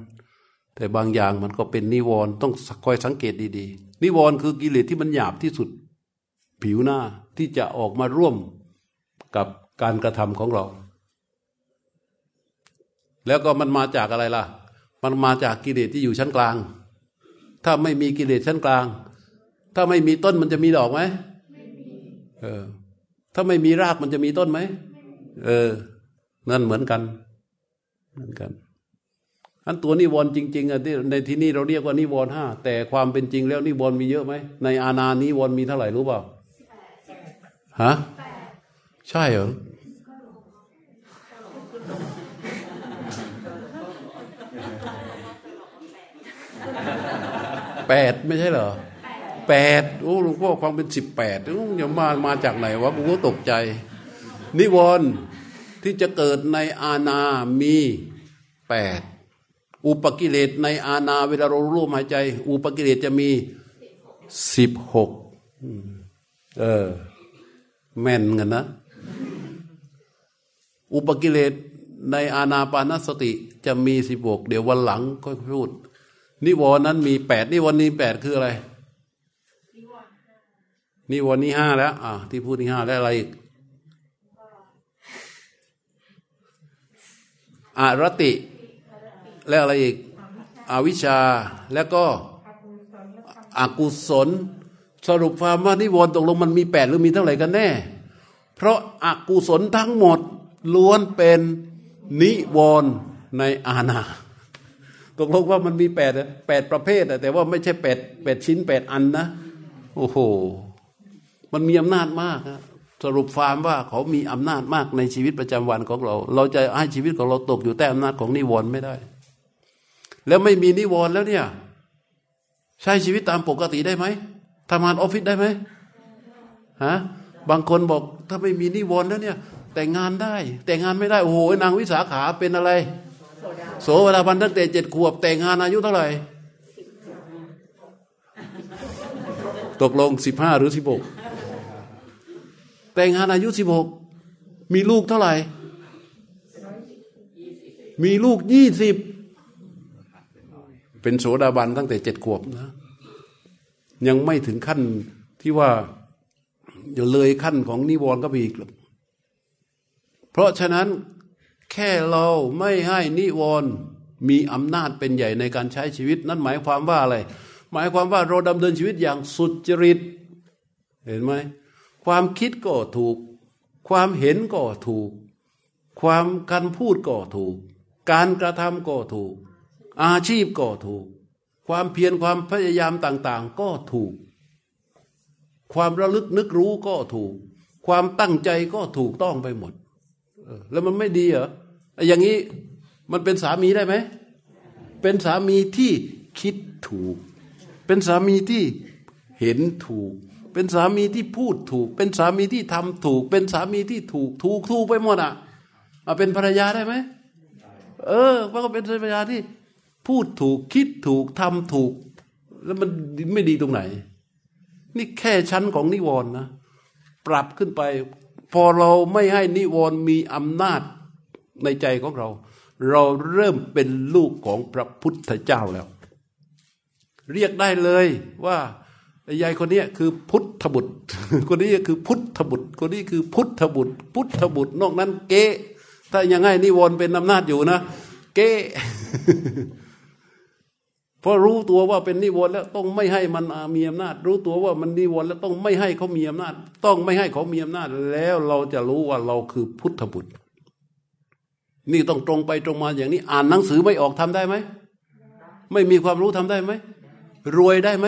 แต่บางอย่างมันก็เป็นนิวรณ์ต้องคอยสังเกตดีๆ นิวรณ์คือกิเลสที่มันหยาบที่สุดผิวหน้าที่จะออกมาร่วมกับการกระทำของเรา แล้วก็มันมาจากอะไรล่ะ มันมาจากกิเลสที่อยู่ชั้นกลาง ถ้าไม่มีกิเลสชั้นกลาง ถ้าไม่มีต้นมันจะมีดอกไหมเออ ถ้าไม่มีรากมันจะมีต้นไหมเออ นั่นเหมือนกัน เหมือนกันอันตัวนิวรณ์จริงๆอะที่ในที่นี้เราเรียกว่านิวรณ์ห้าแต่ความเป็นจริงแล้วนิวรณ์มีเยอะไหมในอาณานิวรณ์มีเท่าไหร่รู้เปล่าฮะใช่เหรอ แปดไม่ใช่เหรอแปดโอ้หลวงพ่อความเป็นสิบแปดอย่ามามาจากไหนวะกูก็ตกใจ นิวรณ์ที่จะเกิดในอาณามีแปดอุปกิเลสในอาณาเวลาเราร่วมหายใจ อุปกิเลสจะมีสิบหกเออ แม่นกันนะ อุปกิเลสในอาณาปานสติจะมีสิบหกเดี๋ยววันหลังค่อยพูด นิวรณ์นั้นมีแปดนิวรณ์นี้แปดคืออะไร นิวรณ์นี้ห้าแล้ว อ่าที่พูดที่ห้าแล้วอะไรอีกอารติ แล้วอะไรอีก อวิชชาแล้วก็อกุศล สรุปความว่านิวรณ์ตกลงมันมีแปดหรือมีเท่าไหร่กันแน่ เพราะอากุศลทั้งหมดล้วนเป็นนิวรณ์ในอาณา ตกลงว่ามันมีแปดแปดประเภทแต่ว่าไม่ใช่แปดแปดชิ้นแปดอันนะ โอ้โห มันมีอำนาจมากนะสรุปฟาร์มว่าเขามีอำนาจมากในชีวิตประจำวันของเรา เราจะให้ชีวิตของเราตกอยู่ใต้อำนาจของนิวรณ์ไม่ได้ แล้วไม่มีนิวรณ์แล้วเนี่ย ใช้ชีวิตตามปกติได้ไหมทำงานออฟฟิศได้ไหมฮะบางคนบอกถ้าไม่มีนิวรณ์แล้วเนี่ย แต่งงานได้ แต่งงานไม่ได้ โอ้โหนางวิสาขาเป็นอะไร โสเวลาบันตั้งแต่เจ็ดขวบแต่งงานอายุเท่าไหร่ตกลงสิบห้าหรือสิบหกแต่งงานอายุสิบหกมีลูกเท่าไหร่ มีลูกยี่สิบเป็นโสดาบันตั้งแต่เจ็ดขวบนะ ยังไม่ถึงขั้นที่ว่าอย่าเลยขั้นของนิวรณ์ก็ไปอีก เพราะฉะนั้น แค่เราไม่ให้นิวรณ์มีอำนาจเป็นใหญ่ในการใช้ชีวิต นั่นหมายความว่าอะไร หมายความว่าเราดำเนินชีวิตอย่างสุจริต เห็นไหมความคิดก็ถูก ความเห็นก็ถูก ความการพูดก็ถูก การกระทำก็ถูก อาชีพก็ถูก ความเพียรความพยายามต่าง ๆ ก็ถูก ความระลึกนึกรู้ก็ถูก ความตั้งใจก็ถูกต้องไปหมดแล้วมันไม่ดีเหรอ อย่างนี้มันเป็นสามีได้ไหม เป็นสามีที่คิดถูก เป็นสามีที่เห็นถูก เป็นสามีที่พูดถูก เป็นสามีที่ทำถูก เป็นสามีที่ถูกถูกถูกไปหมดอะมาเป็นภรรยาได้ไหม เออว่าก็เป็นภรรยาที่พูดถูกคิดถูกทำถูก แล้วมันไม่ดีตรงไหน นี่แค่ชั้นของนิวรณ์นะ ปรับขึ้นไป พอเราไม่ให้นิวรณ์มีอำนาจ ในใจของเรา เราเริ่มเป็นลูกของพระพุทธเจ้าแล้ว เรียกได้เลยว่ายายคนนี้คือพุทธบุตร คนนี้คือพุทธบุตร คนนี้คือพุทธบุตร พุทธบุตร นอกนั้น เก๊ถ้ายังไงนิวรณ์เป็นอำนาจอยู่นะ เก๊พอรู้ตัวว่าเป็นนิวรณ์แล้วต้องไม่ให้มันมีอำนาจ รู้ตัวว่ามันนิวรณ์แล้วต้องไม่ให้เขามีอำนาจ ต้องไม่ให้เขามีอำนาจ แล้วเราจะรู้ว่าเราคือพุทธบุตร นี่ต้องตรงไปตรงมาอย่างนี้ อ่านหนังสือไม่ออกทำได้ไหม ไม่มีความรู้ทำได้ไหม รวยได้ไหม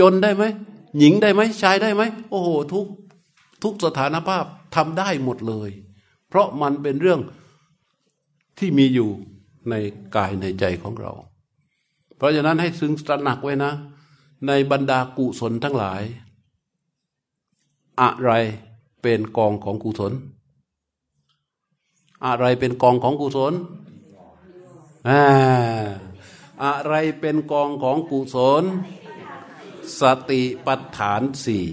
จนได้ไหม หญิงได้ไหมชายได้ไหม โอ้โหทุกทุกสถานภาพทำได้หมดเลย เพราะมันเป็นเรื่องที่มีอยู่ในกายในใจของเรา เพราะฉะนั้นให้ซึ้งตระหนักไว้นะ ในบรรดากุศลทั้งหลาย อะไรเป็นกองของกุศล อะไรเป็นกองของกุศลอ่าอะไรเป็นกองของกุศล สติปัฏฐานสี่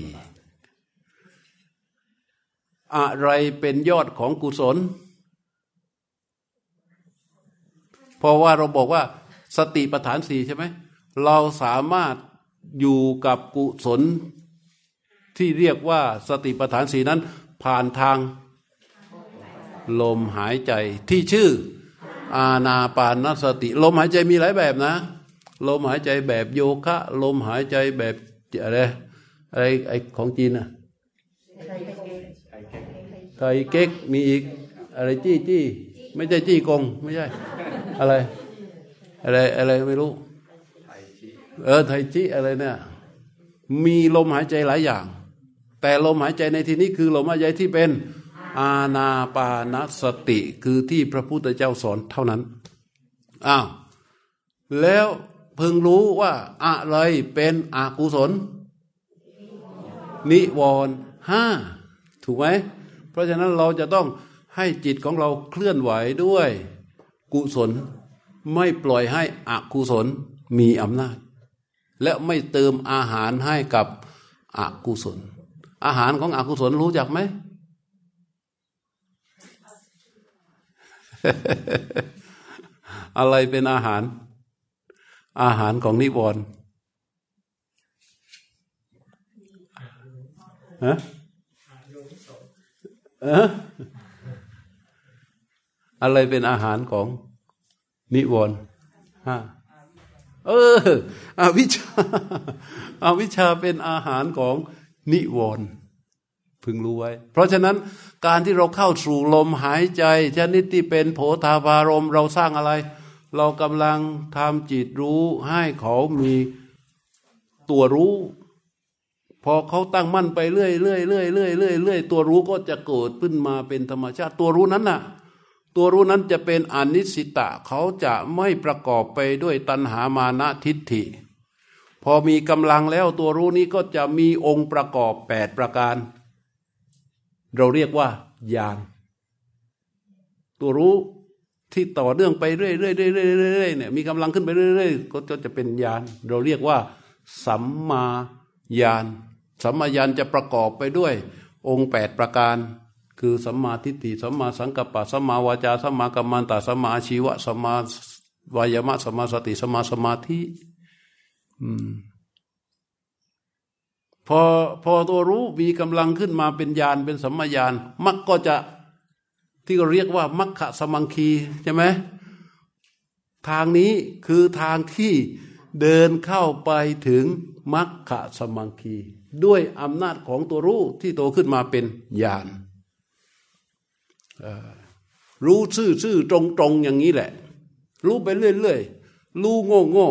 อะไรเป็นยอดของกุศล เพราะว่าเราบอกว่า สติปัฏฐานสี่ใช่ไหม เราสามารถอยู่กับกุศลที่เรียกว่าสติปัฏฐานสี่นั้นผ่านทาง ลมหายใจที่ชื่อ อาณาปานสติ ลมหายใจมีหลายแบบนะ ลมหายใจแบบโยคะ ลมหายใจแบบอะไรอะไรไอของจีนอะไทยเก๊กมีอีก อะไรจี้จี้ไม่ใช่จี้กงไม่ใช่ อะไร อะไรอะไรไม่รู้ เออไทยจี้อะไรเนี่ยมีลมหายใจหลายอย่าง แต่ลมหายใจในที่นี้คือลมหายใจที่เป็น อาณาปานสติคือที่พระพุทธเจ้าสอนเท่านั้น อ้าว แล้วเพิ่งรู้ว่าอะไรเป็นอกุศล นิวรณ์ห้าถูกไหม เพราะฉะนั้นเราจะต้องให้จิตของเราเคลื่อนไหวด้วย กุศล ไม่ปล่อยให้อกุศลมีอำนาจ และไม่เติมอาหารให้กับอกุศล อาหารของอกุศลรู้จักไหม อะไรเป็นอาหาร อาหารของนิวรณ์ฮะอะไรเป็นอาหารของนิวรณ์ฮะเอออวิชาอาวิชาเป็นอาหารของนิวรณ์ พึงรู้ไว้ เพราะฉะนั้นการที่เราเข้าสู่ลมหายใจชนิดที่เป็นโผธาภารมเราสร้างอะไร เรากำลังทำจิตรู้ให้เขามีตัวรู้ พอเขาตั้งมั่นไปเรื่อยเรื่อยเรื่อยเรื่อยเรื่อยเรื่อยตัวรู้ก็จะเกิดขึ้นมาเป็นธรรมชาติ ตัวรู้นั้นน่ะ ตัวรู้นั้นจะเป็นอนิสิตะเขาจะไม่ประกอบไปด้วยตัณหามานะทิฏฐิ พอมีกำลังแล้วตัวรู้นี้ก็จะมีองค์ประกอบแปดประการ เราเรียกว่าญาณตัวรู้ที่ต่อเนื่องไปเรื่อยๆเรื่อยๆเนี่ยมีกำลังขึ้นไปเรื่อยๆก็จะเป็นญาณเราเรียกว่า สัมมาญาณสัมมาญาณจะประกอบไปด้วย องค์แปดประการ คือสัมมาทิฏฐิสัมมาสังกัปปะสัมมาวาจาสัมมากัมมันตสัมมาชีวะสัมมาวายามะสัมมาสติสัมมาสมาธิ อืม พอพอตัวรู้มีกำลังขึ้นมาเป็นญาณเป็นสัมมาญาณมักก็จะที่เราเรียกว่ามัคคะสมังคีใช่ไหมทางนี้คือทางที่เดินเข้าไปถึงมัคคะสมังคี ด้วยอำนาจของตัวรู้ที่โตขึ้นมาเป็นญาณรู้ซื่อซื่อตรงตรงอย่างนี้แหละ รู้ไปเรื่อยๆรู้โง่โง่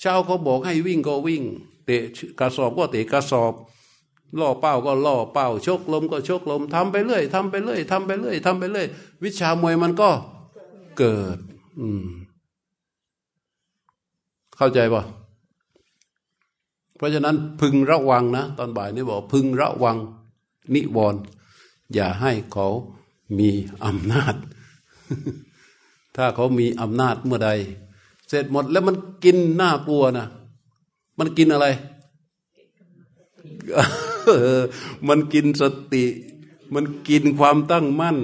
เช้าเขาบอกให้วิ่งก็วิ่ง เตะกระสอบก็เตะกระสอบล่อเป้าก็ล่อเป้าชกลมก็ชกลมทำไปเรื่อยทำไปเรื่อยทำไปเรื่อยทำไปเรื่อยวิชามวยมันก็เกิด อืม เข้าใจปะเพราะฉะนั้นพึงระวังนะตอนบ่ายนี้บอก พึงระวัง นิวรณ์อย่าให้เขามีอำนาจ ถ้าเขามีอำนาจเมื่อใด เสร็จหมดแล้วมันกินหน้ากลัวนะ มันกินอะไร มันกินสติ มันกินความตั้งมั่น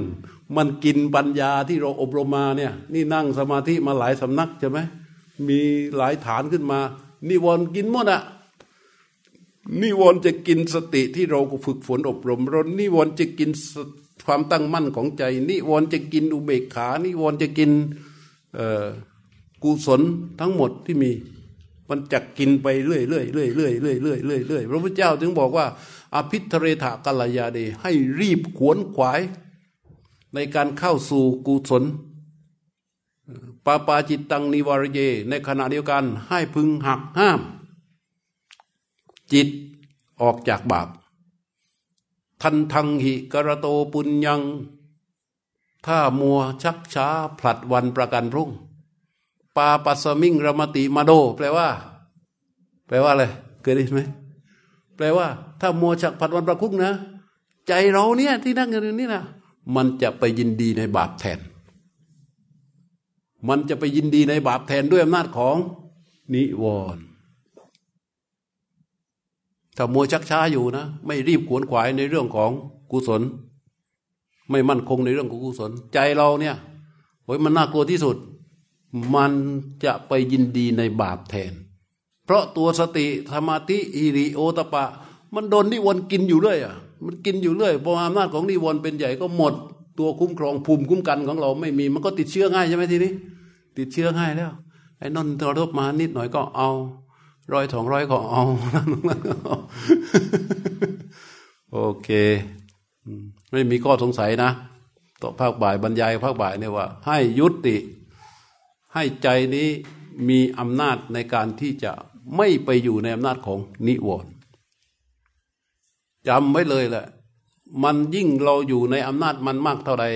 มันกินปัญญาที่เราอบรมมาเนี่ย นี่นั่งสมาธิมาหลายสำนักใช่ไหมมีหลายฐานขึ้นมา นิวรณ์กินหมดอะนิวรณ์จะกินสติที่เราฝึกฝนอบรมรนนิวรณ์จะกินความตั้งมั่นของใจ นิวรณ์จะกินอุเบกขา นิวรณ์จะกินกุศลทั้งหมดที่มี มันจะกินไปเรื่อยเรื่อยเรื่อยเรื่อยเรื่อยเรื่อยเรื่อยเรื่อยพระพุทธเจ้าจึงบอกว่า อภิธเรถากัลยาเดให้รีบขวนขวาย ในการเข้าสู่กุศลปาปาจิตตังนิวารเย ในขณะเดียวกันให้พึงหักห้าม จิตออกจากบาป ทันทังหิกระโตปุญญัง ถ้ามัวชักช้าผลัดวันประกันพรุ่ง ปาปัสมิงรมติมาโด แปลว่า แปลว่าอะไรเคยได้ไหมแปลว่า ถ้ามัวฉักผัดวันประคุกนะ ใจเราเนี่ย ที่นั่งอยู่นี่นะมันจะไปยินดีในบาปแทน มันจะไปยินดีในบาปแทนด้วยอำนาจของนิวรณ์ถ้ามัวชักช้าอยู่นะ ไม่รีบขวนขวายในเรื่องของกุศล ไม่มั่นคงในเรื่องของกุศล ใจเราเนี่ยโอ้ยมันน่ากลัวที่สุด มันจะไปยินดีในบาปแทน เพราะตัวสติสมาธิอิริโอตปะ มันโดนนิวรณ์กินอยู่เรื่อยอะมันกินอยู่เรื่อยพออำนาจของนิวรณ์เป็นใหญ่ก็หมด ตัวคุ้มครองภูมิคุ้มกันของเราไม่มี มันก็ติดเชื้อง่ายใช่ไหมทีนี้ ติดเชื้อง่ายแล้วไอ้นนทรบมานิดหน่อยก็เอาร้อยสองร้อยก็เอาโอเค ไม่มีข้อสงสัยนะต่อภาคบ่ายบรรยายภาคบ่ายเนี่ยว่า ให้ยุติ ให้ใจนี้มีอำนาจในการที่จะไม่ไปอยู่ในอำนาจของนิวรณ์จำไว้เลยแหละ มันยิ่งเราอยู่ในอำนาจมันมากเท่าใด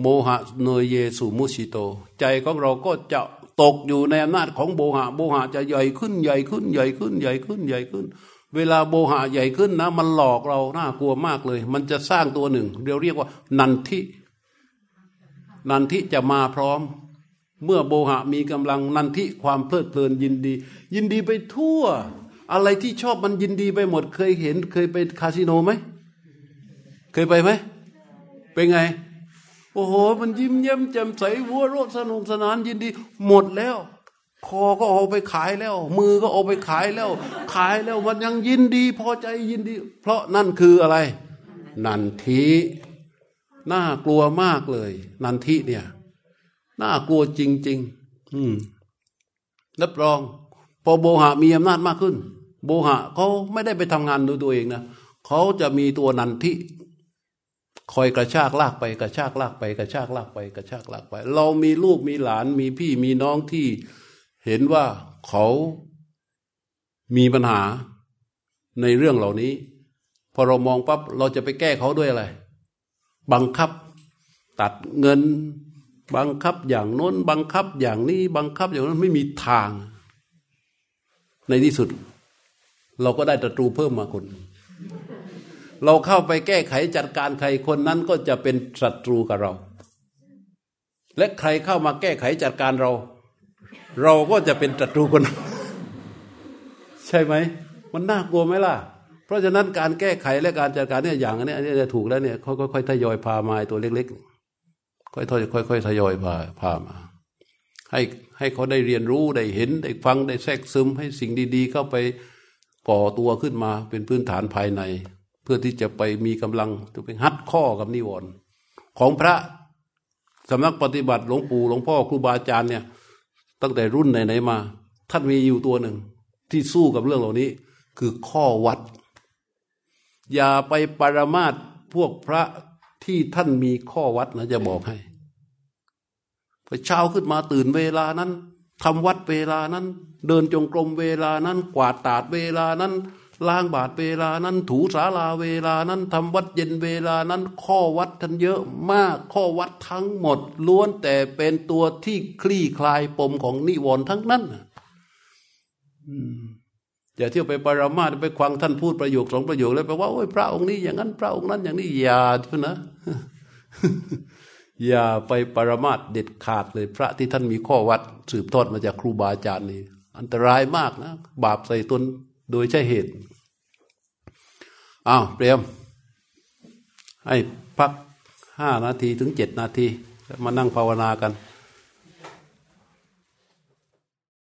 โมหะเนยเยสุมุชิโต ใจของเราก็จะตกอยู่ในอำนาจของโบหะ โบหะจะใหญ่ขึ้นใหญ่ขึ้นใหญ่ขึ้นใหญ่ขึ้นใหญ่ขึ้น เวลาโบหะใหญ่ขึ้นนะ มันหลอกเราน่ากลัวมากเลย มันจะสร้างตัวหนึ่งเรียกว่า นันทิ นันทิจะมาพร้อม เมื่อโบหะมีกำลังนันทิความเพลิดเพลินยินดี ยินดีไปทั่ว อะไรที่ชอบมันยินดีไปหมด เคยเห็น เคยไปคาสิโนไหมเคยไปไหมเป็นไง โอ้โห มันยิ้มเย้มแจ่มใสวัวโรดสนุกสนานยินดี หมดแล้ว คอก็เอาไปขายแล้ว มือก็เอาไปขายแล้ว ขายแล้วมันยังยินดี พอใจยินดี เพราะนั่นคืออะไร นันทิน่ากลัวมากเลย นันทิเนี่ย น่ากลัวจริง ๆ อืมรับรอง พอโบหะมีอำนาจมากขึ้น โบหะเขาไม่ได้ไปทำงานโดยตัวเองนะเขาจะมีตัวนันทิคอยกระชากลากไปกระชากลากไปกระชากลากไปกระชากลากไป เรามีลูกมีหลานมีพี่มีน้องที่เห็นว่าเขามีปัญหาในเรื่องเหล่านี้ พอเรามองปั๊บเราจะไปแก้เขาด้วยอะไร บังคับ ตัดเงิน บังคับอย่างโน้น บังคับอย่างนี้ บังคับอย่างนั้นไม่มีทาง ในที่สุด เราก็ได้ศัตรูเพิ่มมาคน เราเข้าไปแก้ไขจัดการใครคนนั้นก็จะเป็นศัตรูกับเรา และใครเข้ามาแก้ไขจัดการเรา เราก็จะเป็นศัตรูคนใช่ไหมมันน่ากลัวไหมล่ะเพราะฉะนั้นการแก้ไขและการจัดการเนี่ยอย่างนี้อันนี้จะถูกแล้วเนี่ยเขาค่อยๆทยอยพามาตัวเล็ก ๆ ค่อยๆค่อยๆทยอยพาพามาให้ให้เขาได้เรียนรู้ได้เห็นได้ฟังได้แทรกซึมให้สิ่งดีๆ เข้าไปก่อตัวขึ้นมาเป็นพื้นฐานภายใน เพื่อที่จะไปมีกำลังจะเป็นฮัดข้อกับนิวรณ์ของพระสำนักปฏิบัติหลวงปู่หลวงพ่อครูบาอาจารย์เนี่ย ตั้งแต่รุ่นไหนๆมา ท่านมีอยู่ตัวหนึ่ง ที่สู้กับเรื่องเหล่านี้ คือข้อวัด อย่าไปปรมาทพวกพระ ที่ท่านมีข้อวัดนะจะบอกให้พอเช้าขึ้นมาตื่นเวลานั้นทำวัดเวลานั้น เดินจงกรมเวลานั้น กวาดตาดเวลานั้นล้างบาทเวลานั้น ถูสาลาเวลานั้นทำวัดเย็นเวลานั้น ข้อวัดท่านเยอะมาก ข้อวัดทั้งหมด ล้วนแต่เป็นตัวที่คลี่คลายปมของนิวรณ์ทั้งนั้นอ อย่าเที่ยวไปปรามาสไปควังท่านพูดประโยคสองประโยคแล้วไปว่าโอ้ยพระองค์นี้อย่างนั้น พระองค์นั้นอย่างนี้อย่าเถอะนะ อย่าไปปรามาทเด็ดขาดเลย พระที่ท่านมีข้อวัด สืบทอดมาจากครูบาอาจารย์นี่อันตรายมากนะ บาปใส่ตนโดยใช่เหตุอ้าวเปรียม ให้พักห้านาทีถึงเจ็ดนาทีมานั่งภาวนากัน